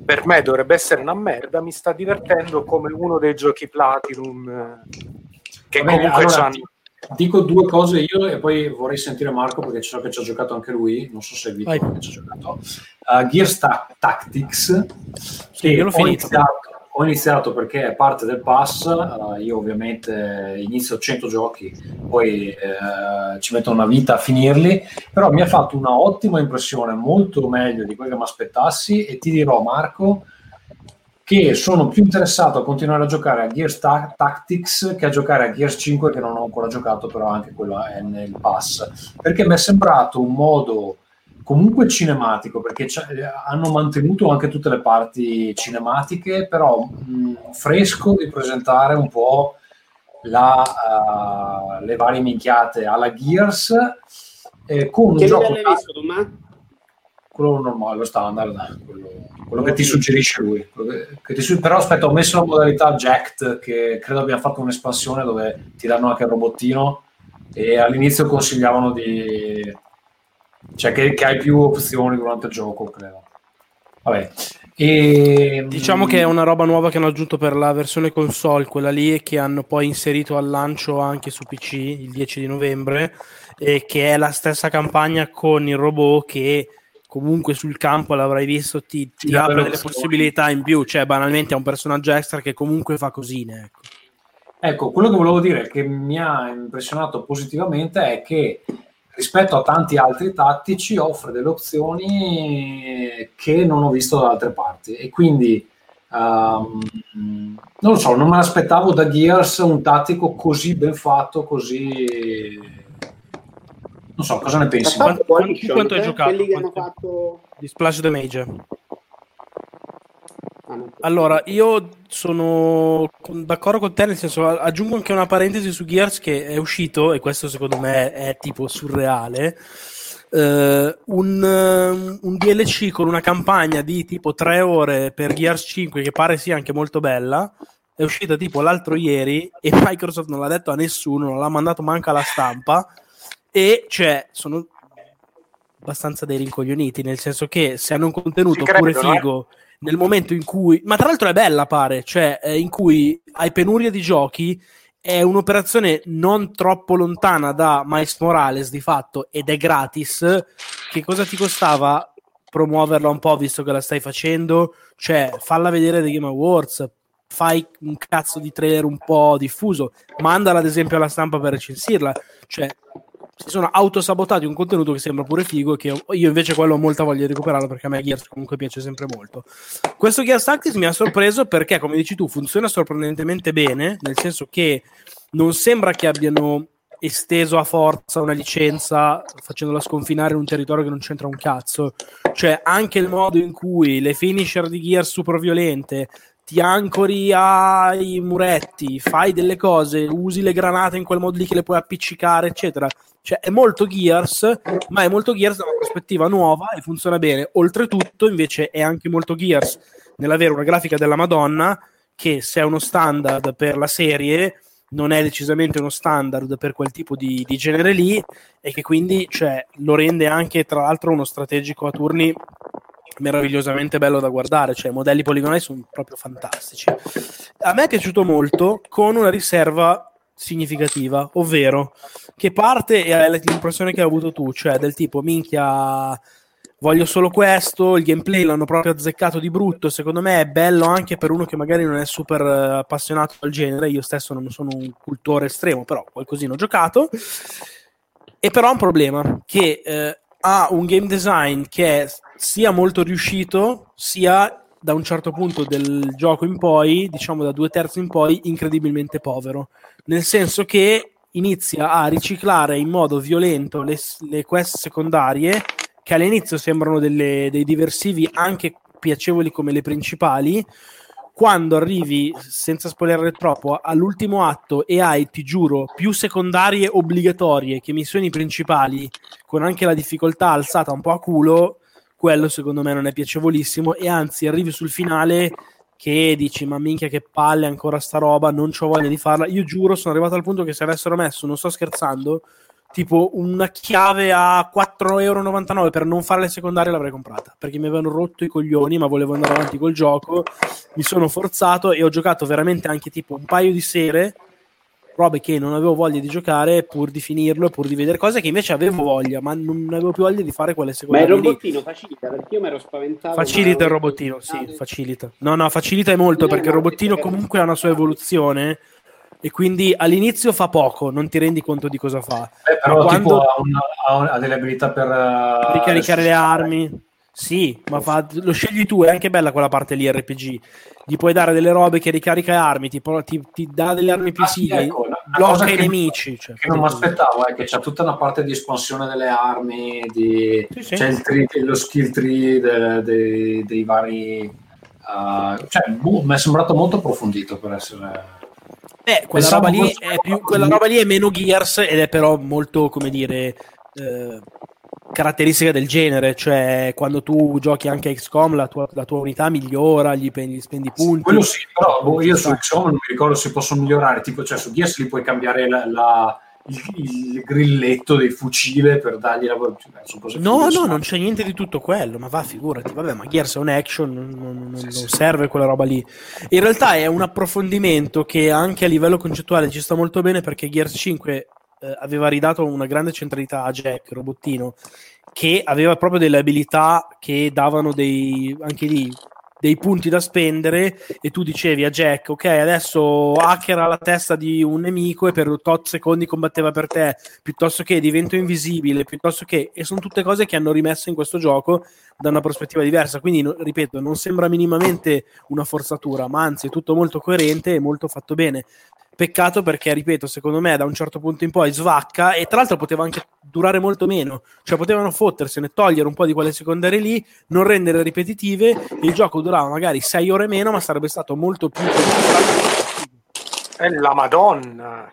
per me dovrebbe essere una merda, mi sta divertendo come uno dei giochi Platinum eh, che bene, comunque allora, c'hanno... Dico due cose io e poi vorrei sentire Marco perché so che ci ha giocato anche lui, non so se è Vito che ci ha giocato. Uh, Gears Ta- Tactics, che io l'ho ho finito. iniziato, ho iniziato perché è parte del pass, uh, io ovviamente inizio 100 giochi, poi eh, ci metto una vita a finirli, però mi ha fatto una ottima impressione, molto meglio di quello che mi aspettassi e ti dirò Marco che sono più interessato a continuare a giocare a Gears Ta- Tactics che a giocare a Gears 5 che non ho ancora giocato, però anche quello è nel pass, perché mi è sembrato un modo comunque cinematico, perché hanno mantenuto anche tutte le parti cinematiche, però mh, fresco di presentare un po' la, eh, le varie minchiate alla Gears eh, con un Che gioco livello hai visto, Tommaso? Quello normale, lo standard, quello, quello che ti suggerisce lui. che- che ti però aspetta, ho messo la modalità Jacked, che credo abbia fatto un'espansione dove ti danno anche il robottino e all'inizio consigliavano di... cioè che, che hai più opzioni durante il gioco, credo. Vabbè. E, Diciamo che è una roba nuova che hanno aggiunto per la versione console, quella lì, e che hanno poi inserito al lancio anche su PC il 10 di novembre, e che è la stessa campagna con il robot che comunque sul campo l'avrai visto, ti, ti apre delle possibilità in più, cioè banalmente è un personaggio extra che comunque fa cosine. Ecco. Ecco, quello che volevo dire che mi ha impressionato positivamente è che rispetto a tanti altri tattici offre delle opzioni che non ho visto da altre parti e quindi ehm, non lo so, non me l'aspettavo da Gears un tattico così ben fatto, così non so, cosa ne pensi? Quanto- quanto hai eh? giocato? Quelli che hanno fatto... Di Splash Damage. Ah, no. Allora, io sono d'accordo con te, nel senso, aggiungo anche una parentesi su Gears che è uscito, e questo secondo me è tipo surreale, eh, un, ehm, un DLC con una campagna di tipo tre ore per Gears 5 che pare sia anche molto bella, è uscita tipo l'altro ieri e Microsoft non l'ha detto a nessuno, non l'ha mandato manca alla stampa e cioè sono abbastanza dei rincoglioniti, nel senso che se hanno un contenuto Ci pure eh. figo nel momento in cui, ma tra l'altro è bella pare, cioè eh, in cui hai penuria di giochi, è un'operazione non troppo lontana da Miles Morales di fatto ed è gratis, che cosa ti costava promuoverla un po' visto che la stai facendo? Cioè, falla vedere dei Game Awards, fai un cazzo di trailer un po' diffuso, mandala ad esempio alla stampa per recensirla, cioè si sono autosabotati un contenuto che sembra pure figo e che io invece quello ho molta voglia di recuperarlo perché a me Gears comunque piace sempre molto. Questo Gears Tactics mi ha sorpreso perché, come dici tu, funziona sorprendentemente bene, nel senso che non sembra che abbiano esteso a forza una licenza facendola sconfinare in un territorio che non c'entra un cazzo. Cioè, anche il modo in cui le finisher di Gears super violente ti ancori ai muretti, fai delle cose, usi le granate in quel modo lì che le puoi appiccicare, eccetera. Cioè, è molto Gears, ma è molto Gears da una prospettiva nuova e funziona bene. Oltretutto, invece, è anche molto Gears nell'avere una grafica della Madonna che se è uno standard per la serie non è decisamente uno standard per quel tipo di, di genere lì e che quindi cioè, lo rende anche tra l'altro uno strategico a turni meravigliosamente bello da guardare, cioè i modelli poligonali sono proprio fantastici. A me è piaciuto molto con una riserva significativa, ovvero che parte e è l'impressione che hai avuto tu, cioè del tipo minchia voglio solo questo, il gameplay l'hanno proprio azzeccato di brutto, secondo me è bello anche per uno che magari non è super eh, appassionato al genere, io stesso non sono un cultore estremo, però qualcosina ho giocato, e però ha un problema, che eh, ha un game design che è sia molto riuscito, sia da un certo punto del gioco in poi, diciamo da due terzi in poi, incredibilmente povero, nel senso che inizia a riciclare in modo violento le, le quest secondarie che all'inizio sembrano delle- dei diversivi anche piacevoli come le principali, quando arrivi, senza spoilerare troppo, all'ultimo atto e hai, ti giuro, più secondarie obbligatorie che missioni principali, con anche la difficoltà alzata un po' a culo, quello secondo me non è piacevolissimo e anzi arrivi sul finale che dici ma minchia che palle ancora sta roba, non ho voglia di farla. Io giuro, sono arrivato al punto che se avessero messo, non sto scherzando, tipo una chiave a 4,99 euro per non fare le secondarie l'avrei comprata perché mi avevano rotto i coglioni ma volevo andare avanti col gioco mi sono forzato e ho giocato veramente anche tipo un paio di sere robe che non avevo voglia di giocare pur di finirlo e pur di vedere cose che invece avevo voglia ma non avevo più voglia di fare quelle Ma il secondarie lì. robottino facilita perché io mi ero spaventato. Facilita il robottino, sì, facilita. No, no, facilita molto perché il robottino comunque ha una sua evoluzione e quindi all'inizio fa poco, non ti rendi conto di cosa fa. Eh, però Ma tipo quando ha, una- ha- ha delle abilità per eh, ricaricare le armi, Sì, ma fa- lo scegli tu, è anche bella quella parte lì RPG. Gli puoi dare delle robe che ricarica armi, ti, ti- ti dà delle armi più Ah, sì, ecco, blocca i nemici. Cioè, che non mi aspettavo è che c'è tutta una parte di espansione delle armi, di- Sì, sì. c'è il tree- lo skill tree de- de- dei vari... uh, cioè, boh, mi è sembrato molto approfondito per essere... Eh, quella roba, lì più, quella roba lì è meno Gears ed è però molto, come dire, eh, caratteristica del genere. Cioè, quando tu giochi anche a XCOM, la tua, la tua unità migliora, gli, gli spendi punti. Quello sì, però boh, io su XCOM non mi ricordo se possono migliorare, tipo, cioè su Gears li puoi cambiare la- la- il, il grilletto del fucile per dargli la... cioè, No, no, non c'è niente di tutto quello, ma va, figurati. Vabbè, ma Gears è un action, non, non- non- non serve quella roba lì. In realtà è un approfondimento che anche a livello concettuale ci sta molto bene perché Gears 5 eh, aveva ridato una grande centralità a Jack, robottino, che aveva proprio delle abilità che davano dei, anche lì, dei punti da spendere e tu dicevi a Jack, ok, adesso hackera la testa di un nemico e per tot secondi combatteva per te, piuttosto che divento invisibile, piuttosto che... E sono tutte cose che hanno rimesso in questo gioco da una prospettiva diversa. Quindi, ripeto, non sembra minimamente una forzatura, ma anzi è tutto molto coerente e molto fatto bene. Peccato perché, ripeto, secondo me da un certo punto in poi svacca e tra l'altro poteva anche durare molto meno, cioè potevano fottersene, togliere un po' di quelle secondarie lì, non rendere ripetitive, il gioco durava magari 6 ore meno, ma sarebbe stato molto più... È la Madonna.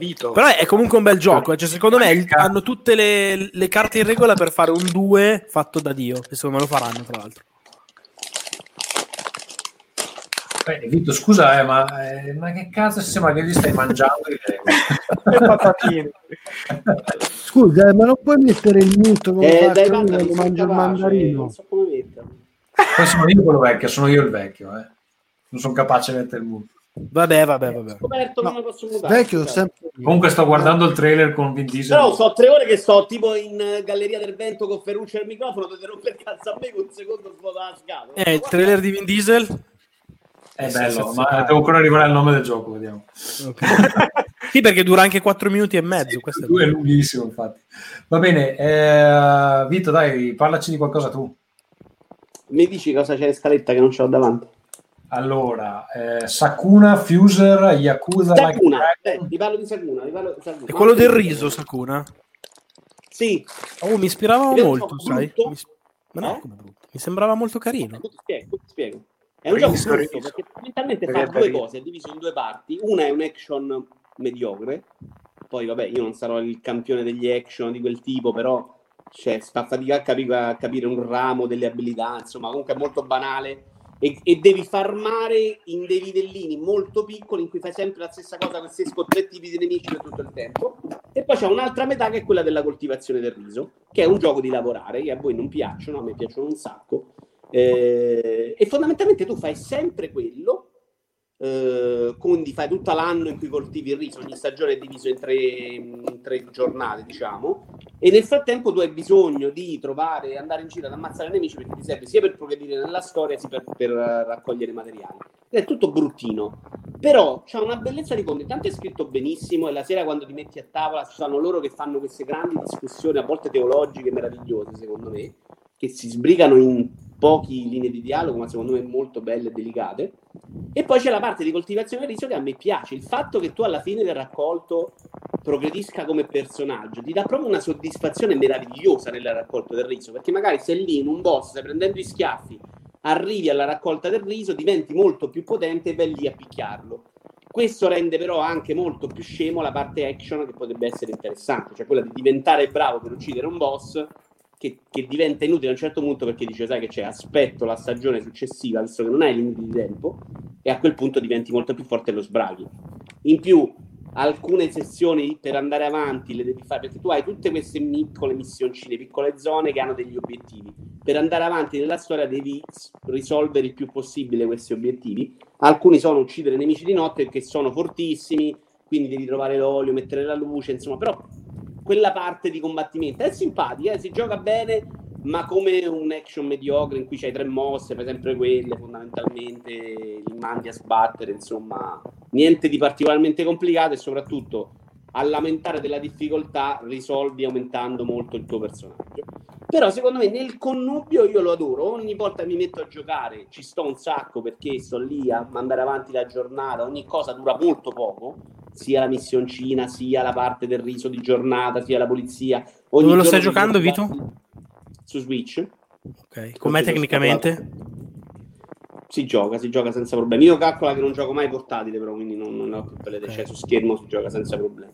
Vito. Però è comunque un bel gioco, eh. cioè, secondo me il- hanno tutte le, le carte in regola per fare un 2 fatto da Dio, e secondo me lo faranno tra l'altro. Eh, Vito, scusa, eh, ma, eh, ma che cazzo sembra che gli stai mangiando? <laughs> Le patatine. Scusa, eh, ma non puoi mettere il mute come Eh, dai, io mi sono mangio il mandarino? Non so come metterlo. Poi sono io quello vecchio, sono io il vecchio, eh. Non sono capace di mettere il mute. Vabbè, vabbè, vabbè. Scoperto posso mutare. Vecchio, Cioè. sempre Comunque sto guardando il trailer con Vin Diesel. Però so tre ore che sto tipo in Galleria del Vento con Ferruccio al microfono, dovete rompere cazzo a me con un secondo svuota la scatola. Eh, il trailer di Vin Diesel? È bello, ma devo ancora arrivare al nome del gioco, vediamo. <laughs> Sì, perché dura anche 4 minuti e mezzo. questo è Lui è lunghissimo, infatti. Va bene, eh, Vito, dai, parlaci di qualcosa tu. Mi dici cosa c'è in scaletta che non ce l'ho davanti? Allora, eh, Sakuna, Fuser, Yakuza, Sakuna, eh, parlo di Sakuna. Parlo di Sakuna. È quello del riso, Sakuna. Sì, Oh, mi ispirava Io molto, sai? brutto. Mi, ma no, Eh? come brutto. Mi sembrava molto carino. ti spiego, ti spiego. È un gioco Riso, brutto riso. perché fondamentalmente fa due cose, è diviso in due parti. Una è un action mediocre, poi vabbè io non sarò il campione degli action di quel tipo, però cioè, fa fatica a, capi- a capire un ramo delle abilità, insomma comunque è molto banale e, e devi farmare in dei livellini molto piccoli in cui fai sempre la stessa cosa stessi tre tipi di nemici per tutto il tempo. E poi c'è un'altra metà che è quella della coltivazione del riso, che è un gioco di lavorare, che a voi non piacciono, a me piacciono un sacco. Eh, e fondamentalmente tu fai sempre quello, eh, quindi fai tutto l'anno in cui coltivi il riso, ogni stagione è diviso in tre, in tre giornate, diciamo, e nel frattempo tu hai bisogno di trovare, andare in giro ad ammazzare nemici perché ti serve sia per progredire nella storia sia per, per eh, raccogliere materiali. È tutto bruttino, però c'ha una bellezza di conto, intanto è scritto benissimo e la sera quando ti metti a tavola ci sono loro che fanno queste grandi discussioni, a volte teologiche meravigliose secondo me, che si sbrigano in poche linee di dialogo, ma secondo me molto belle e delicate. E poi c'è la parte di coltivazione del riso che a me piace. Il fatto che tu alla fine del raccolto progredisca come personaggio ti dà proprio una soddisfazione meravigliosa nella raccolta del riso, perché magari sei lì in un boss, stai prendendo i schiaffi, arrivi alla raccolta del riso, diventi molto più potente e vai lì a picchiarlo. Questo rende però anche molto più scemo la parte action che potrebbe essere interessante, cioè quella di diventare bravo per uccidere un boss che, che diventa inutile a un certo punto perché dice sai che c'è, aspetto la stagione successiva, visto che non hai limiti di tempo, e a quel punto diventi molto più forte e lo sbraghi. In più, alcune sessioni per andare avanti le devi fare perché tu hai tutte queste piccole missioncine, piccole zone che hanno degli obiettivi. Per andare avanti nella storia devi risolvere il più possibile questi obiettivi. Alcuni sono uccidere nemici di notte che sono fortissimi, quindi devi trovare l'olio, mettere la luce, insomma, però quella parte di combattimento. È simpatica, eh, si gioca bene, ma come un action mediocre in cui c'hai tre mosse, fai sempre quelle, fondamentalmente li mandi a sbattere, insomma, niente di particolarmente complicato e soprattutto a lamentare della difficoltà risolvi aumentando molto il tuo personaggio. Però secondo me nel connubio io lo adoro, ogni volta mi metto a giocare ci sto un sacco perché sto lì a mandare avanti la giornata, ogni cosa dura molto poco, sia la missioncina, sia la parte del riso di giornata, sia la polizia. Ogni Dove lo stai giocando, Vito? Su Switch. Ok, com'è tecnicamente? Si gioca, si gioca senza problemi. Io calcola che non gioco mai portatile, però quindi non, non ho più per le Ok. cioè, su schermo si gioca senza problemi.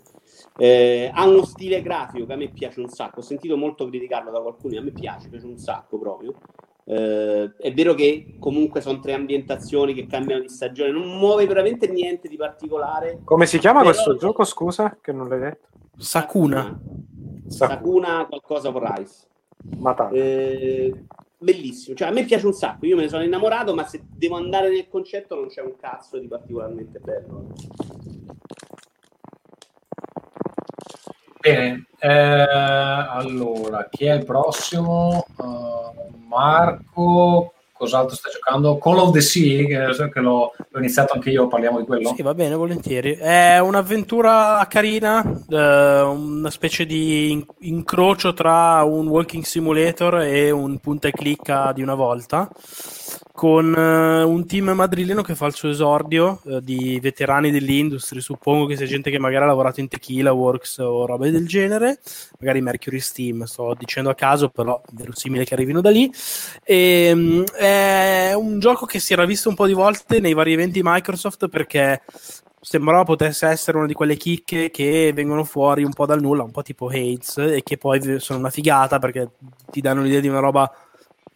Eh, ha uno stile grafico che a me piace un sacco. Ho sentito molto criticarlo da qualcuno, a me piace, piace un sacco proprio. Eh, è vero che comunque sono tre ambientazioni che cambiano di stagione, non muove veramente niente di particolare. Come si chiama Però- questo gioco? Scusa, che non l'hai detto. Sakuna. Sakuna qualcosa for Ice. Ma tanto. Eh, bellissimo, cioè a me piace un sacco, io me ne sono innamorato, ma se devo andare nel concetto non c'è un cazzo di particolarmente bello. Bene, eh, allora, chi è il prossimo? Uh, Marco, cos'altro sta giocando? Call of the Sea, che, che l'ho, l'ho iniziato anche io, parliamo di quello? Sì, va bene, volentieri. È un'avventura carina, eh, una specie di in- incrocio tra un walking simulator e un punta e clicca di una volta, con eh, un team madrileno che fa il suo esordio eh, di veterani dell'industria. Suppongo che sia gente che magari ha lavorato in Tequila Works o robe del genere, magari Mercury Steam, sto dicendo a caso, però è verosimile che arrivino da lì. E, mm, è un gioco che si era visto un po' di volte nei vari eventi Microsoft perché sembrava potesse essere una di quelle chicche che vengono fuori un po' dal nulla, un po' tipo Hades, e che poi sono una figata perché ti danno l'idea di una roba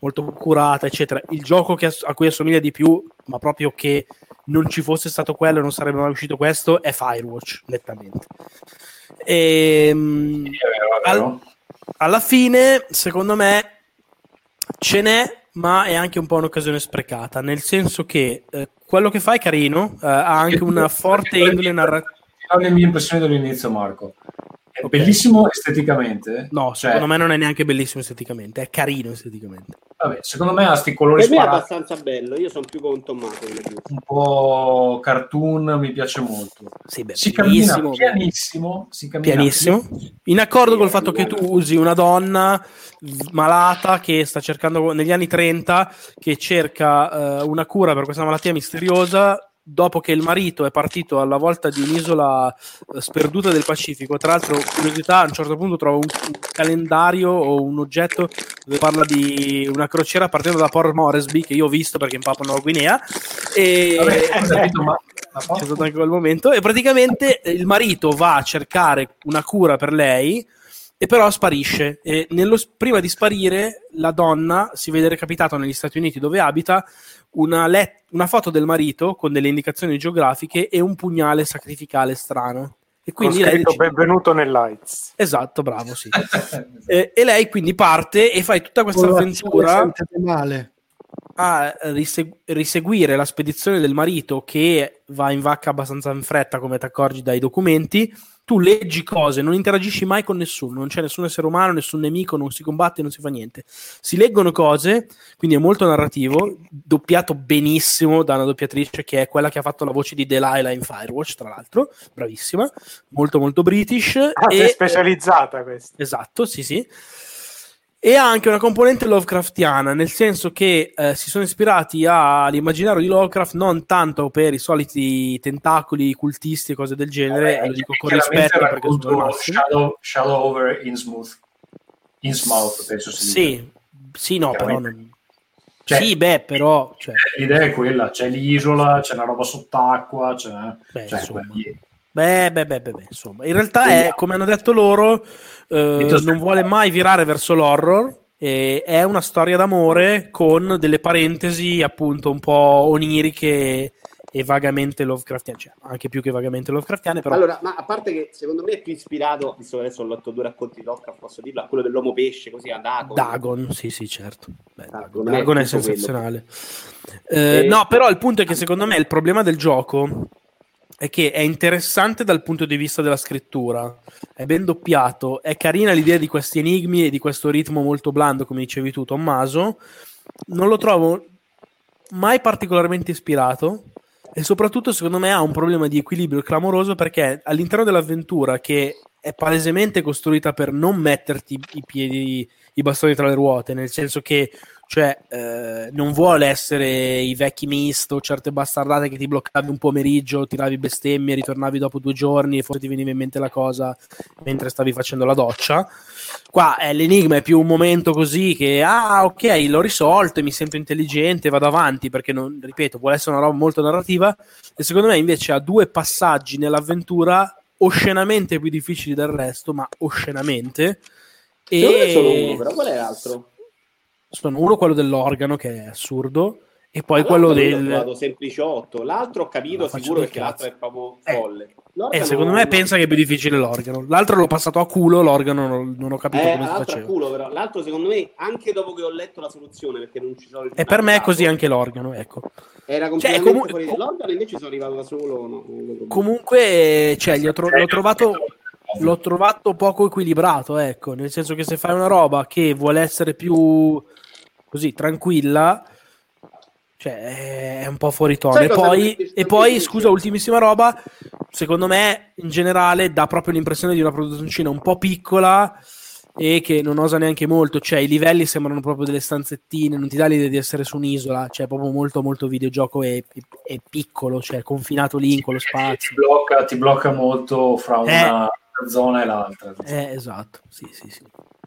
molto curata, eccetera. Il gioco che ass- a cui assomiglia di più, ma proprio che non ci fosse stato quello e non sarebbe mai uscito questo, è Firewatch, nettamente. Ehm, Sì, vero, vero. al- alla fine, secondo me, ce n'è, ma è anche un po' un'occasione sprecata, nel senso che eh, quello che fa è carino, eh, ha anche una forte indole narrativa. Ho le mie impressioni dall'inizio, Marco. È Ok. bellissimo esteticamente. No, Cioè, secondo me non è neanche bellissimo esteticamente, è carino esteticamente. vabbè, secondo me ha sti colori Per me è sparati, abbastanza bello, io sono più con Tommaso. un po' cartoon, mi piace molto. Sì, beh, Si cammina bellissimo, pianissimo, si cammina pianissimo. In accordo Sì, col fatto che tu usi una donna malata che sta cercando negli anni 30 che cerca eh, una cura per questa malattia misteriosa dopo che il marito è partito alla volta di un'isola eh, sperduta del Pacifico. Tra l'altro, curiosità, a un certo punto trovo un, un calendario o un oggetto dove parla di una crociera partendo da Port Moresby che io ho visto perché in Papua Nuova Guinea e Vabbè, capito, <laughs> ma- c'è stato anche quel momento e praticamente il marito va a cercare una cura per lei e però sparisce e nello- prima di sparire la donna si vede recapitato negli Stati Uniti dove abita una, let- una foto del marito con delle indicazioni geografiche e un pugnale sacrificale strano e Quindi quindi lei decide- benvenuto nell'Aids. esatto bravo sì <laughs> e, e lei quindi parte e fai tutta questa avventura a riseg- riseguire la spedizione del marito che va in vacca abbastanza in fretta, come ti accorgi dai documenti. Tu leggi cose, non interagisci mai con nessuno, non c'è nessun essere umano, nessun nemico, non si combatte, non si fa niente. Si leggono cose, quindi è molto narrativo, doppiato benissimo da una doppiatrice che è quella che ha fatto la voce di Delilah in Firewatch, tra l'altro, bravissima, molto molto british. Ah, e, sei specializzata questa. Esatto, sì, sì. E ha anche una componente Lovecraftiana, nel senso che eh, si sono ispirati all'immaginario di Lovecraft non tanto per i soliti tentacoli cultisti e cose del genere, Vabbè, lo dico con rispetto perché sono racconto il massimo. Shadow, Shadow over Innsmouth. Innsmouth, penso si. Sì, sì, no, però non... Cioè, sì, beh, però... Cioè, L'idea è quella, c'è l'isola, c'è una roba sott'acqua, c'è... Beh, cioè, Beh, beh, beh, beh, beh, insomma, in realtà è, come hanno detto loro, eh, non vuole mai virare verso l'horror, e è una storia d'amore con delle parentesi appunto un po' oniriche e vagamente Lovecraftiane, cioè anche più che vagamente Lovecraftiane, però Allora, ma a parte che secondo me è più ispirato, visto che adesso ho letto due racconti di Lovecraft, posso dirlo, a quello dell'uomo pesce, così a Dagon. Dagon, sì, sì, certo. Beh, Dagon, Dagon, è quello. sensazionale. Eh, E- No, però il punto è che secondo me il problema del gioco è che è interessante dal punto di vista della scrittura, è ben doppiato, è carina l'idea di questi enigmi e di questo ritmo molto blando, come dicevi tu, Tommaso. Non lo trovo mai particolarmente ispirato e soprattutto secondo me ha un problema di equilibrio clamoroso perché all'interno dell'avventura che è palesemente costruita per non metterti i piedi, i bastoni tra le ruote, nel senso che cioè, eh, non vuole essere i vecchi misto, certe bastardate che ti bloccavi un pomeriggio, tiravi bestemmie, ritornavi dopo due giorni e forse ti veniva in mente la cosa mentre stavi facendo la doccia. Qua è l'enigma è più un momento così che, ah, ok, l'ho risolto e mi sento intelligente, vado avanti, perché, non, ripeto, vuole essere una roba molto narrativa, e secondo me invece ha due passaggi nell'avventura oscenamente più difficili del resto, ma oscenamente. Secondo me E solo uno, però qual è l'altro? Sono uno quello dell'organo che è assurdo e poi quello del trovato sempliciotto. L'altro ho capito sicuro perché l'altro cazzo. è proprio Eh. folle. eh, L'organo- secondo me pensa che è più difficile l'organo l'altro l'ho passato a culo l'organo non, non ho capito Eh, come si l'altro faceva culo però. L'altro secondo me, anche dopo che ho letto la soluzione, perché non ci sono e per me è così anche l'organo ecco Era completamente comu- fuori. L'organo invece sono arrivato da solo. No, comunque cioè, gli ho tro- l'ho trovato l'ho trovato poco equilibrato ecco nel senso che se fai una roba che vuole essere più così tranquilla cioè è un po' fuori tono e poi, e poi scusa ultimissima roba secondo me in generale dà proprio l'impressione di una produzione un po' piccola e che non osa neanche molto, cioè i livelli sembrano proprio delle stanzettine, non ti dà l'idea di essere su un'isola, cioè proprio molto molto videogioco e, e piccolo, cioè confinato lì in quello Ti spazio. blocca, ti blocca molto fra una zona e l'altra. Eh, esatto, sì, sì, sì.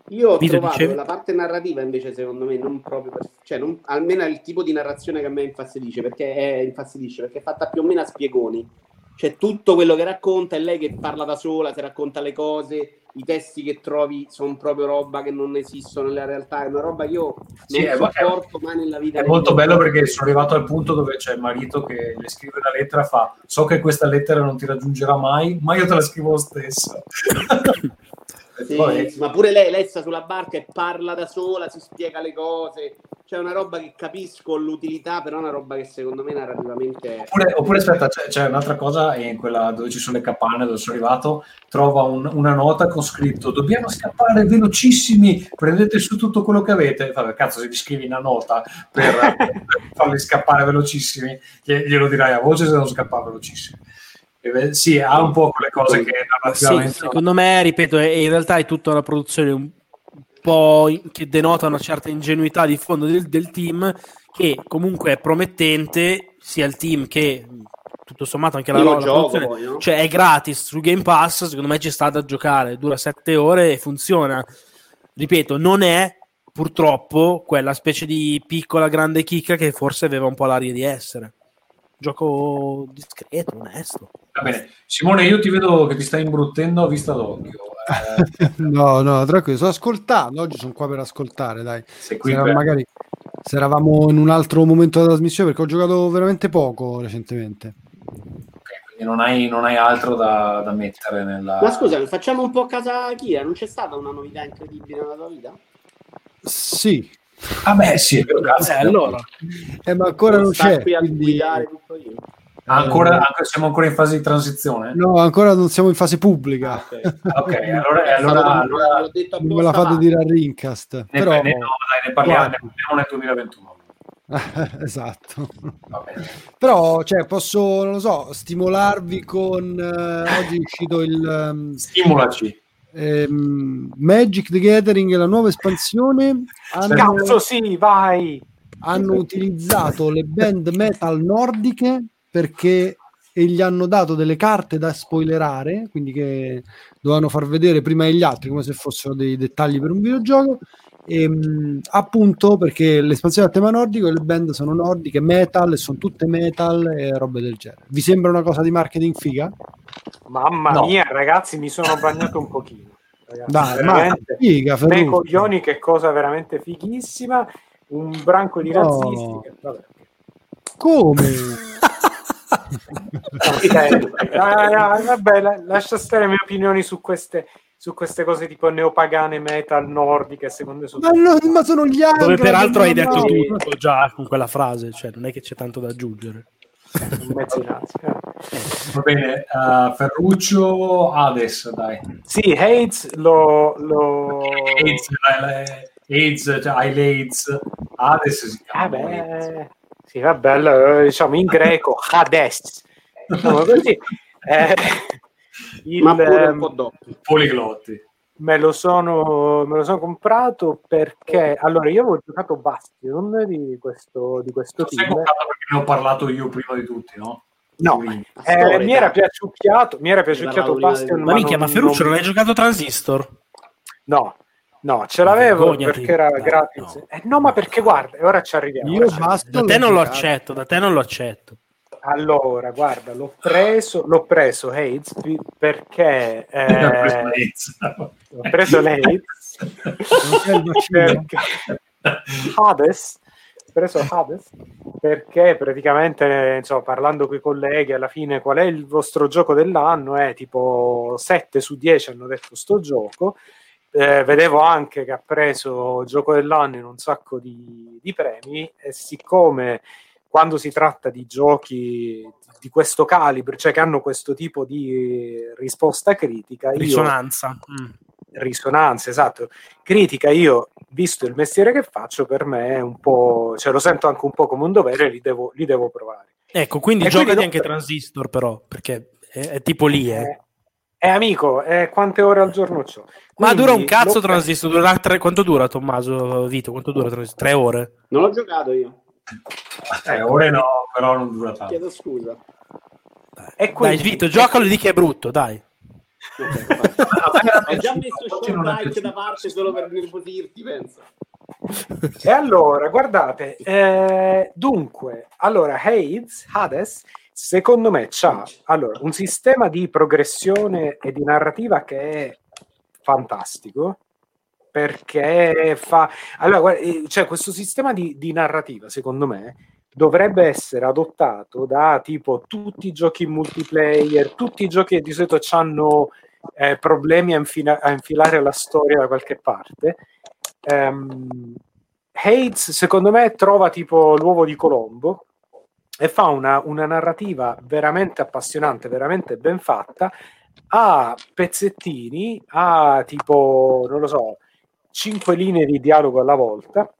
Io ho Vito, trovato dicevi? la parte narrativa invece secondo me non proprio per, cioè non, almeno il tipo di narrazione che a me infastidisce perché è, infastidisce perché è fatta più o meno a spiegoni c'è tutto quello che racconta è lei che parla da sola si racconta le cose i testi che trovi sono proprio roba che non esistono nella realtà è una roba che io non Sì, è- sopporto mai nella vita È molto bello perché sono arrivato al punto dove c'è il marito che le scrive una lettera fa so che questa lettera non ti raggiungerà mai, ma io te la scrivo lo stesso. <laughs> Sì, poi- ma pure lei, lei sta sulla barca e parla da sola, si spiega le cose. C'è una roba che capisco l'utilità, però è una roba che secondo me narrativamente è... Oppure, oppure aspetta, c'è, c'è un'altra cosa in quella dove ci sono le capanne, dove sono arrivato, trova un- una nota con scritto dobbiamo scappare velocissimi, prendete su tutto quello che avete. Vabbè, cazzo, se gli scrivi una nota per, <laughs> per farli scappare velocissimi, gli- glielo dirai a voce se devono scappare velocissimi. Sì, ha un po' quelle cose che Sì, secondo me, ripeto, è- in realtà è tutta una produzione un po' in- che denota una certa ingenuità di fondo del, del team, che comunque è promettente, sia il team che tutto sommato anche la, Io la lo gioco produzione. poi, no? Cioè è gratis su Game Pass, secondo me ci sta da giocare, dura sette ore e funziona. Ripeto, non è purtroppo quella specie di piccola grande chicca che forse aveva un po' l'aria di essere. Gioco discreto, onesto. Va bene. Simone, io ti vedo che ti stai imbruttendo a vista d'occhio. Eh, <laughs> No, no, tranquillo, sto ascoltando. Oggi sono qua per ascoltare, dai. sei qui Se per- magari se eravamo in un altro momento della trasmissione, perché ho giocato veramente poco recentemente. ok, quindi non hai, non hai altro da, da mettere nella... Ma scusa, facciamo un po' a casa Kira, non c'è stata una novità incredibile nella tua vita? Sì, Ah beh, sì, è vero, cazzo. Eh, allora. eh, ma ancora non Sta c'è. qui a quindi- guidare tutto io. Ah, ancora, anche- siamo ancora in fase di transizione? No, ancora non siamo in fase pubblica. Ok. Ok, <laughs> allora, È stato allora, tanto- allora l'ho detto Non me la fate fa. dire a Rincast. ne, Però... ne- no, dai, ne parliamo, ne parliamo nel 2021. <laughs> esatto. Va bene. Però, cioè, posso, non lo so, stimolarvi con... eh, oggi è uscito il ehm, Stimolaci. ehm, Magic the Gathering, la nuova espansione. Hanno, Cazzo sì, vai! hanno utilizzato le band metal nordiche perché e gli hanno dato delle carte da spoilerare, quindi che dovevano far vedere prima degli altri come se fossero dei dettagli per un videogioco. E, mh, appunto perché l'espansione a tema nordico e le band sono nordiche, metal, e sono tutte metal e robe del genere. Vi sembra una cosa di marketing figa? Mamma No. mia, ragazzi, mi sono bagnato un pochino. Ragazzi, Dai, ma figa, Dei coglioni, che cosa veramente fighissima. Un branco di No. razzisti. vabbè. Come? <laughs> Ah, vabbè, la- lascia stare le mie opinioni su queste, su queste cose tipo neopagane metal nordiche. Secondo me sono ma, no, ma sono gli altri. Dove peraltro hai detto no. tutto già con quella frase, cioè non è che c'è tanto da aggiungere. Va bene, uh, Ferruccio, Hades, dai. Sì, Hades lo, lo... AIDS, eh, AIDS, cioè, hai l'AIDS, Hades si Ah, chiama. AIDS. Sì, vabbè, allora, diciamo in greco <laughs> Hades. Diciamo così. Eh, il, Ma pure un ehm, po' dopo. Poliglotti. me lo sono, me lo sono comprato perché allora io avevo giocato Bastion di questo, di questo sai team. comprato perché ne ho parlato io prima di tutti, no? No, Quindi- eh, mi era piaciucchiato, mi era piaciucchiato Bastion. prima Ma minchia, ma Ferruccio, non- non hai giocato Transistor? No, no, ce l'avevo Vergognati. perché era gratis. no. Eh, no, ma perché guarda, e ora ci arriviamo. Io basta. Da te non lo accetto, da te non lo accetto. Allora, guarda, l'ho preso, l'ho preso Hades pi- perché eh, <laughs> ho preso il vaccino. perché Hades ho preso Hades perché praticamente insomma parlando con i colleghi alla fine qual è il vostro gioco dell'anno è tipo 7 su 10 hanno detto sto gioco Eh, vedevo anche che ha preso gioco dell'anno in un sacco di, di premi e siccome quando si tratta di giochi di questo calibro, cioè che hanno questo tipo di risposta critica, io Risonanza. Mm. risonanza, esatto. Critica, io, visto il mestiere che faccio, per me è un po', cioè lo sento anche un po' come un dovere, li devo, li devo provare. Ecco, quindi E giocati quindi anche Transistor, però, perché è, è tipo lì, eh. Eh, eh, amico, eh, quante ore al giorno c'ho? Ma Quindi dura un cazzo l'ho- Transistor? Durerà tre- Quanto dura, Tommaso Vito? Quanto dura Transistor? Tre ore? Non l'ho giocato io. Eh, ore no, però non dura tanto. Chiedo scusa. E quindi- Dai, Vito, giocalo e di che è brutto, dai. Ho già messo piaciuto. da parte solo per nervosirti, penso. E allora, guardate, eh, dunque, allora Hades, Hades, secondo me c'ha allora, un sistema di progressione e di narrativa che è fantastico perché fa allora guarda, eh, cioè questo sistema di, di narrativa secondo me dovrebbe essere adottato da tipo tutti i giochi multiplayer tutti i giochi che di solito hanno problemi a, infila- a infilare la storia da qualche parte. Ehm, Hades secondo me trova tipo l'uovo di Colombo e fa una, una narrativa veramente appassionante, veramente ben fatta, a pezzettini, a tipo, non lo so, cinque linee di dialogo alla volta.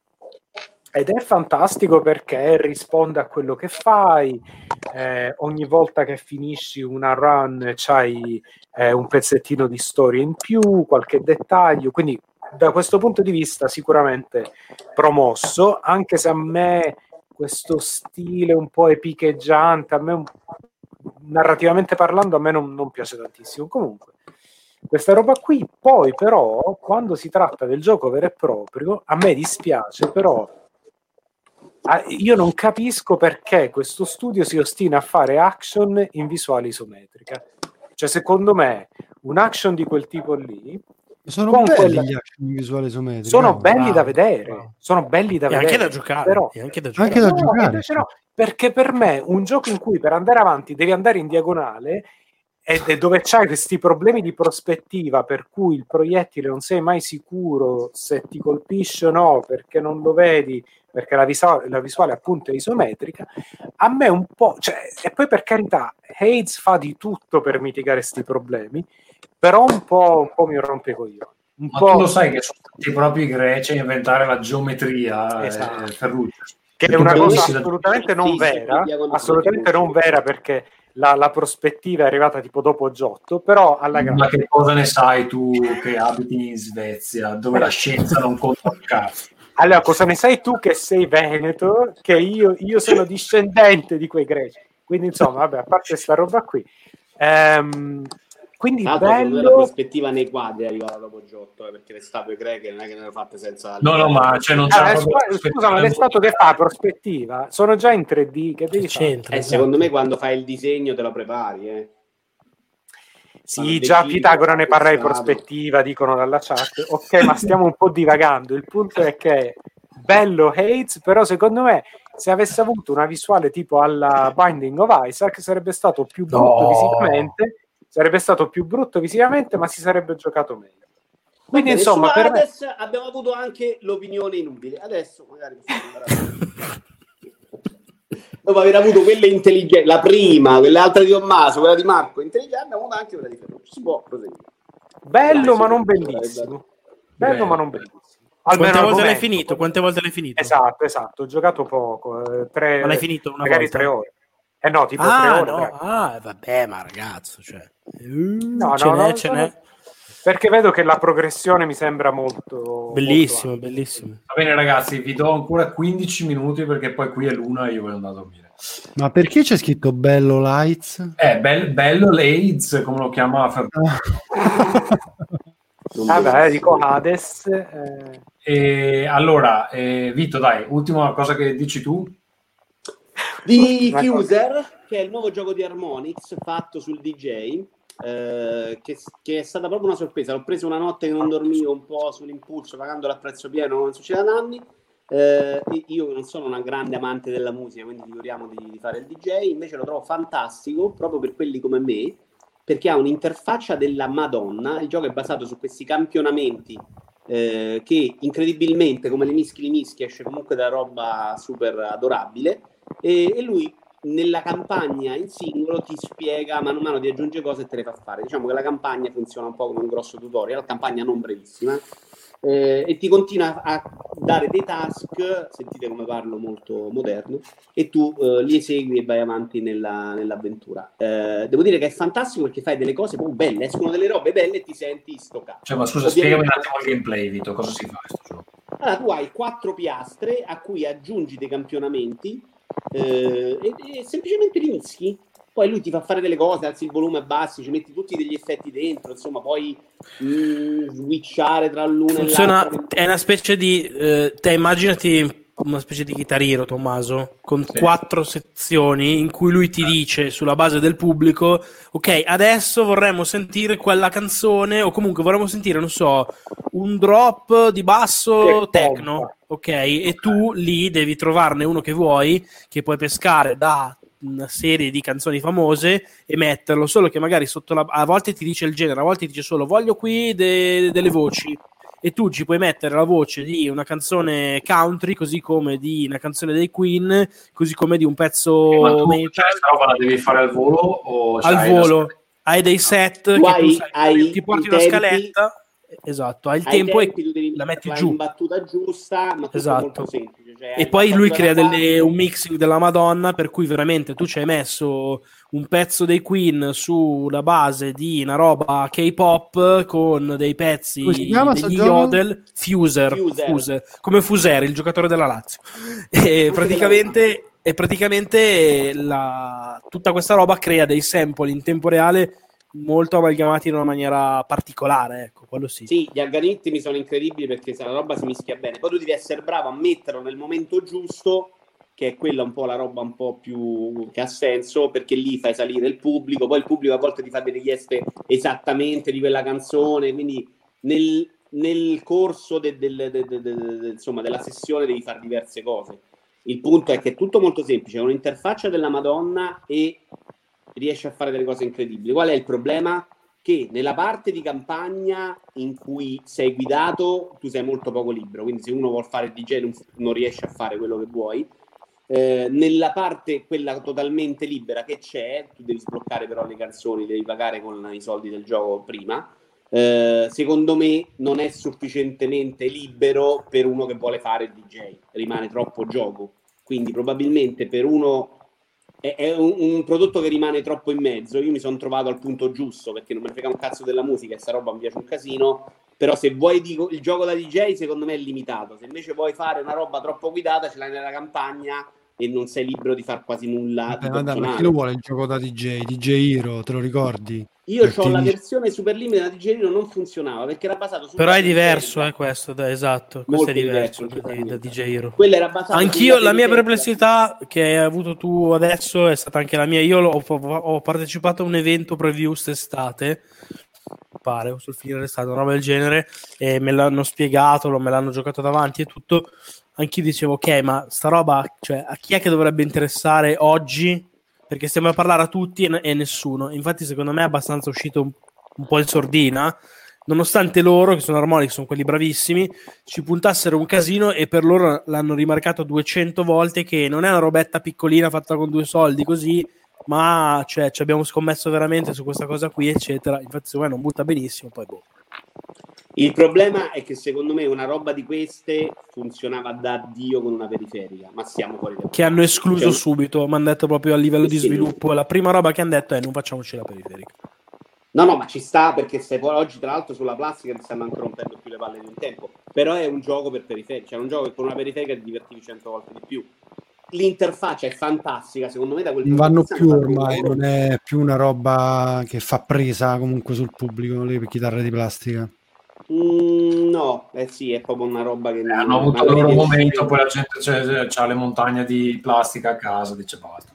Ed è fantastico perché risponde a quello che fai. eh, ogni volta che finisci una run c'hai eh, un pezzettino di storia in più, qualche dettaglio. Quindi, da questo punto di vista, sicuramente promosso, anche se a me questo stile un po' epicheggiante, a me un- narrativamente parlando, a me non, non piace tantissimo. Comunque, questa roba qui, poi però, quando si tratta del gioco vero e proprio, a me dispiace, però io non capisco perché questo studio si ostina a fare action in visuale isometrica. Cioè, secondo me, un action di quel tipo lì Sono Con belli quella- gli action in visuale isometrica. sono eh. belli bravo, da vedere, bravo. sono belli da E vedere. anche da giocare. Però, e anche da giocare. Anche da No, giocare, invece no, perché per me un gioco in cui per andare avanti devi andare in diagonale è dove c'hai questi problemi di prospettiva per cui il proiettile non sei mai sicuro se ti colpisce o no perché non lo vedi perché la, visa- la visuale appunto è isometrica a me un po' cioè, e poi per carità Hades fa di tutto per mitigare questi problemi però un po', un po' mi rompe i coglioni un Ma po' tu lo sai che sono stati proprio i greci a inventare la geometria, Esatto. eh, Ferruccio. che è una cosa assolutamente non vera, assolutamente non vera perché la, la prospettiva è arrivata tipo dopo Giotto, però alla Ma grande. che cosa ne sai tu che abiti in Svezia, dove la scienza non conta un cazzo? Allora, cosa ne sai tu che sei veneto? Che io, io sono discendente di quei greci. Quindi, insomma, vabbè, a parte questa roba qui. Ehm, quindi secondo me la bello. prospettiva nei quadri è arrivata dopo Giotto, eh, perché le statue greche non è che ne hanno fatte senza... No, no, ma cioè, non Ah, c'è scusa, scusa, ma le statue che fa prospettiva sono già in 3D. Che devi c'entra? Eh, esatto. secondo me quando fai il disegno te lo prepari, eh. Sì, Quando già Pitagora ne parla di prospettiva, dicono dalla chat. Ok, ma stiamo un po' divagando. Il punto è che bello Hates, però secondo me se avesse avuto una visuale tipo alla Binding of Isaac sarebbe stato più brutto No. visivamente, sarebbe stato più brutto visivamente, ma si sarebbe giocato meglio. Quindi Bene, insomma, per me... Abbiamo avuto anche l'opinione inutile. Adesso magari. Dopo aver avuto quelle intelligenti, la prima, quell'altra di Tommaso, quella di Marco, intelligente, abbiamo avuto anche quella di Ferruccio. Si può proseguire. bello Dai, ma non bellissimo. Bello Beh. ma non bellissimo. Quante Almeno al volte l'hai finito? Quante volte l'hai finito? Esatto, esatto. Ho giocato poco, eh, tre, Ma l'hai finito una magari volta? tre ore. Eh no, tipo tre Ah, ore. no, tre. ah, vabbè, ma ragazzo, cioè, No, ce no, n'è, no, ce no. n'è. Perché vedo che la progressione mi sembra molto... Bellissimo, molto bellissimo. Va bene ragazzi, vi do ancora 15 minuti perché poi qui è l'una e io voglio andare a dormire. Ma perché c'è scritto Bello Lights? Eh, bel- bello l'AIDS, come lo chiama Fer- Non <laughs> Vabbè, dico Hades. eh, E allora, eh, Vito, dai, ultima cosa che dici tu. Di Fuser, che è il nuovo gioco di Harmonix fatto sul DJ, eh, che, che è stata proprio una sorpresa. L'ho preso una notte che non dormivo un po' sull'impulso, pagandolo a prezzo pieno, non succede da anni. Eh, io non sono una grande amante della musica, quindi figuriamo di, di fare il DJ, invece lo trovo fantastico proprio per quelli come me, perché ha un'interfaccia della Madonna. Il gioco è basato su questi campionamenti eh, che incredibilmente, come le mischi li mischi, esce comunque da roba super adorabile. E, e lui nella campagna in singolo ti spiega mano a mano ti aggiunge cose e te le fa fare. Diciamo che la campagna funziona un po' come un grosso tutorial, campagna non brevissima, eh, e ti continua a dare dei task, sentite come parlo molto moderno, e tu eh, li esegui e vai avanti nella- nell'avventura. Eh, devo dire che è fantastico perché fai delle cose proprio belle, escono delle robe belle e ti senti sto cazzo. Cioè, ma scusa, Ovviamente- spiegami un attimo il gameplay, Vito, cosa si fa questo gioco? allora, tu hai quattro piastre a cui aggiungi dei campionamenti eh, e, e semplicemente li mischi. Poi lui ti fa fare delle cose, alzi il volume, abbassi, ci metti tutti degli effetti dentro, insomma, puoi mm, switchare tra l'una Funziona, e l'altra. è una specie di... eh, te immaginati una specie di chitarrino, Tommaso, con Sì. quattro sezioni in cui lui ti dice sulla base del pubblico, ok, adesso vorremmo sentire quella canzone o comunque vorremmo sentire, non so, un drop di basso techno, ok? E tu lì devi trovarne uno che vuoi, che puoi pescare da una serie di canzoni famose e metterlo, solo che magari sotto la... a volte ti dice il genere, a volte ti dice solo voglio qui de- delle voci e tu ci puoi mettere la voce di una canzone country, così come di una canzone dei Queen, così come di un pezzo Ma tu, metal cioè, questa roba la devi fare al volo o al volo. Hai dei set Tu che tu hai- sai, hai ti porti una tempi- scaletta, esatto, hai il Ai tempo tempi e tu devi la metti giù. in battuta giusta, ma Esatto. molto semplice. Cioè, E hai poi lui crea delle- un mixing della Madonna per cui veramente tu ci hai messo un pezzo dei Queen sulla base di una roba K-pop con dei pezzi Come si chiama sto degli gioco? yodel Fuser, Fuser. Fuser, come Fuser, il giocatore della Lazio. <laughs> E praticamente, e praticamente la- tutta questa roba crea dei sample in tempo reale molto amalgamati in una maniera particolare, ecco, quello sì. Sì, gli algoritmi sono incredibili perché se la roba si mischia bene. Poi tu devi essere bravo a metterlo nel momento giusto, che è quella un po' la roba un po' più che ha senso, perché lì fai salire il pubblico, poi il pubblico a volte ti fa delle richieste esattamente di quella canzone, quindi nel, nel corso de- de- de- insomma, della sessione devi fare diverse cose. Il punto è che è tutto molto semplice, è un'interfaccia della Madonna e riesce a fare delle cose incredibili. Qual è il problema? Che nella parte di campagna in cui sei guidato, tu sei molto poco libero, quindi se uno vuole fare DJ non, non riesce a fare quello che vuoi. Eh, nella parte quella totalmente libera che c'è, tu devi sbloccare però le canzoni, devi pagare con i soldi del gioco prima. Eh, secondo me non è sufficientemente libero per uno che vuole fare il DJ, rimane troppo gioco. Quindi probabilmente per uno è, è un, un prodotto che rimane troppo in mezzo. Io mi sono trovato al punto giusto perché non ne frega un cazzo della musica e sta roba mi piace un casino. Però se vuoi dico, il gioco da DJ, secondo me è limitato. Se invece vuoi fare una roba troppo guidata, ce l'hai nella campagna e non sei libero di fare quasi nulla. di Vabbè, ma chi lo vuole il gioco da DJ? DJ Hero, te lo ricordi? Io ho la versione super limited da DJ Hero, non funzionava perché era basato su Però è diverso, di eh, questo, da- esatto, questo Molto è diverso diverso, da, da DJ Hero. Quella era basata Anch'io, la mia perplessità che hai avuto tu adesso è stata anche la mia. Io ho, ho partecipato a un evento preview quest'estate, pare, o sul finire l'estate, una roba del genere, e me l'hanno spiegato, lo- me l'hanno giocato davanti e tutto. Anch'io dicevo, ok, ma sta roba, cioè, a chi è che dovrebbe interessare oggi? Perché stiamo a parlare a tutti e, e nessuno. Infatti, secondo me è abbastanza uscito un, un po' in sordina. Nonostante loro, che sono Harmonic, sono quelli bravissimi, ci puntassero un casino e per loro l'hanno rimarcato 200 volte che non è una robetta piccolina fatta con due soldi così, ma cioè, ci abbiamo scommesso veramente su questa cosa qui, eccetera. Infatti, secondo me non butta benissimo, poi boh. Il problema è che secondo me una roba di queste funzionava da Dio con una periferica, ma siamo fuori da Che hanno escluso Cioè, subito, mi hanno detto proprio a livello di sì. sviluppo. La prima roba che hanno detto è non facciamoci la periferica. No, no, ma ci sta perché se poi oggi, tra l'altro, sulla plastica ti stanno anche rompendo più le palle di un tempo. Però è un gioco per periferica, cioè è un gioco che con una periferica ti divertivi cento volte di più. L'interfaccia è fantastica, secondo me, da quel Non punto di vanno vista più ormai, non è più una roba che fa presa comunque sul pubblico, le chitarre di plastica. Mm, no, eh sì, è proprio una roba che non- hanno avuto il loro momento, poi la gente c'è, c'ha le montagne di plastica a casa, dice basta.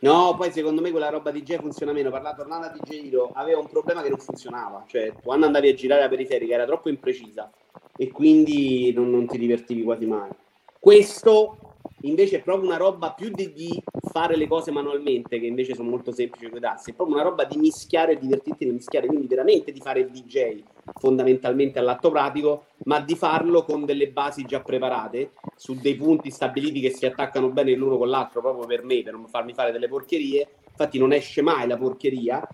No, poi secondo me quella roba DJ funziona meno. Parla, tornando a DJ Hero, aveva un problema che non funzionava. Cioè, quando andavi a girare la periferica era troppo imprecisa e quindi non, non ti divertivi quasi mai. Questo invece è proprio una roba più di, di fare le cose manualmente, che invece sono molto semplici con i tasti. È proprio una roba di mischiare e divertirti di mischiare, quindi veramente di fare il DJ fondamentalmente all'atto pratico, ma di farlo con delle basi già preparate su dei punti stabiliti che si attaccano bene l'uno con l'altro proprio per me, per non farmi fare delle porcherie. Infatti non esce mai la porcheria,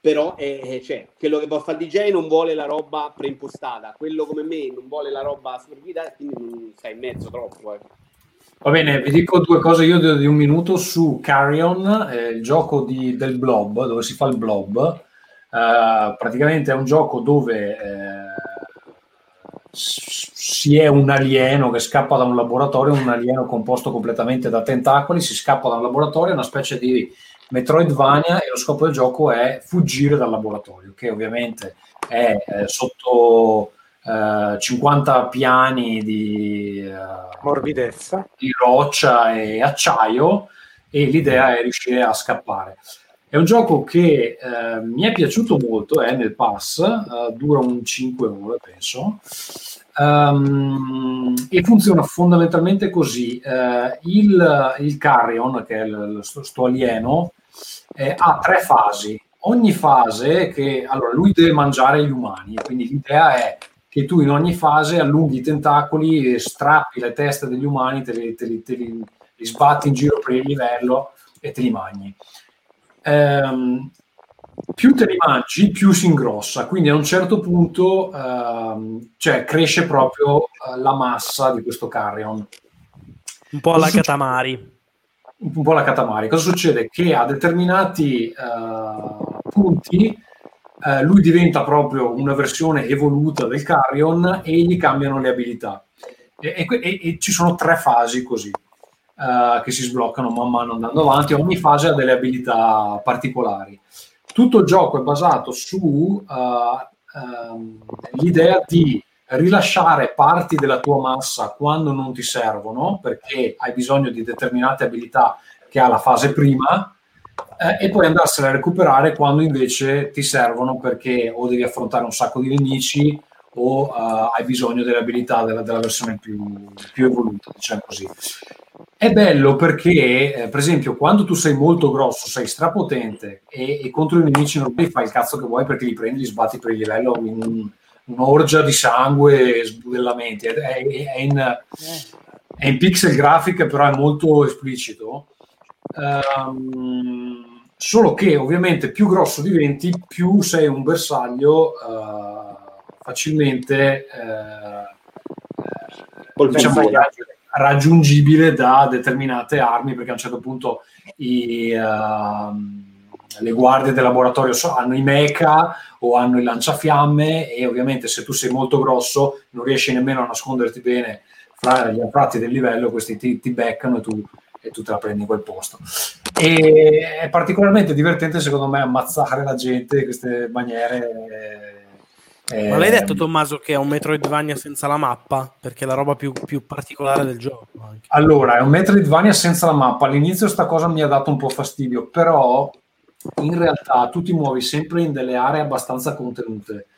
però è- cioè, quello che può fare il DJ non vuole la roba preimpostata, quello come me non vuole la roba guidata, quindi stai in mezzo troppo. eh. Va bene, vi dico due cose io di, un minuto su Carrion, eh, il gioco di- del blob, dove si fa il blob. Eh, praticamente è un gioco dove eh, si è un alieno che scappa da un laboratorio, un alieno composto completamente da tentacoli, si scappa da un laboratorio, una specie di Metroidvania e lo scopo del gioco è fuggire dal laboratorio, che ovviamente è eh, sotto eh, 50 piani di... eh, Morbidezza. di roccia e acciaio e l'idea è riuscire a scappare. È un gioco che eh, mi è piaciuto molto, è nel pass, eh, dura un 5 ore penso, Ehm, e funziona fondamentalmente così. Eh, il, il Carrion, che è il, sto, alieno, eh, ha tre fasi. Ogni fase che allora lui deve mangiare gli umani, quindi l'idea è che tu in ogni fase allunghi i tentacoli, e strappi le teste degli umani, te li, te li- te li- li sbatti in giro per il livello e te li mangi. Ehm, più te li mangi, più si ingrossa, quindi a un certo punto ehm, cioè, cresce proprio eh, la massa di questo carrion Un po' alla? Katamari. un po' la Katamari. Cosa succede? Che a determinati eh, punti eh, lui diventa proprio una versione evoluta del Carrion e gli cambiano le abilità. E, e e- ci sono tre fasi così eh, che si sbloccano man mano andando avanti. Ogni fase ha delle abilità particolari. Tutto il gioco è basato su eh, ehm, l'idea di rilasciare parti della tua massa quando non ti servono perché hai bisogno di determinate abilità che ha la fase prima eh, e poi andarsene a recuperare quando invece ti servono perché o devi affrontare un sacco di nemici o eh, hai bisogno delle abilità della, della versione più, più evoluta, diciamo così. È bello perché, eh, per esempio, quando tu sei molto grosso, sei strapotente e, e contro i nemici non puoi fare il cazzo che vuoi perché li prendi, li sbatti per il livello in un- un'orgia di sangue e sbudellamenti. È, è- è in, è in pixel graphic, però è molto esplicito. Ehm, solo che ovviamente più grosso diventi, più sei un bersaglio eh, facilmente Col diciamo, raggiungibile da determinate armi perché a un certo punto i, ehm, le guardie del laboratorio so- hanno i mecha o hanno il lanciafiamme e ovviamente se tu sei molto grosso non riesci nemmeno a nasconderti bene fra gli anfratti del livello questi ti, ti beccano e tu, e tu te la prendi in quel posto e è particolarmente divertente secondo me ammazzare la gente in queste maniere eh, Ma l'hai detto Tommaso che è un Metroidvania senza la mappa? Perché è la roba più, più particolare del gioco. anche. Allora, è un Metroidvania senza la mappa. All'inizio sta cosa mi ha dato un po' fastidio, però in realtà tu ti muovi sempre in delle aree abbastanza contenute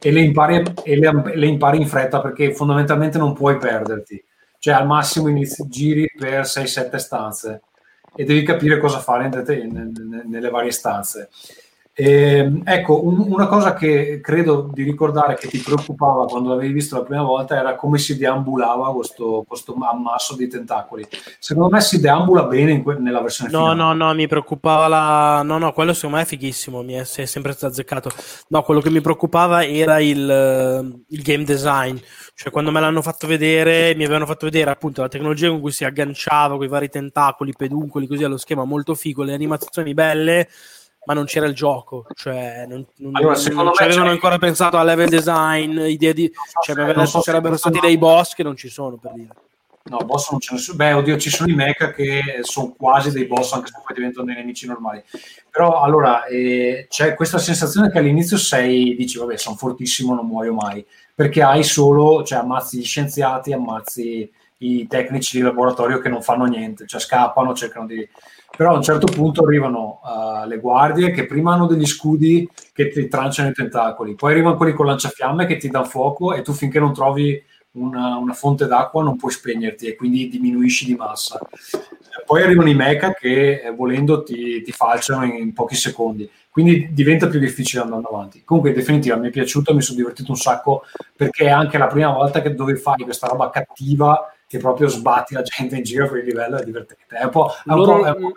e le impari, e le, le impari in fretta perché fondamentalmente non puoi perderti. Cioè al massimo inizi giri per 6-7 stanze e devi capire cosa fare nelle varie stanze. Ehm, ecco, un- una cosa che credo di ricordare che ti preoccupava quando l'avevi visto la prima volta era come si deambulava questo, questo ammasso di tentacoli. Secondo me si deambula bene que- nella versione No, finale. no, no, mi preoccupava la... No, no, quello secondo me è fighissimo, mi è, è sempre stato azzeccato. No, quello che mi preoccupava era il, eh, il game design. Cioè, quando me l'hanno fatto vedere, mi avevano fatto vedere appunto la tecnologia con cui si agganciava con i vari tentacoli, peduncoli, così allo schema molto figo, le animazioni belle. Ma non c'era il gioco, cioè non, non, Allora, non- ci avevano ancora pensato a level design, idee di, cioè non detto so se sarebbero stati dei boss che non ci sono per dire. No, boss non ce ne sono. Beh, oddio, ci sono i mecha che sono quasi dei boss, anche se poi diventano dei nemici normali. Però allora eh, c'è questa sensazione che all'inizio sei, dici, vabbè, sono fortissimo, non muoio mai. Perché hai solo, cioè ammazzi gli scienziati, ammazzi i tecnici di laboratorio che non fanno niente, cioè scappano, cercano di. Però a un certo punto arrivano eh, le guardie che prima hanno degli scudi che ti tranciano i tentacoli, poi arrivano quelli con lanciafiamme che ti danno fuoco e tu finché non trovi una, una fonte d'acqua non puoi spegnerti e quindi diminuisci di massa. Poi arrivano i mecha che eh, volendo ti, ti falciano in, in pochi secondi, quindi diventa più difficile andando avanti. Comunque, in definitiva, mi è piaciuto, mi sono divertito un sacco perché è anche la prima volta che dove fai questa roba cattiva che proprio sbatti la gente in giro per il livello è divertente. È un po', è un Loro- po', è un po'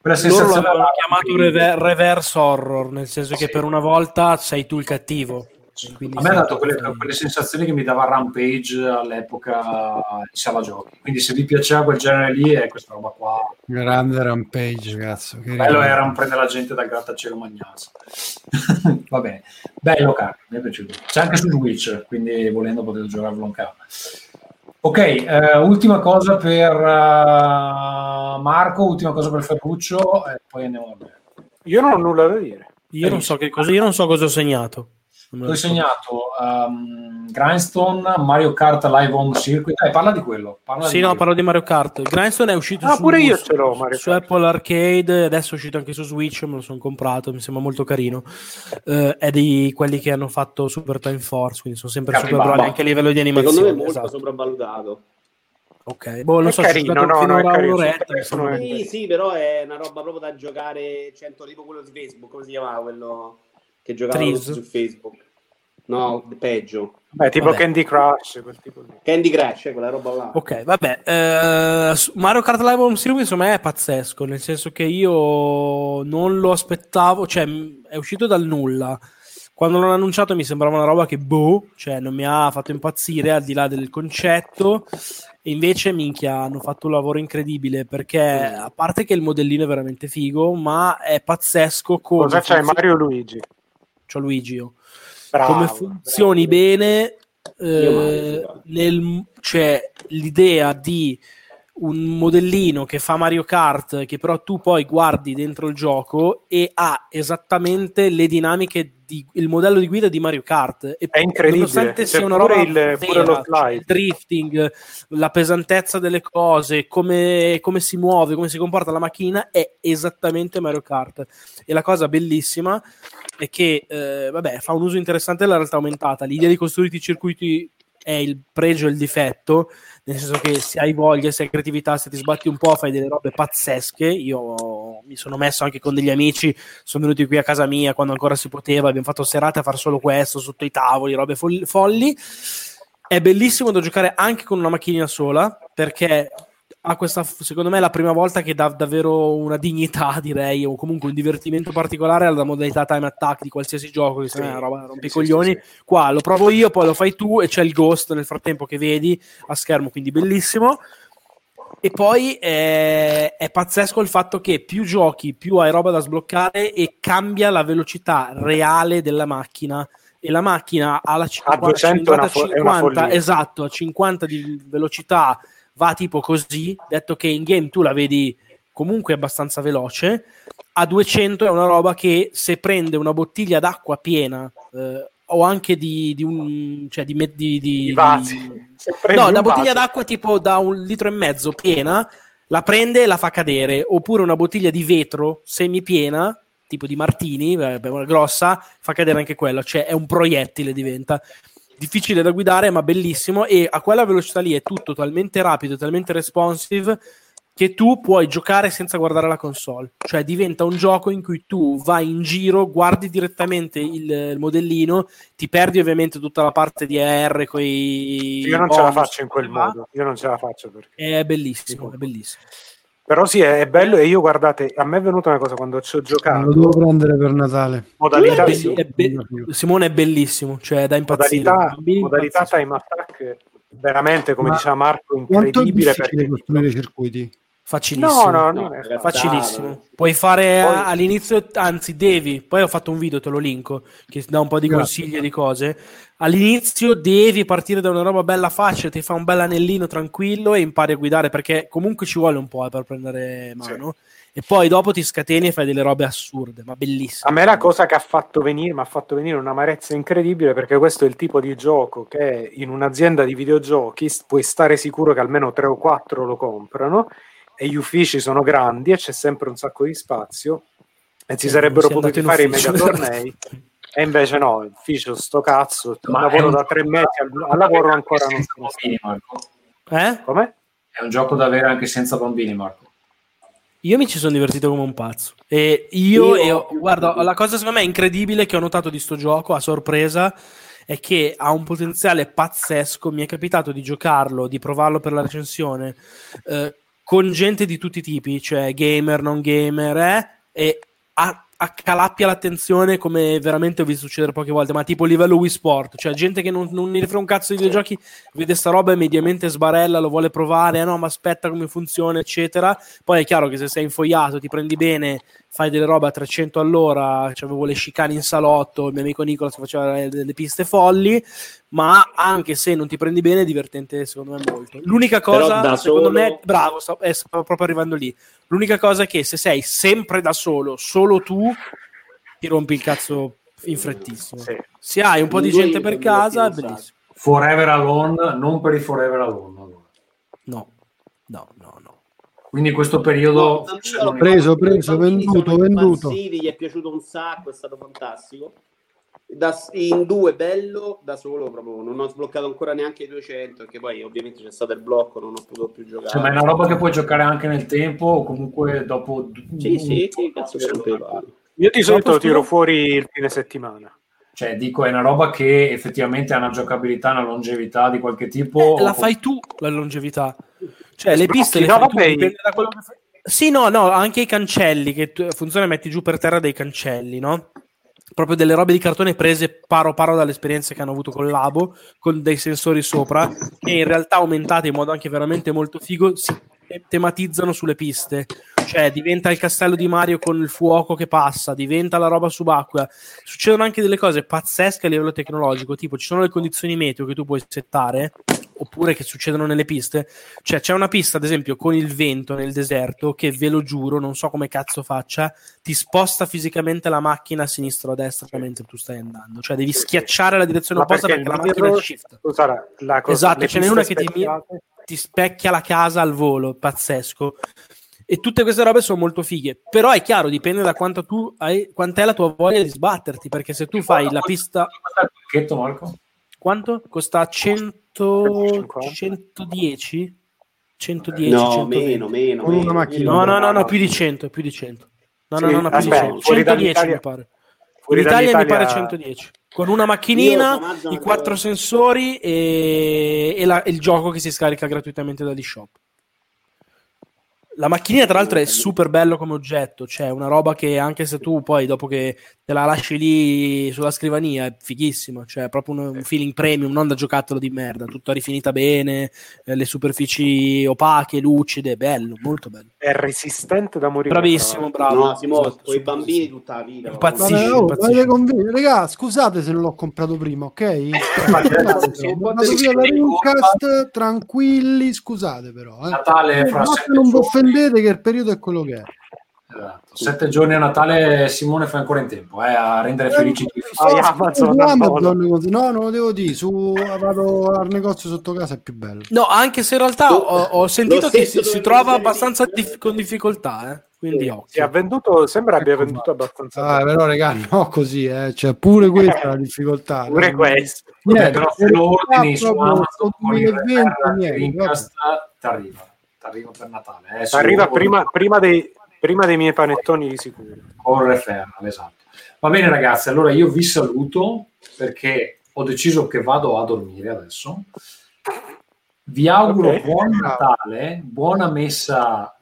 quella Loro sensazione. l'avevano chiamato rever- reverse horror, nel senso che Sì. per una volta sei tu il cattivo. Quindi A me ha dato quelle, che quelle sensazioni che mi dava Rampage all'epoca in sala giochi. Quindi se vi piaceva quel genere lì è questa roba qua. Grande Rampage, cazzo. Che Bello era un prendere la gente dal grattacielo magnaso. <laughs> Va bene. Bello caro, mi è piaciuto. C'è anche su Switch, quindi volendo potete giocarlo in casa. Ok, eh, ultima cosa per eh, Marco, ultima cosa per Ferruccio e poi andiamo a bene. Io non ho nulla da dire. Io non so che cosa, io non so cosa ho segnato. Lo so. segnato um, Grindstone, Mario Kart Live on Circuit. Dai, parla di quello. Parla Sì, di no, parlo di Mario Kart. Grindstone è uscito Ah, su, pure io ce l'ho, Mario su Kart. Apple Arcade, adesso è uscito anche su Switch, me lo sono comprato, mi sembra molto carino. Eh, è di quelli che hanno fatto Super Time Force, quindi sono sempre super Capibamba. bravi anche a livello di Secondo me è animazione. molto esatto. sopravvalutato. Ok, boh, non È so, ho carino, no, no, è finora carino, un'oretta, super. Sì, sì, però è una roba proprio da giocare 100 tipo quello di Facebook, come si chiamava quello che giocava Triz? tutti su Facebook? No, peggio. Beh, tipo Vabbè. Candy Crush, quel tipo lì. Candy Crush, eh, quella roba là. Ok, vabbè. eh, Mario Kart Live Home Circuit secondo me è pazzesco, nel senso che io non lo aspettavo, cioè è uscito dal nulla. Quando l'hanno annunciato mi sembrava una roba che boh, cioè non mi ha fatto impazzire al di là del concetto. E invece, minchia, hanno fatto un lavoro incredibile perché a parte che il modellino è veramente figo, ma è pazzesco come Cosa c'hai funziona- Mario Luigi? C'ho Luigi io Bravo, come funzioni bravo. bene eh, nel, cioè l'idea di un modellino che fa Mario Kart che però tu poi guardi dentro il gioco e ha esattamente le dinamiche di il modello di guida di Mario Kart. E È incredibile. nonostante C'è sia una pure roba il- pure vera, cioè, il drifting la pesantezza delle cose come, come si muove come si comporta la macchina è esattamente Mario Kart. E la cosa bellissima è che eh, vabbè, fa un uso interessante della realtà aumentata. L'idea di costruire i circuiti è il pregio e il difetto, nel senso che se hai voglia, se hai creatività, se ti sbatti un po', fai delle robe pazzesche. Io mi sono messo anche con degli amici, sono venuti qui a casa mia quando ancora si poteva, abbiamo fatto serate a fare solo questo, sotto i tavoli, robe fol- folli. È bellissimo da giocare anche con una macchinina sola, perché ha questa, secondo me, è la prima volta che dà davvero una dignità, direi, o comunque un divertimento particolare alla modalità time attack di qualsiasi gioco, che no è una roba rompicoglioni. sì, Qua lo provo io, poi lo fai tu e c'è il ghost nel frattempo che vedi a schermo, quindi bellissimo. E poi eh, è pazzesco il fatto che più giochi, più hai roba da sbloccare e cambia la velocità reale della macchina. E la macchina alla 50, 200 è una fo- è una 50 follia. esatto, a 50 di velocità va tipo così, detto che in game tu la vedi comunque abbastanza veloce, a 200 è una roba che se prende una bottiglia d'acqua piena eh, o anche di, di un cioè di, di, di- vasi. No, un una bottiglia d'acqua tipo da un litro e mezzo piena la prende e la fa cadere oppure una bottiglia di vetro semipiena tipo di Martini, eh, grossa, fa cadere anche quello, cioè è un proiettile diventa difficile da guidare ma bellissimo e a quella velocità lì è tutto talmente rapido, talmente responsive che tu puoi giocare senza guardare la console, cioè diventa un gioco in cui tu vai in giro, guardi direttamente il, il modellino, ti perdi ovviamente tutta la parte di AR con i Io non ce la faccio in quel ma modo. Io non ce la faccio perché. È bellissimo, è bellissimo. Però sì, è bello e io guardate, a me è venuta una cosa quando ci ho giocato. Lo devo prendere per Natale. Modalità, È be- è be- Simone è bellissimo, cioè da impazzire. modalità, modalità time attack veramente come Ma diceva Marco Quanto è incredibile difficile perché costruire i circuiti? Facilissimo. No, no, ragazzi, Facilissimo. Puoi fare Poi- a- all'inizio, anzi, devi. Poi ho fatto un video, te lo linko, che dà un po' di consigli e di cose. All'inizio devi partire da una roba bella facile, ti fa un bel anellino tranquillo e impari a guidare perché comunque ci vuole un po' eh, per prendere mano. E poi dopo ti scateni e fai delle robe assurde, ma A bellissime. me la cosa che ha fatto venire, mi ha fatto venire un'amarezza incredibile perché questo è il tipo di gioco che in un'azienda di videogiochi puoi stare sicuro che almeno tre o quattro lo comprano e gli uffici sono grandi e c'è sempre un sacco di spazio e si Sì, sarebbero potuti fare i mega <laughs> tornei e invece no, l'ufficio sto cazzo, Ma lavoro un da tre mesi, al, al lavoro ancora non sono bambini, Marco. Eh? Come? È un gioco da avere anche senza bambini, Marco. Io mi ci sono divertito come un pazzo. E io, Io- e guarda, la cosa secondo me incredibile che ho notato di sto gioco a sorpresa è che ha un potenziale pazzesco. Mi è capitato di giocarlo, di provarlo per la recensione eh, con gente di tutti i tipi, cioè gamer, non gamer, eh, e a- accalappia l'attenzione come veramente ho visto succedere poche volte, ma tipo livello Wii Sport, cioè gente che non, non ne frega un cazzo di videogiochi, vede sta roba e mediamente sbarella, lo vuole provare, eh no, ma aspetta come funziona, eccetera. Poi è chiaro che se sei infogliato, ti prendi bene, fai delle robe a 300 all'ora, cioè avevo le chicane in salotto, il mio amico Nicolas faceva le- delle piste folli, ma anche se non ti prendi bene è divertente secondo me molto. L'unica cosa, secondo solo- me, bravo, sto, eh, stavo proprio arrivando lì. L'unica cosa è che se sei sempre da solo, solo tu, ti rompi il cazzo in frettissimo. Sì. Se hai un po' di gente per casa, è bellissimo. Forever Alone, non per i Forever Alone. allora. No, no. Quindi questo periodo... No, Preso, preso, venduto, venduto. impazziti, Gli è piaciuto un sacco, è stato fantastico. Da- in due bello, da solo proprio non ho sbloccato ancora neanche i 200 perché poi ovviamente c'è stato il blocco, non ho potuto più giocare. Cioè, ma è una roba che puoi giocare anche nel tempo o comunque dopo... Sì, sì, sì, cazzo che rompeva. Io di solito lo tiro fuori il fine settimana. Cioè, dico, è una roba che effettivamente ha una giocabilità, una longevità di qualche tipo. Eh, la fai tu la longevità. Cioè, le piste le no, vabbè, dipende da quello che fai. Sì, no, no, anche i cancelli che tu- funziona, metti giù per terra dei cancelli, no? Proprio delle robe di cartone prese paro paro dalle esperienze che hanno avuto con l'Abo, con dei sensori sopra, che in realtà aumentati in modo anche veramente molto figo, si tematizzano sulle piste. Cioè, diventa il castello di Mario con il fuoco che passa, diventa la roba subacquea. Succedono anche delle cose pazzesche a livello tecnologico, tipo ci sono le condizioni meteo che tu puoi settare, oppure che succedono nelle piste. Cioè, c'è una pista, ad esempio, con il vento nel deserto, che ve lo giuro, non so come cazzo faccia, ti sposta fisicamente la macchina a sinistra o a destra mentre tu stai andando. Cioè, devi schiacciare la direzione Ma opposta perché, perché la macchina mirror- shift. Scusa, la cosa, Esatto, ce n'è una che ti, ti specchia la casa al volo, pazzesco. E tutte queste robe sono molto fighe. Però è chiaro, dipende da quanto tu hai, quant'è la tua voglia di sbatterti. Perché se tu fai la pista. Pacchetto, Marco? Quanto? Costa 100, 110? 110, No, 120. meno, meno. Con una meno. macchina. No, no, no, no, più di 100, più di 100. No, no, Sì, no, no, più aspetta, di 100. fuori 110 dall'Italia- mi pare. in Italia mi pare 110. Con una macchinina, i quattro sensori e, e la- e il gioco che si scarica gratuitamente dall'eShop. La macchinina, tra l'altro, è super bello come oggetto. Cioè, una roba che anche se tu poi dopo che te la lasci lì sulla scrivania è fighissima. Cioè, è proprio un, un feeling premium, non da giocattolo di merda. Tutta rifinita bene, eh, le superfici opache, lucide. Bello, molto bello. È resistente da morire. Bravissimo, bravo. No, Simone, Esatto, con i bambini tutta la vita. Impazzisci. Oh, impazzisci. convinto. Regà, scusate se non l'ho comprato prima, ok? <laughs> Di via Rincast, tranquilli, scusate però. Eh. Natale fra non vi. Offendete che il periodo è quello che è. Esatto. Sette giorni a Natale Simone fa ancora in tempo eh, a rendere felici Amazon, Su al Amazon, così. no, non lo devo dire, su, vado al negozio sotto casa è più bello. No, anche se in realtà ho, ho sentito che si, si trova abbastanza dif- con difficoltà, eh. quindi Sì, occhio. Si è venduto, sembra abbia Ecco venduto abbastanza. Ah, però, regà, no, così, eh. cioè, pure <laughs> questa è la difficoltà. Pure no? questo. Niente, però se lo ordini su Amazon sto con il 2020, referral niente, Dreamcast ti arriva arriva per Natale eh, su- Arriva prima, prima dei, prima dei miei panettoni di sicuro. con referral esatto va bene ragazzi allora io vi saluto perché ho deciso che vado a dormire adesso vi auguro Ok. buon Natale buona messa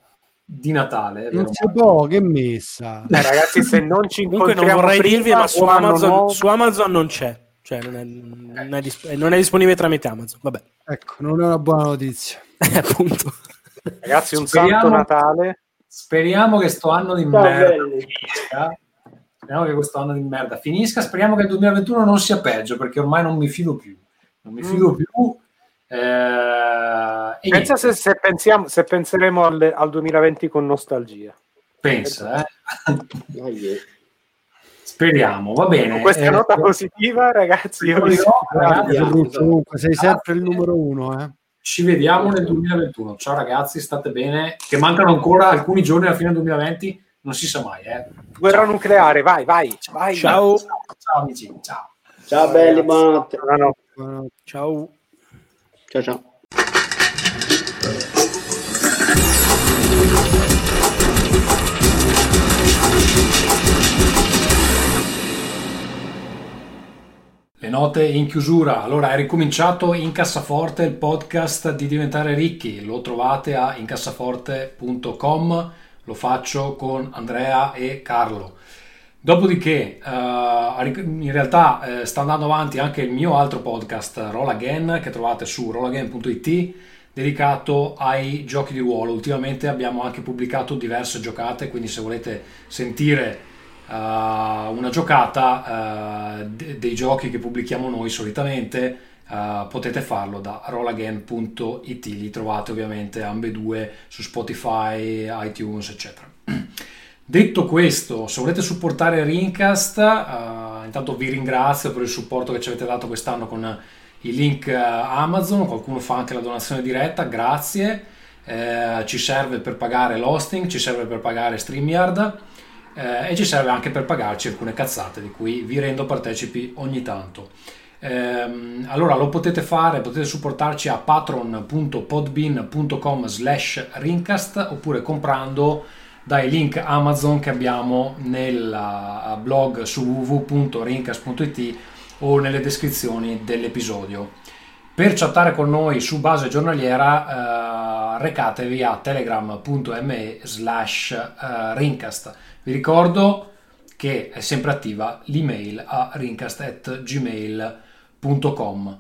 di Natale Non si può, che messa. Eh, ragazzi, se non ci Comunque non vorrei prima, dirvi, ma su Amazon, nuovo. su Amazon non c'è. Cioè, non è, non è dis- non è disponibile tramite Amazon. Vabbè, Ecco, non è una buona notizia. <laughs> appunto. Ragazzi, un Speriamo- santo Natale. Speriamo che sto anno di Ciao, merda belli. finisca. Speriamo che questo anno di merda finisca. Speriamo che il 2021 non sia peggio, perché ormai non mi fido più. Non mi fido più. Eh, Pensa se, se pensiamo, se penseremo al, al 2020 con nostalgia. pensa, eh. Eh. Speriamo, va bene. Con questa Eh, nota positiva, ragazzi, io vi no, ragazzi, sei sempre il numero uno, eh. Ci vediamo nel 2021. Ciao ragazzi, state bene. Che mancano ancora alcuni giorni alla fine del 2020, non si sa mai. Eh. guerra nucleare, vai, vai, vai. Ciao. Ciao amici, ciao. Ciao belli, buonanotte. Buonanotte. Ciao. Ciao ciao. Le note in chiusura. Allora, è ricominciato in cassaforte il podcast di Diventare Ricchi. Lo trovate a incassaforte.com. Lo faccio con Andrea e Carlo. Dopodiché, eh, in realtà eh, sta andando avanti anche il mio altro podcast, Roll Again, che trovate su rollagain.it, dedicato ai giochi di ruolo. Ultimamente abbiamo anche pubblicato diverse giocate, quindi se volete sentire eh, una giocata de- dei giochi che pubblichiamo noi solitamente, eh, potete farlo da rollagain.it. Li trovate ovviamente ambedue su Spotify, iTunes, eccetera. <clears throat> Detto questo, se volete supportare Rincast, intanto vi ringrazio per il supporto che ci avete dato quest'anno con i link Amazon, qualcuno fa anche la donazione diretta, grazie, Eh, ci serve per pagare l'hosting, ci serve per pagare StreamYard eh, e ci serve anche per pagarci alcune cazzate di cui vi rendo partecipi ogni tanto. Ehm, allora lo potete fare, potete supportarci a patron.podbean.com slash rincast oppure comprando dai link Amazon che abbiamo nel uh, blog su www.rincast.it o nelle descrizioni dell'episodio. Per chattare con noi su base giornaliera eh, recatevi a telegram.me slash eh, rincast. Vi ricordo che è sempre attiva l'email a rincast.gmail.com.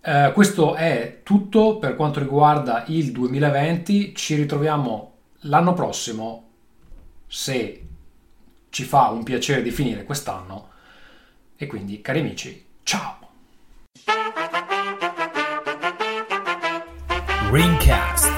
Eh, questo è tutto per quanto riguarda il 2020. Ci ritroviamo l'anno prossimo se ci fa un piacere di finire quest'anno. E quindi, cari amici, ciao! Ringcast.